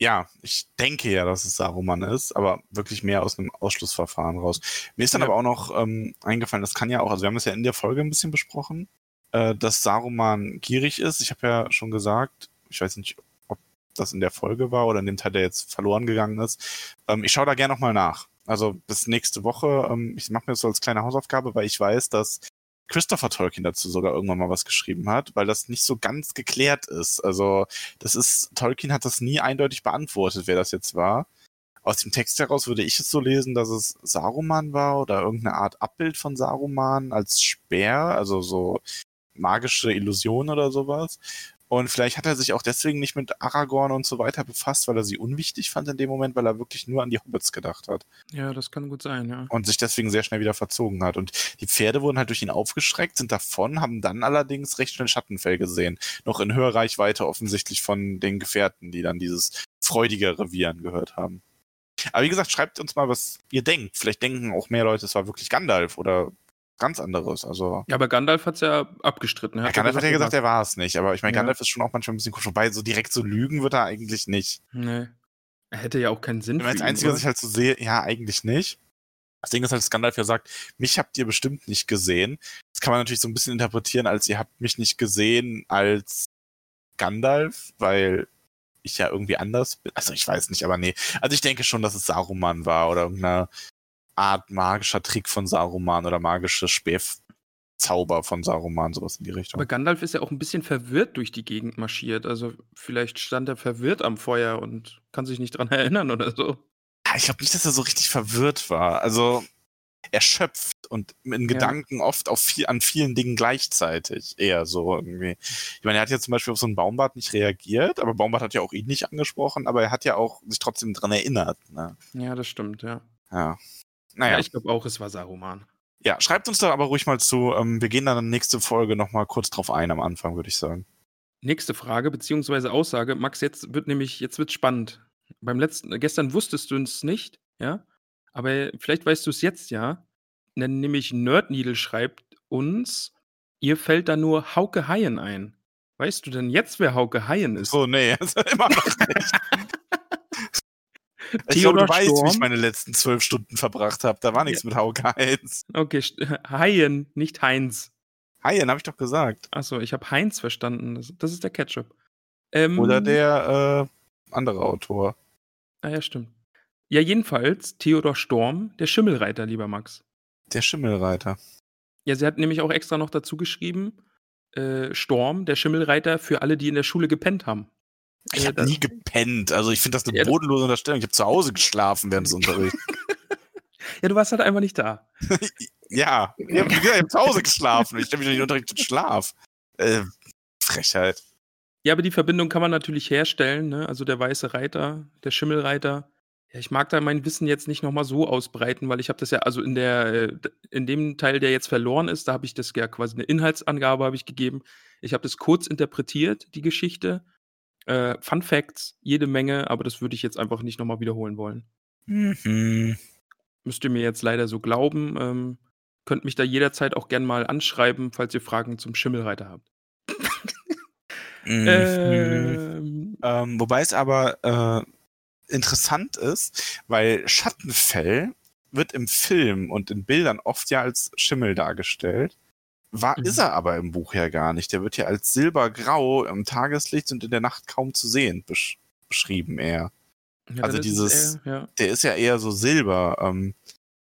Speaker 3: Ja, ich denke ja, dass es Saruman ist, aber wirklich mehr aus einem Ausschlussverfahren raus. Mir ist dann
Speaker 2: Ja.
Speaker 3: aber auch noch ähm, eingefallen, das kann ja auch, also wir haben es ja in der Folge ein bisschen besprochen, äh, dass Saruman gierig ist. Ich habe ja schon gesagt, ich weiß nicht, ob das in der Folge war oder in dem Teil, der jetzt verloren gegangen ist. Ähm, ich schaue da gerne nochmal nach. Also bis nächste Woche. Ähm, ich mache mir das so als kleine Hausaufgabe, weil ich weiß, dass Christopher Tolkien dazu sogar irgendwann mal was geschrieben hat, weil das nicht so ganz geklärt ist. Also das ist, Tolkien hat das nie eindeutig beantwortet, wer das jetzt war. Aus dem Text heraus würde ich es so lesen, dass es Saruman war oder irgendeine Art Abbild von Saruman als Speer, also so magische Illusion oder sowas. Und vielleicht hat er sich auch deswegen nicht mit Aragorn und so weiter befasst, weil er sie unwichtig fand in dem Moment, weil er wirklich nur an die Hobbits gedacht hat
Speaker 2: Ja, das kann gut sein, ja.
Speaker 3: und sich deswegen sehr schnell wieder verzogen hat. Und die Pferde wurden halt durch ihn aufgeschreckt, sind davon, haben dann allerdings recht schnell Schattenfell gesehen. Noch in höherer Reichweite offensichtlich von den Gefährten, die dann dieses freudige Revier angehört haben. Aber wie gesagt, schreibt uns mal, was ihr denkt. Vielleicht denken auch mehr Leute, es war wirklich Gandalf oder ganz anderes. Also,
Speaker 2: Ja, aber Gandalf hat es ja abgestritten. Er
Speaker 3: ja,
Speaker 2: hat
Speaker 3: Gandalf hat ja gesagt,
Speaker 2: er
Speaker 3: war es nicht. Aber ich meine,
Speaker 2: Ja.
Speaker 3: Gandalf ist schon auch manchmal ein bisschen komisch. Wobei, so direkt so lügen wird er eigentlich nicht.
Speaker 2: Nee. Er hätte ja auch keinen Sinn
Speaker 3: das Einzige, was ich halt so sehe, ja, eigentlich nicht. Das Ding ist halt, dass Gandalf ja sagt, mich habt ihr bestimmt nicht gesehen. Das kann man natürlich so ein bisschen interpretieren, als ihr habt mich nicht gesehen als Gandalf, weil ich ja irgendwie anders bin. Also ich weiß nicht, aber nee. Also ich denke schon, dass es Saruman war oder irgendeine Art magischer Trick von Saruman oder magische Spähzauber von Saruman, sowas in die Richtung.
Speaker 2: Aber Gandalf ist ja auch ein bisschen verwirrt durch die Gegend marschiert. Also vielleicht stand er verwirrt am Feuer und kann sich nicht dran *laughs* erinnern oder so.
Speaker 3: Ja, ich glaube nicht, dass er so richtig verwirrt war. Also erschöpft und in Gedanken oft auf viel, an vielen Dingen gleichzeitig. Eher so irgendwie. Ich meine, er hat ja zum Beispiel auf so einen Baumbart nicht reagiert, aber Baumbart hat ja auch ihn nicht angesprochen, aber er hat ja auch sich trotzdem dran erinnert. Ne?
Speaker 2: Ja, das stimmt, ja.
Speaker 3: Ja.
Speaker 2: Ja,
Speaker 3: Naja,
Speaker 2: ich glaube auch, es war Saruman.
Speaker 3: ja, schreibt uns da aber ruhig mal zu. Ähm, wir gehen dann nächste Folge nochmal kurz drauf ein am Anfang, würde ich sagen.
Speaker 2: Nächste Frage beziehungsweise Aussage. Max, jetzt wird nämlich, jetzt wird spannend. Beim letzten, gestern wusstest du es nicht, ja? Aber vielleicht weißt du es jetzt ja. Denn nämlich Nerdneedle schreibt uns, ihr fällt da nur Hauke Haien ein. Weißt du denn jetzt, wer Hauke Haien ist?
Speaker 3: So, nee, *laughs* also immer noch nicht. *laughs* Ich
Speaker 2: Theodor
Speaker 3: glaube, du weißt, wie ich meine letzten zwölf Stunden verbracht habe. Da war nichts mit Hauke Heinz.
Speaker 2: Okay, Haien, nicht Heinz.
Speaker 3: Haien, habe ich doch gesagt.
Speaker 2: Achso, ich habe Heinz verstanden. Das, das ist der Ketchup. Ähm,
Speaker 3: Oder der äh, andere Autor.
Speaker 2: Ah ja, stimmt. Ja, jedenfalls Theodor Storm, der Schimmelreiter, lieber Max.
Speaker 3: Der Schimmelreiter.
Speaker 2: Ja, sie hat nämlich auch extra noch dazu geschrieben, äh, Storm, der Schimmelreiter für alle, die in der Schule gepennt haben.
Speaker 3: Ich
Speaker 2: Äh,
Speaker 3: habe nie gepennt. Also ich finde das eine
Speaker 2: Ja,
Speaker 3: bodenlose Unterstellung. Ich habe zu Hause geschlafen während des *laughs* Unterrichts.
Speaker 2: Ja, du warst halt einfach nicht da. *laughs*
Speaker 3: ja, ich habe hab zu Hause geschlafen. Ich stelle mich doch nicht Unterricht in Schlaf. Äh, Frechheit.
Speaker 2: Ja, aber die Verbindung kann man natürlich herstellen, ne? Also der weiße Reiter, der Schimmelreiter. Ja, ich mag da mein Wissen jetzt nicht noch mal so ausbreiten, weil ich habe das ja also in der äh, in dem Teil, der jetzt verloren ist, da habe ich das ja quasi eine Inhaltsangabe habe ich gegeben. Ich habe das kurz interpretiert, die Geschichte. Äh, Fun Facts, jede Menge, aber das würde ich jetzt einfach nicht noch mal wiederholen wollen.
Speaker 3: Mhm.
Speaker 2: Müsst ihr mir jetzt leider so glauben. Ähm, könnt mich da jederzeit auch gern mal anschreiben, falls ihr Fragen zum Schimmelreiter habt.
Speaker 3: Mhm.
Speaker 2: Ähm,
Speaker 3: Ähm, wobei es aber äh, interessant ist, weil Schattenfell wird im Film und in Bildern oft ja als Schimmel dargestellt. War,
Speaker 2: Mhm.
Speaker 3: ist er aber im Buch ja gar nicht. Der wird ja als silbergrau im Tageslicht und in der Nacht kaum zu sehen besch beschrieben eher.
Speaker 2: ja,
Speaker 3: also
Speaker 2: ist
Speaker 3: dieses-
Speaker 2: eher- ja.
Speaker 3: Der ist ja eher so silber ähm,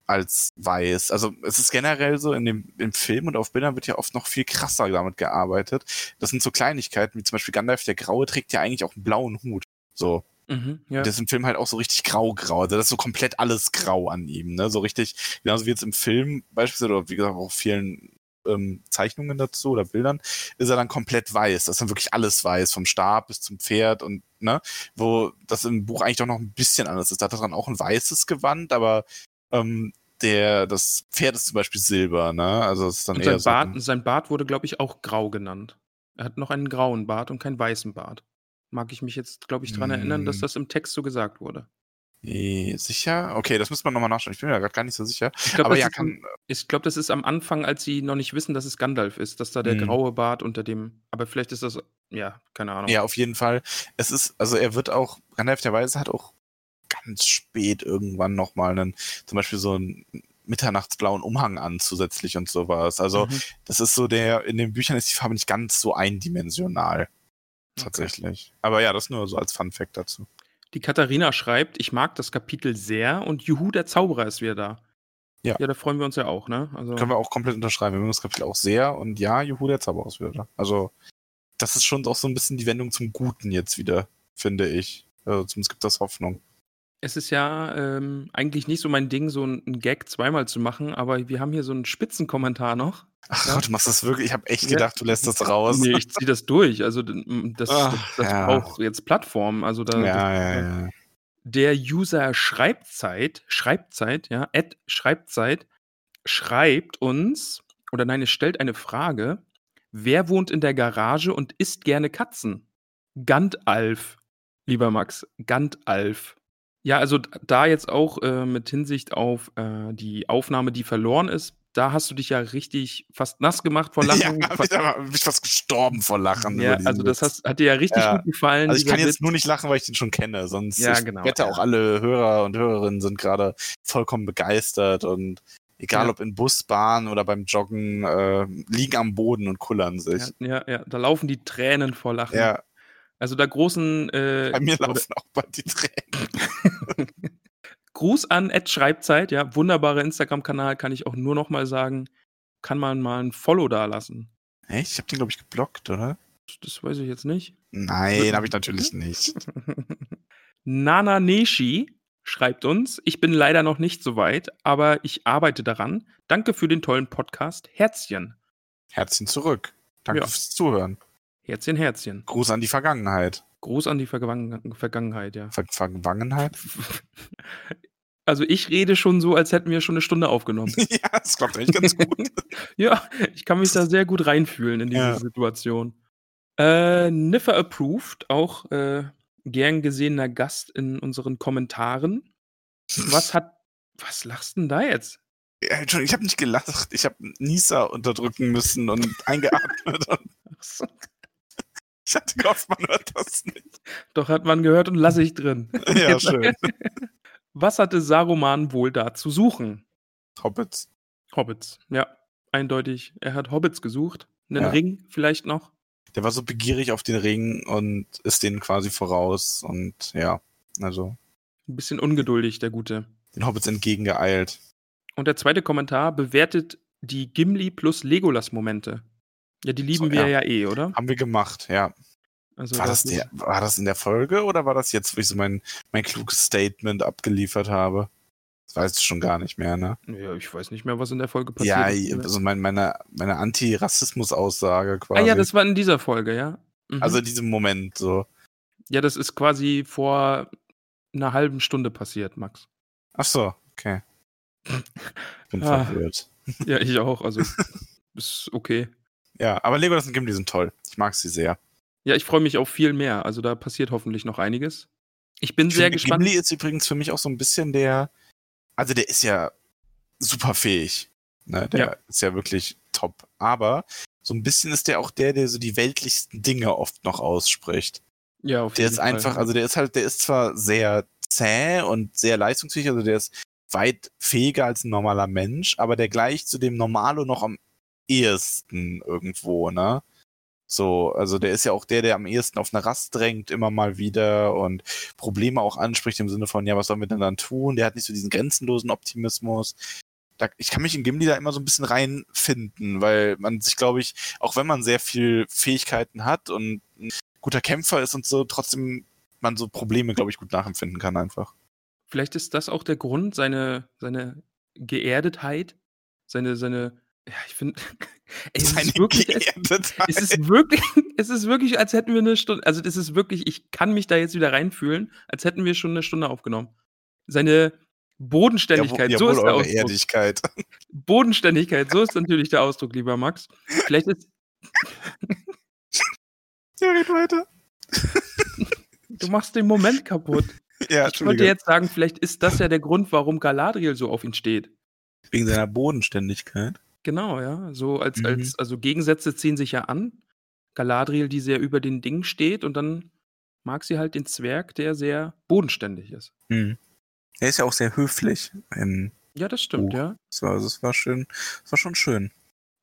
Speaker 3: als weiß. Also es ist generell so, in dem im Film und auf Bildern wird ja oft noch viel krasser damit gearbeitet. Das sind so Kleinigkeiten, wie zum Beispiel Gandalf der Graue trägt ja eigentlich auch einen blauen Hut. So.
Speaker 2: Mhm, ja.
Speaker 3: Das ist im Film halt auch so richtig grau-grau. Also das ist so komplett alles grau an ihm, ne? So richtig, genauso wie jetzt im Film beispielsweise, oder wie gesagt auch vielen ähm, Zeichnungen dazu oder Bildern, ist er dann komplett weiß. Das ist dann wirklich alles weiß, vom Stab bis zum Pferd und, ne? Wo das im Buch eigentlich doch noch ein bisschen anders ist. Da hat er dann auch ein weißes Gewand, aber ähm, der, das Pferd ist zum Beispiel Silber, ne? Also ist dann
Speaker 2: Und
Speaker 3: eher
Speaker 2: sein
Speaker 3: so.
Speaker 2: Bart, sein Bart wurde, glaube ich, auch grau genannt. Er hat noch einen grauen Bart und keinen weißen Bart. Mag ich mich jetzt, glaube ich, daran erinnern, dass
Speaker 3: Mm.
Speaker 2: das im Text so gesagt wurde.
Speaker 3: Eh, Sicher? Okay, das müsste man nochmal nachschauen. Ich bin mir gerade gar nicht so sicher.
Speaker 2: Ich glaube, das,
Speaker 3: ja, kann,
Speaker 2: glaub, das ist am Anfang, als sie noch nicht wissen, dass es Gandalf ist, dass da der
Speaker 3: Mhm.
Speaker 2: graue Bart unter dem. Aber vielleicht ist das. Ja, keine Ahnung.
Speaker 3: Ja, auf jeden Fall. Es ist, also er wird auch, Gandalf der Weise hat auch ganz spät irgendwann nochmal einen, zum Beispiel so einen mitternachtsblauen Umhang an zusätzlich und sowas. Also
Speaker 2: Mhm.
Speaker 3: das ist so der, in den Büchern ist die Farbe nicht ganz so eindimensional. Tatsächlich. Aber ja, das nur so als Fun Fact dazu.
Speaker 2: Die Katharina schreibt, ich mag das Kapitel sehr und Juhu, der Zauberer ist wieder da.
Speaker 3: Ja.
Speaker 2: Ja, da freuen wir uns ja auch, ne? Also,
Speaker 3: Können wir auch komplett unterschreiben. Wir mögen das Kapitel auch sehr und ja, Juhu, der Zauberer ist wieder da. Also das ist schon auch so ein bisschen die Wendung zum Guten jetzt wieder, finde ich. Also zumindest gibt das Hoffnung.
Speaker 2: Es ist ja ähm, eigentlich nicht so mein Ding, so einen Gag zweimal zu machen, aber wir haben hier so einen Spitzenkommentar noch.
Speaker 3: Ach
Speaker 2: Ja.
Speaker 3: Gott, du machst das wirklich. Ich habe echt
Speaker 2: Ja.
Speaker 3: gedacht, du lässt das raus.
Speaker 2: Nee, ich ziehe das durch. Also d- m, das,
Speaker 3: Ach,
Speaker 2: das, das
Speaker 3: ja.
Speaker 2: braucht jetzt Plattform. Also da,
Speaker 3: ja, ja, ja.
Speaker 2: der User Schreibzeit, Schreibzeit, ja, Ad Schreibzeit, schreibt uns, oder nein, es stellt eine Frage: Wer wohnt in der Garage und isst gerne Katzen? Gandalf, lieber Max, Gandalf. Ja, also da jetzt auch äh, mit Hinsicht auf äh, die Aufnahme, die verloren ist, da hast du dich ja richtig fast nass gemacht vor *laughs* Lachen. *laughs*
Speaker 3: Ja, bin, ich fast gestorben vor Lachen.
Speaker 2: ja, also das hast, hat dir ja richtig
Speaker 3: Ja.
Speaker 2: gut gefallen.
Speaker 3: Also ich kann jetzt
Speaker 2: Witz.
Speaker 3: nur nicht lachen, weil ich den schon kenne. Sonst
Speaker 2: Ja,
Speaker 3: ich
Speaker 2: genau,
Speaker 3: wette
Speaker 2: ja.
Speaker 3: auch alle Hörer und Hörerinnen sind gerade vollkommen begeistert und egal
Speaker 2: Ja.
Speaker 3: ob in Bus, Bahn oder beim Joggen, äh, liegen am Boden und kullern sich.
Speaker 2: Ja, ja, ja, da laufen die Tränen vor Lachen.
Speaker 3: Ja,
Speaker 2: Also da großen äh,
Speaker 3: bei mir laufen auch bald die Tränen. *laughs*
Speaker 2: Gruß an Ed Schreibzeit, ja, wunderbarer Instagram-Kanal, kann ich auch nur noch mal sagen. Kann man mal ein Follow da lassen.
Speaker 3: Echt? Ich habe den, glaube ich, geblockt, oder?
Speaker 2: Das weiß ich jetzt nicht.
Speaker 3: Nein, habe ich natürlich nicht. *laughs*
Speaker 2: Nana Neshi schreibt uns, ich bin leider noch nicht so weit, aber ich arbeite daran. Danke für den tollen Podcast. Herzchen.
Speaker 3: Herzchen zurück. Danke
Speaker 2: Ja.
Speaker 3: fürs Zuhören.
Speaker 2: Herzchen, Herzchen.
Speaker 3: Gruß an die Vergangenheit.
Speaker 2: Gruß an die Vergangen Vergangenheit, ja.
Speaker 3: Ver Vergangenheit? *laughs*
Speaker 2: Also ich rede schon so, als hätten wir schon eine Stunde aufgenommen. *laughs*
Speaker 3: ja, das klappt eigentlich ganz gut. *laughs*
Speaker 2: Ja, ich kann mich da sehr gut reinfühlen in diese
Speaker 3: Ja.
Speaker 2: Situation. Äh, Niffer approved, auch äh, gern gesehener Gast in unseren Kommentaren. Was hat. Was lachst denn da jetzt?
Speaker 3: Ja, Entschuldigung, ich habe nicht gelacht. Ich habe Nisa unterdrücken müssen und eingeatmet. Und. Ich hatte gehofft, man hört das nicht.
Speaker 2: Doch hat man gehört und lasse ich drin. *laughs*
Speaker 3: Ja, schön. *laughs*
Speaker 2: Was hatte Saruman wohl da zu suchen?
Speaker 3: Hobbits.
Speaker 2: Hobbits, ja, eindeutig. Er hat Hobbits gesucht. Einen
Speaker 3: Ja.
Speaker 2: Ring vielleicht noch.
Speaker 3: Der war so begierig auf den Ring und ist denen quasi voraus und ja, also
Speaker 2: Ein bisschen ungeduldig, der Gute.
Speaker 3: den Hobbits entgegengeeilt.
Speaker 2: Und der zweite Kommentar bewertet die Gimli plus Legolas-Momente. Ja, die lieben
Speaker 3: So,
Speaker 2: wir
Speaker 3: ja.
Speaker 2: ja eh, oder?
Speaker 3: Haben wir gemacht, ja.
Speaker 2: Also
Speaker 3: War das, der, war das in der Folge oder war das jetzt, wo ich so mein, mein kluges Statement abgeliefert habe? Das weißt du schon gar nicht mehr, ne?
Speaker 2: Ja, ich weiß nicht mehr, was in der Folge passiert
Speaker 3: Ja,
Speaker 2: ist.
Speaker 3: also mein, meine, meine Anti-Rassismus-Aussage quasi.
Speaker 2: ah ja, das war in dieser Folge, ja. Mhm.
Speaker 3: also in diesem Moment so.
Speaker 2: ja, das ist quasi vor einer halben Stunde passiert, Max.
Speaker 3: Ach so, okay. *laughs* Bin
Speaker 2: Ah.
Speaker 3: verwirrt.
Speaker 2: Ja, ich auch. Also, *laughs* ist okay.
Speaker 3: Ja, aber Legolas und Gimli sind toll. Ich mag sie sehr.
Speaker 2: Ja, ich freue mich auf viel mehr. Also, da passiert hoffentlich noch einiges. Ich bin
Speaker 3: Ich
Speaker 2: sehr
Speaker 3: finde,
Speaker 2: gespannt.
Speaker 3: Gimli ist übrigens für mich auch so ein bisschen der, also der ist ja super fähig. Ne? Der
Speaker 2: Ja.
Speaker 3: ist ja wirklich top. Aber so ein bisschen ist der auch der, der so die weltlichsten Dinge oft noch ausspricht.
Speaker 2: Ja, auf
Speaker 3: Der
Speaker 2: jeden
Speaker 3: ist
Speaker 2: Fall.
Speaker 3: einfach, also der ist halt, der ist zwar sehr zäh und sehr leistungsfähig, also der ist weit fähiger als ein normaler Mensch, aber der gleicht zu dem Normalo noch am ehesten irgendwo, ne? So, also der ist ja auch der, der am ehesten auf eine Rast drängt, immer mal wieder und Probleme auch anspricht im Sinne von, ja, was sollen wir denn dann tun? Der hat nicht so diesen grenzenlosen Optimismus. Da, ich kann mich in Gimli da immer so ein bisschen reinfinden, weil man sich, glaube ich, auch wenn man sehr viel Fähigkeiten hat und ein guter Kämpfer ist und so, trotzdem man so Probleme, glaube ich, gut nachempfinden kann einfach.
Speaker 2: Vielleicht ist das auch der Grund, seine, seine Geerdetheit, seine, seine, ja, ich finde, *laughs* es ist wirklich, es, es ist wirklich, *laughs* es ist wirklich, als hätten wir eine Stunde, also das ist wirklich, ich kann mich da jetzt wieder reinfühlen, als hätten wir schon eine Stunde aufgenommen. Seine Bodenständigkeit, so
Speaker 3: Jawohl,
Speaker 2: ist der
Speaker 3: eure
Speaker 2: Ausdruck.
Speaker 3: Erdigkeit. *laughs*
Speaker 2: Bodenständigkeit, so ist natürlich der Ausdruck, lieber Max. Vielleicht ist,
Speaker 3: Ja, red weiter.
Speaker 2: du machst den Moment kaputt.
Speaker 3: Ja,
Speaker 2: Ich wollte jetzt sagen, vielleicht ist das ja der Grund, warum Galadriel so auf ihn steht.
Speaker 3: Wegen seiner Bodenständigkeit.
Speaker 2: Genau, ja. So als,
Speaker 3: Mhm.
Speaker 2: als, also Gegensätze ziehen sich ja an. Galadriel, die sehr über den Dingen steht, und dann mag sie halt den Zwerg, der sehr bodenständig ist.
Speaker 3: Hm. Er ist ja auch sehr höflich. Ähm,
Speaker 2: Ja, das stimmt,
Speaker 3: Oh.
Speaker 2: ja.
Speaker 3: so, also es war schön. Es war schon schön.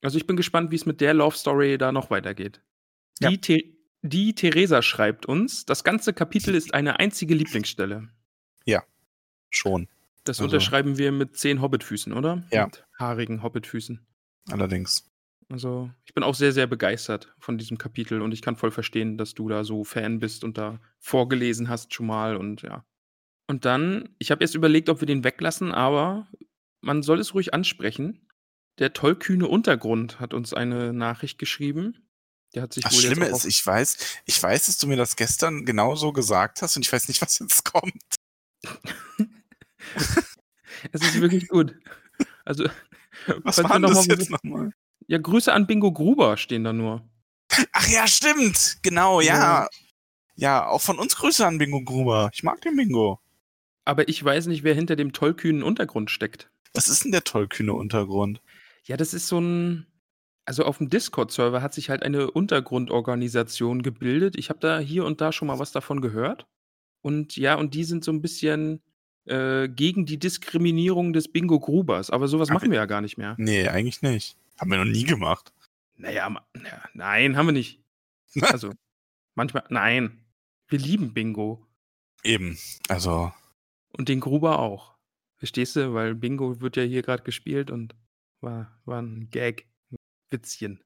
Speaker 2: Also ich bin gespannt, wie es mit der Love Story da noch weitergeht.
Speaker 3: Ja.
Speaker 2: Die, The die Theresa schreibt uns, das ganze Kapitel ist eine einzige Lieblingsstelle.
Speaker 3: Schon.
Speaker 2: Das
Speaker 3: Also-
Speaker 2: unterschreiben wir mit zehn Hobbitfüßen, oder?
Speaker 3: Ja.
Speaker 2: Mit haarigen Hobbitfüßen.
Speaker 3: Allerdings.
Speaker 2: Also, ich bin auch sehr, sehr begeistert von diesem Kapitel und ich kann voll verstehen, dass du da so Fan bist und da vorgelesen hast schon mal und ja. Und dann, ich habe jetzt überlegt, ob wir den weglassen, aber man soll es ruhig ansprechen. Der tollkühne Untergrund hat uns eine Nachricht geschrieben. Der hat sich
Speaker 3: Das
Speaker 2: wohl jetzt
Speaker 3: Schlimme ist, ich weiß, ich weiß, dass du mir das gestern genauso gesagt hast und ich weiß nicht, *laughs* was jetzt kommt. *laughs* *laughs*
Speaker 2: es ist wirklich gut. Also, *laughs*
Speaker 3: Was war denn
Speaker 2: noch
Speaker 3: das
Speaker 2: mal-
Speaker 3: jetzt nochmal?
Speaker 2: Ja, Grüße an Bingo Gruber stehen da nur.
Speaker 3: Ach ja, stimmt. Genau, ja.
Speaker 2: Ja.
Speaker 3: Ja, auch von uns Grüße an Bingo Gruber. Ich mag den Bingo.
Speaker 2: Aber ich weiß nicht, wer hinter dem tollkühnen Untergrund steckt.
Speaker 3: Was ist denn der tollkühne Untergrund?
Speaker 2: Ja, das ist so ein. Also auf dem Discord-Server hat sich halt eine Untergrundorganisation gebildet. Ich habe da hier und da schon mal was davon gehört. Und ja, und die sind so ein bisschen äh, gegen die Diskriminierung des Bingo Grubers. Aber sowas
Speaker 3: Aber-
Speaker 2: machen wir ja gar nicht mehr.
Speaker 3: Nee, eigentlich nicht. Haben wir noch nie gemacht.
Speaker 2: Naja, ja, nein, haben wir nicht. *laughs* Also, manchmal, nein. Wir lieben Bingo.
Speaker 3: Eben. Also,
Speaker 2: Und den Gruber auch. Verstehst du? Weil Bingo wird ja hier gerade gespielt und war, war ein Gag. Ein Witzchen.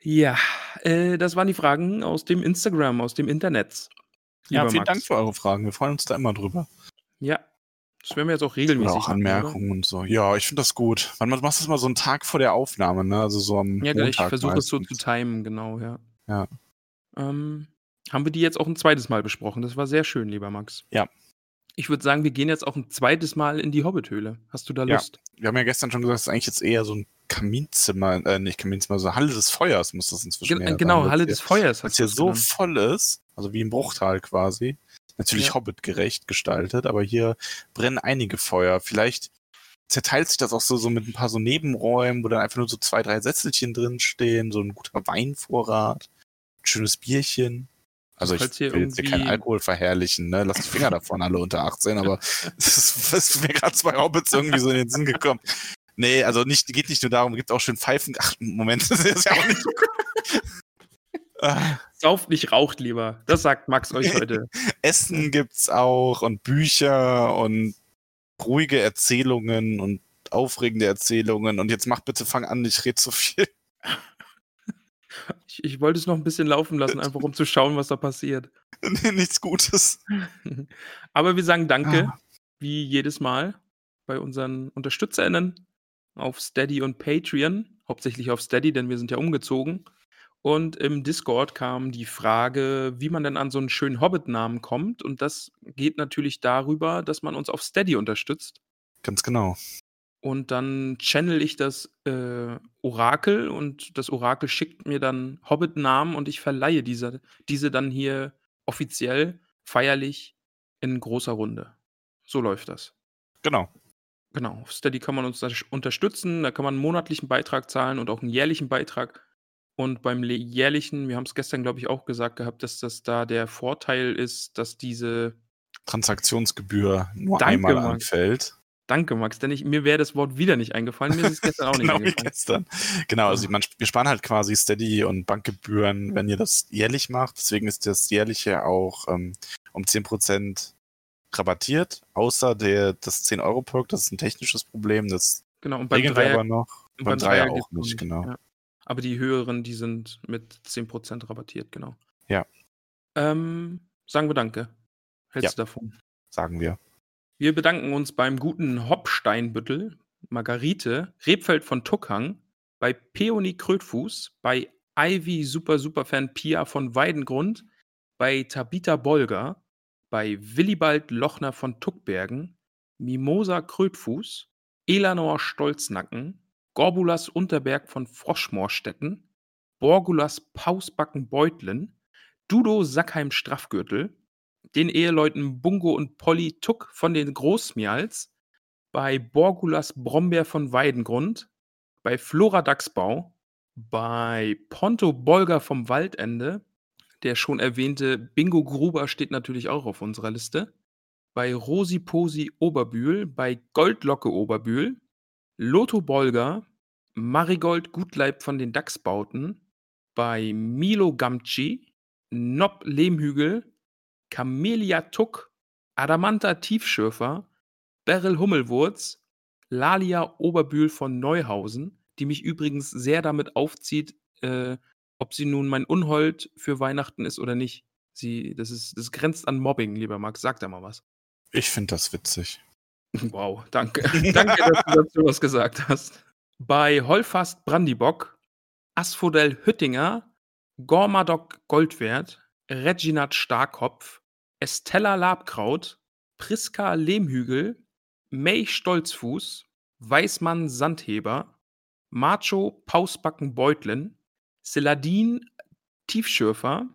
Speaker 2: Ja, äh, das waren die Fragen aus dem Instagram, aus dem Internet.
Speaker 3: ja, vielen
Speaker 2: Max.
Speaker 3: Dank für eure Fragen. Wir freuen uns da immer drüber.
Speaker 2: Ja, das werden wir jetzt auch regelmäßig
Speaker 3: Oder auch
Speaker 2: machen, oder?
Speaker 3: Anmerkungen und so. Ja, ich finde das gut. Man, man macht das mal so einen Tag vor der Aufnahme, ne? Also so am
Speaker 2: Ja, ich
Speaker 3: Montag
Speaker 2: versuche es so zu timen, genau, ja.
Speaker 3: Ja.
Speaker 2: Ähm, haben wir die jetzt auch ein zweites Mal besprochen? Das war sehr schön, lieber Max.
Speaker 3: Ja.
Speaker 2: Ich würde sagen, wir gehen jetzt auch ein zweites Mal in die Hobbithöhle. Hast du da
Speaker 3: Ja.
Speaker 2: Lust?
Speaker 3: Wir haben ja gestern schon gesagt, es ist eigentlich jetzt eher so ein Kaminzimmer, äh, nicht Kaminzimmer, so Halle des Feuers muss das inzwischen eher
Speaker 2: genau,
Speaker 3: sein,
Speaker 2: Halle des Feuers hast
Speaker 3: hier so
Speaker 2: genannt.
Speaker 3: voll ist, also wie im Bruchtal quasi. Natürlich
Speaker 2: Ja.
Speaker 3: Hobbit-gerecht gestaltet, aber hier brennen einige Feuer. Vielleicht zerteilt sich das auch so, so mit ein paar so Nebenräumen, wo dann einfach nur so zwei, drei Sätzelchen drinstehen, so ein guter Weinvorrat, ein schönes Bierchen. Also ich will jetzt hier keinen
Speaker 2: irgendwie-
Speaker 3: Alkohol verherrlichen, ne? Lass die Finger davon, alle unter 18, aber *laughs* es ist, ist mir gerade zwei Hobbits irgendwie so in den Sinn gekommen. Nee, also nicht, geht nicht nur darum, gibt auch schön Pfeifen. Ach, Moment, *laughs* das ist ja auch nicht. *laughs* *laughs*
Speaker 2: Sauft nicht, raucht lieber. Das sagt Max euch heute. *laughs*
Speaker 3: Essen gibt's auch und Bücher und ruhige Erzählungen und aufregende Erzählungen. Und jetzt mach bitte, fang an, ich rede zu viel. *laughs*
Speaker 2: Ich, ich wollte es noch ein bisschen laufen lassen, einfach um zu schauen, was da passiert.
Speaker 3: Nee, Nichts Gutes.
Speaker 2: Aber wir sagen Danke,
Speaker 3: Ah.
Speaker 2: wie jedes Mal, bei unseren UnterstützerInnen auf Steady und Patreon. Hauptsächlich auf Steady, denn wir sind ja umgezogen. Und im Discord kam die Frage, wie man denn an so einen schönen Hobbit-Namen kommt. Und das geht natürlich darüber, dass man uns auf Steady unterstützt.
Speaker 3: Ganz genau.
Speaker 2: Und dann channel ich das äh, Orakel und das Orakel schickt mir dann Hobbit-Namen und ich verleihe diese, diese dann hier offiziell, feierlich in großer Runde. So läuft das.
Speaker 3: Genau.
Speaker 2: Genau. Auf Steady kann man uns da unterstützen. Da kann man einen monatlichen Beitrag zahlen und auch einen jährlichen Beitrag. Und beim jährlichen, wir haben es gestern, glaube ich, auch gesagt gehabt, dass das da der Vorteil ist, dass diese
Speaker 3: Transaktionsgebühr nur Danke, einmal Max. anfällt.
Speaker 2: Danke, Max, denn ich, mir wäre das Wort wieder nicht eingefallen. Mir ist es gestern auch *laughs* nicht genau eingefallen. Wie gestern.
Speaker 3: Genau, also man, wir sparen halt quasi Steady und Bankgebühren, wenn ihr das jährlich macht. Deswegen ist das jährliche auch ähm, um 10% rabattiert, außer der, das 10-Euro-Perk, das ist ein technisches Problem. Das
Speaker 2: genau, und beim Dreier, aber noch.
Speaker 3: Beim, beim Dreier, Dreier auch nicht, genau. Ja.
Speaker 2: Aber die höheren, die sind mit 10% rabattiert, genau.
Speaker 3: Ja.
Speaker 2: Ähm, sagen wir Danke. Hältst ja. du davon?
Speaker 3: Sagen wir.
Speaker 2: Wir bedanken uns beim guten Hopsteinbüttel, Margarite, Rebfeld von Tuckhang, bei Peony Krötfuß, bei Ivy Super Superfan Pia von Weidengrund, bei Tabita Bolger, bei Willibald Lochner von Tuckbergen, Mimosa Krötfuß, Elanor Stolznacken, Gorbulas Unterberg von Froschmoorstetten, Borgulas Pausbacken Beutlen, Dudo Sackheim Straffgürtel, den Eheleuten Bungo und Polly Tuck von den Großmials, bei Borgulas Brombeer von Weidengrund, bei Flora Dachsbau, bei Ponto Bolger vom Waldende, der schon erwähnte Bingo Gruber steht natürlich auch auf unserer Liste, bei Rosi Posi Oberbühl, bei Goldlocke Oberbühl, Lotto Bolger, Marigold Gutleib von den Dachsbauten, bei Milo Gamci, Nob Lehmhügel, Camelia Tuck, Adamanta Tiefschürfer, Beryl Hummelwurz, Lalia Oberbühl von Neuhausen, die mich übrigens sehr damit aufzieht, äh, ob sie nun mein Unhold für Weihnachten ist oder nicht. Sie, das, ist, das grenzt an Mobbing, lieber Max. Sag da mal was.
Speaker 3: Ich finde das witzig.
Speaker 2: Wow, danke. *laughs* danke, dass du dazu was gesagt hast. Bei Holfast Brandibock, Asphodel Hüttinger, Gormadok Goldwert, Reginat Starkopf, Estella Labkraut, Priska Lehmhügel, May Stolzfuß, Weißmann Sandheber, Macho Pausbacken Beutlen, Seladin Tiefschürfer,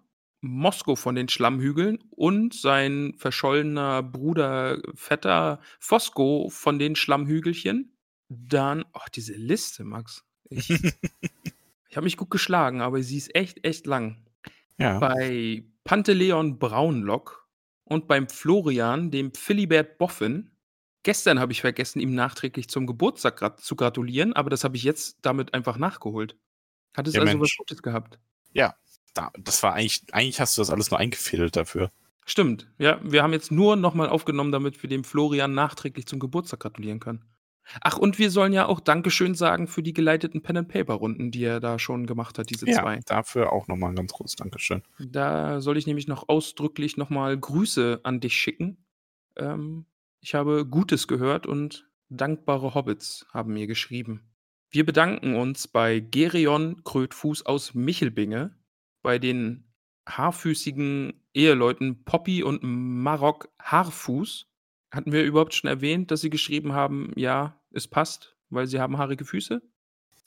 Speaker 2: Mosko von den Schlammhügeln und sein verschollener Bruder Vetter Fosco von den Schlammhügelchen. Dann, oh, diese Liste, Max. Ich, *laughs* ich habe mich gut geschlagen, aber sie ist echt, echt lang.
Speaker 3: Ja.
Speaker 2: Bei Panteleon Braunlock und beim Florian, dem Philibert Boffin. Gestern habe ich vergessen, ihm nachträglich zum Geburtstag grat zu gratulieren, aber das habe ich jetzt damit einfach nachgeholt. Hat es ja, also Mensch. was Gutes gehabt?
Speaker 3: Ja, da, das war eigentlich, eigentlich hast du das alles nur eingefädelt dafür.
Speaker 2: Stimmt, ja. Wir haben jetzt nur nochmal aufgenommen, damit wir dem Florian nachträglich zum Geburtstag gratulieren können. Ach, und wir sollen ja auch Dankeschön sagen für die geleiteten Pen-and-Paper-Runden, die er da schon gemacht hat, diese ja, zwei.
Speaker 3: dafür auch nochmal ein ganz großes Dankeschön.
Speaker 2: Da soll ich nämlich noch ausdrücklich nochmal Grüße an dich schicken. Ähm, ich habe Gutes gehört und dankbare Hobbits haben mir geschrieben. Wir bedanken uns bei Gerion Krötfuß aus Michelbinge, bei den haarfüßigen Eheleuten Poppy und Marok Haarfuß. Hatten wir überhaupt schon erwähnt, dass sie geschrieben haben, ja, es passt, weil sie haben haarige Füße?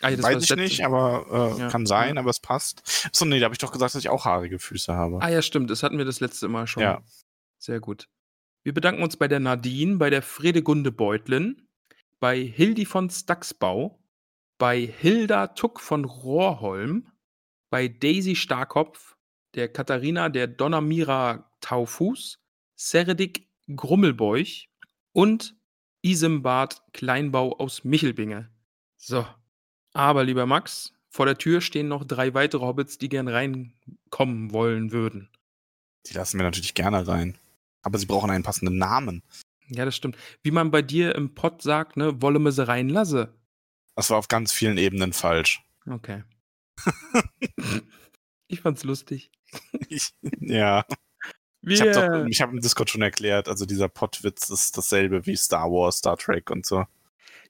Speaker 3: Ah, Weiß ich nicht, aber äh, ja. kann sein, aber es passt. So, nee, da habe ich doch gesagt, dass ich auch haarige Füße habe.
Speaker 2: Ah ja, stimmt, das hatten wir das letzte Mal schon.
Speaker 3: Ja.
Speaker 2: Sehr gut. Wir bedanken uns bei der Nadine, bei der Fredegunde Beutlin, bei Hildi von Staxbau, bei Hilda Tuck von Rohrholm, bei Daisy Starkopf, der Katharina der Donnermira Taufuß, Seredik Grummelbeuch und Isembad Kleinbau aus Michelbinge. So. Aber, lieber Max, vor der Tür stehen noch drei weitere Hobbits, die gern reinkommen wollen würden.
Speaker 3: Die lassen wir natürlich gerne rein. Aber sie brauchen einen passenden Namen.
Speaker 2: Ja, das stimmt. Wie man bei dir im Pott sagt, ne, wolle me sie reinlasse.
Speaker 3: Das war auf ganz vielen Ebenen falsch.
Speaker 2: Okay. *laughs* ich fand's lustig.
Speaker 3: Ich, ja. Wir ich habe hab im Discord schon erklärt, also dieser Pottwitz ist dasselbe wie Star Wars, Star Trek und so.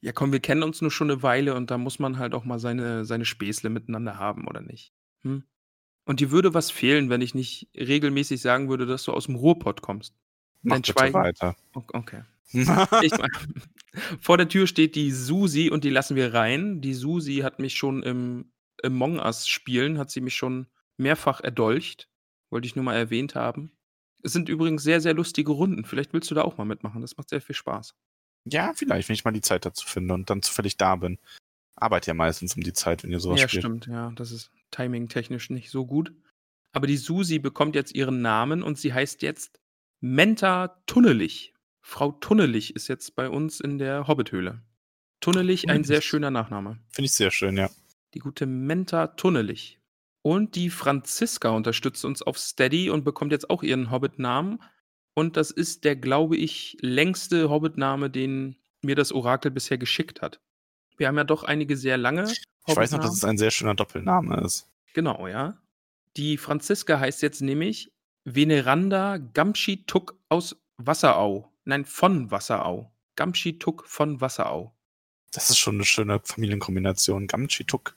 Speaker 2: Ja, komm, wir kennen uns nur schon eine Weile und da muss man halt auch mal seine, seine Späßle miteinander haben, oder nicht? Hm? Und dir würde was fehlen, wenn ich nicht regelmäßig sagen würde, dass du aus dem Ruhrpott kommst.
Speaker 3: Mach
Speaker 2: Dein
Speaker 3: bitte
Speaker 2: Schweigen.
Speaker 3: weiter.
Speaker 2: Okay. Ich, *laughs* vor der Tür steht die Susi und die lassen wir rein. Die Susi hat mich schon im Among Us spielen, hat sie mich schon mehrfach erdolcht. Wollte ich nur mal erwähnt haben. Es sind übrigens sehr, sehr lustige Runden. Vielleicht willst du da auch mal mitmachen. Das macht sehr viel Spaß.
Speaker 3: ja, vielleicht, wenn ich mal die Zeit dazu finde und dann zufällig da bin. Arbeit ja meistens um die Zeit, wenn ihr sowas
Speaker 2: ja,
Speaker 3: spielt.
Speaker 2: stimmt. Ja, das ist timing-technisch nicht so gut. Aber die Susi bekommt jetzt ihren Namen und sie heißt jetzt Menta Tunnelich. Frau Tunnelich ist jetzt bei uns in der Hobbithöhle. Tunnelich, ein sehr schöner Nachname.
Speaker 3: Finde ich sehr schön, ja.
Speaker 2: Die gute Menta Tunnelich. Und die Franziska unterstützt uns auf Steady und bekommt jetzt auch ihren Hobbit-Namen. Und das ist der, glaube ich, längste Hobbit-Name, den mir das Orakel bisher geschickt hat. Wir haben ja doch einige sehr lange.
Speaker 3: Ich weiß noch, dass es ein sehr schöner Doppelname ist.
Speaker 2: Genau, ja. Die Franziska heißt jetzt nämlich Veneranda Gamschituk aus Wasserau. Nein, von Wasserau. Gamschituk von Wasserau.
Speaker 3: Das ist schon eine schöne Familienkombination. Gamchituk.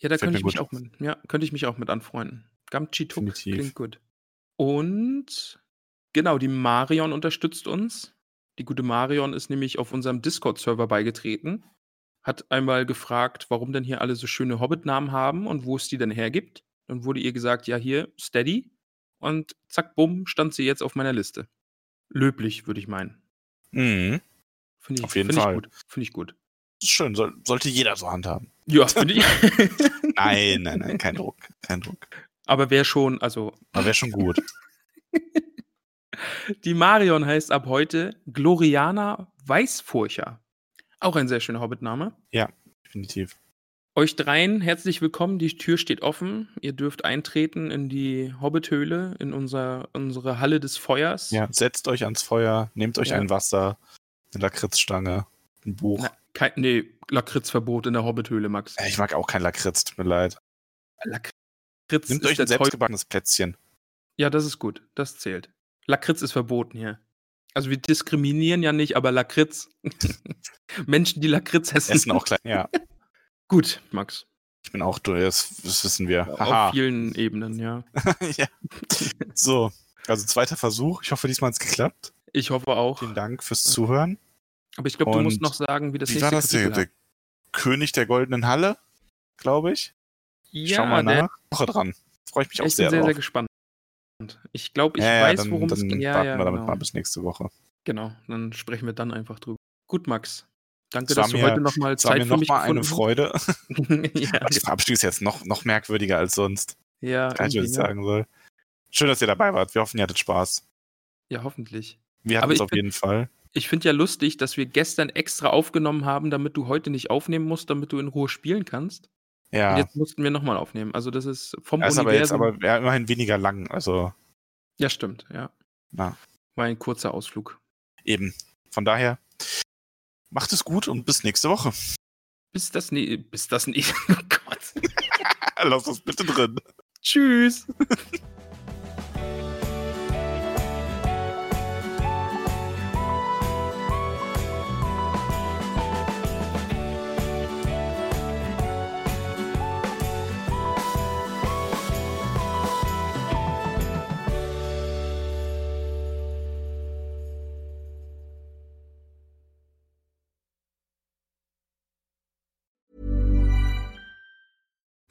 Speaker 2: Ja, da
Speaker 3: Fällt
Speaker 2: könnte
Speaker 3: mir
Speaker 2: ich mich
Speaker 3: gut.
Speaker 2: auch mit, ja, könnte ich mich auch mit anfreunden. Gamchituk
Speaker 3: Definitiv.
Speaker 2: klingt gut. Und genau, die Marion unterstützt uns. Die gute Marion ist nämlich auf unserem Discord-Server beigetreten. Hat einmal gefragt, warum denn hier alle so schöne Hobbit-Namen haben und wo es die denn hergibt. Dann wurde ihr gesagt, ja, hier, Steady. Und zack, bumm, stand sie jetzt auf meiner Liste. Löblich, würde ich meinen.
Speaker 3: Mhm.
Speaker 2: Finde ich,
Speaker 3: Auf jeden
Speaker 2: find
Speaker 3: Fall.
Speaker 2: ich gut. Finde ich gut.
Speaker 3: Ist schön. Soll, sollte jeder so handhaben.
Speaker 2: Ja, finde ich. *laughs*
Speaker 3: Nein, nein, nein, kein Druck. Kein Druck.
Speaker 2: Aber wer schon, also
Speaker 3: Aber wäre schon gut. *laughs*
Speaker 2: Die Marion heißt ab heute Gloriana Weißfurcher. Auch ein sehr schöner Hobbit-Name.
Speaker 3: Definitiv.
Speaker 2: Euch dreien herzlich willkommen. Die Tür steht offen. Ihr dürft eintreten in die Hobbithöhle, in unser, unsere Halle des Feuers.
Speaker 3: Ja, setzt euch ans Feuer, nehmt euch
Speaker 2: Ja.
Speaker 3: ein Wasser, eine Lakritzstange, ein Buch.
Speaker 2: Na, kein, nee, Lakritzverbot in der Hobbithöhle, Max.
Speaker 3: Ich mag auch kein Lakritz, tut mir leid.
Speaker 2: Lakritz ist
Speaker 3: euch ein selbstgebackenes Plätzchen.
Speaker 2: Ja, das ist gut. Das zählt. Lakritz ist verboten hier. Also wir diskriminieren ja nicht, aber Lakritz. *laughs* Menschen, die Lakritz essen.
Speaker 3: Essen auch klein. Ja, *laughs*
Speaker 2: Gut, Max.
Speaker 3: ich bin auch durch, das, das wissen wir.
Speaker 2: Auf
Speaker 3: Haha.
Speaker 2: vielen Ebenen, ja. *laughs*
Speaker 3: ja. So, also zweiter Versuch. Ich hoffe, diesmal hat es geklappt.
Speaker 2: Ich hoffe auch.
Speaker 3: Vielen Dank fürs Zuhören.
Speaker 2: Aber ich glaube, du musst noch sagen, wie das
Speaker 3: Wie
Speaker 2: nächste
Speaker 3: war das? Der,
Speaker 2: Kapitel
Speaker 3: der König der goldenen Halle, glaube ich.
Speaker 2: heißt.
Speaker 3: Schau mal
Speaker 2: der-
Speaker 3: nach. Woche dran. Freue ich mich auch
Speaker 2: ich
Speaker 3: sehr
Speaker 2: bin sehr,
Speaker 3: drauf.
Speaker 2: sehr gespannt. Ich glaube, ich
Speaker 3: ja, ja,
Speaker 2: weiß,
Speaker 3: dann,
Speaker 2: worum
Speaker 3: dann
Speaker 2: es geht. Ja,
Speaker 3: warten
Speaker 2: ja,
Speaker 3: wir damit
Speaker 2: genau.
Speaker 3: mal bis nächste Woche.
Speaker 2: genau, dann sprechen wir dann einfach drüber. Gut, Max. Danke, dass du
Speaker 3: mir-
Speaker 2: heute nochmal Zeit
Speaker 3: mir
Speaker 2: für mich
Speaker 3: nochmal eine Freude.
Speaker 2: hast. *laughs* *laughs* ja,
Speaker 3: Der Verabschied ist jetzt noch, noch merkwürdiger als sonst.
Speaker 2: ja,
Speaker 3: Kann ich, was ich
Speaker 2: ne?
Speaker 3: sagen soll. Schön, dass ihr dabei wart. Wir hoffen, ihr hattet Spaß.
Speaker 2: ja, hoffentlich.
Speaker 3: Wir hatten es
Speaker 2: ich
Speaker 3: auf
Speaker 2: bin-
Speaker 3: jeden Fall.
Speaker 2: Ich finde ja lustig, dass wir gestern extra aufgenommen haben, damit du heute nicht aufnehmen musst, damit du in Ruhe spielen kannst. Und
Speaker 3: Ja.
Speaker 2: jetzt mussten wir nochmal aufnehmen. Also das ist vom
Speaker 3: Er ist aber jetzt
Speaker 2: Universum.
Speaker 3: aber ja, immerhin weniger lang. Also,
Speaker 2: ja, stimmt, ja.
Speaker 3: na,
Speaker 2: War ein kurzer Ausflug.
Speaker 3: eben. Von daher, macht es gut und bis nächste Woche.
Speaker 2: Bis das nie, bis das nie. *laughs* Oh Gott. *laughs*
Speaker 3: Lass das bitte drin.
Speaker 2: Tschüss. *laughs*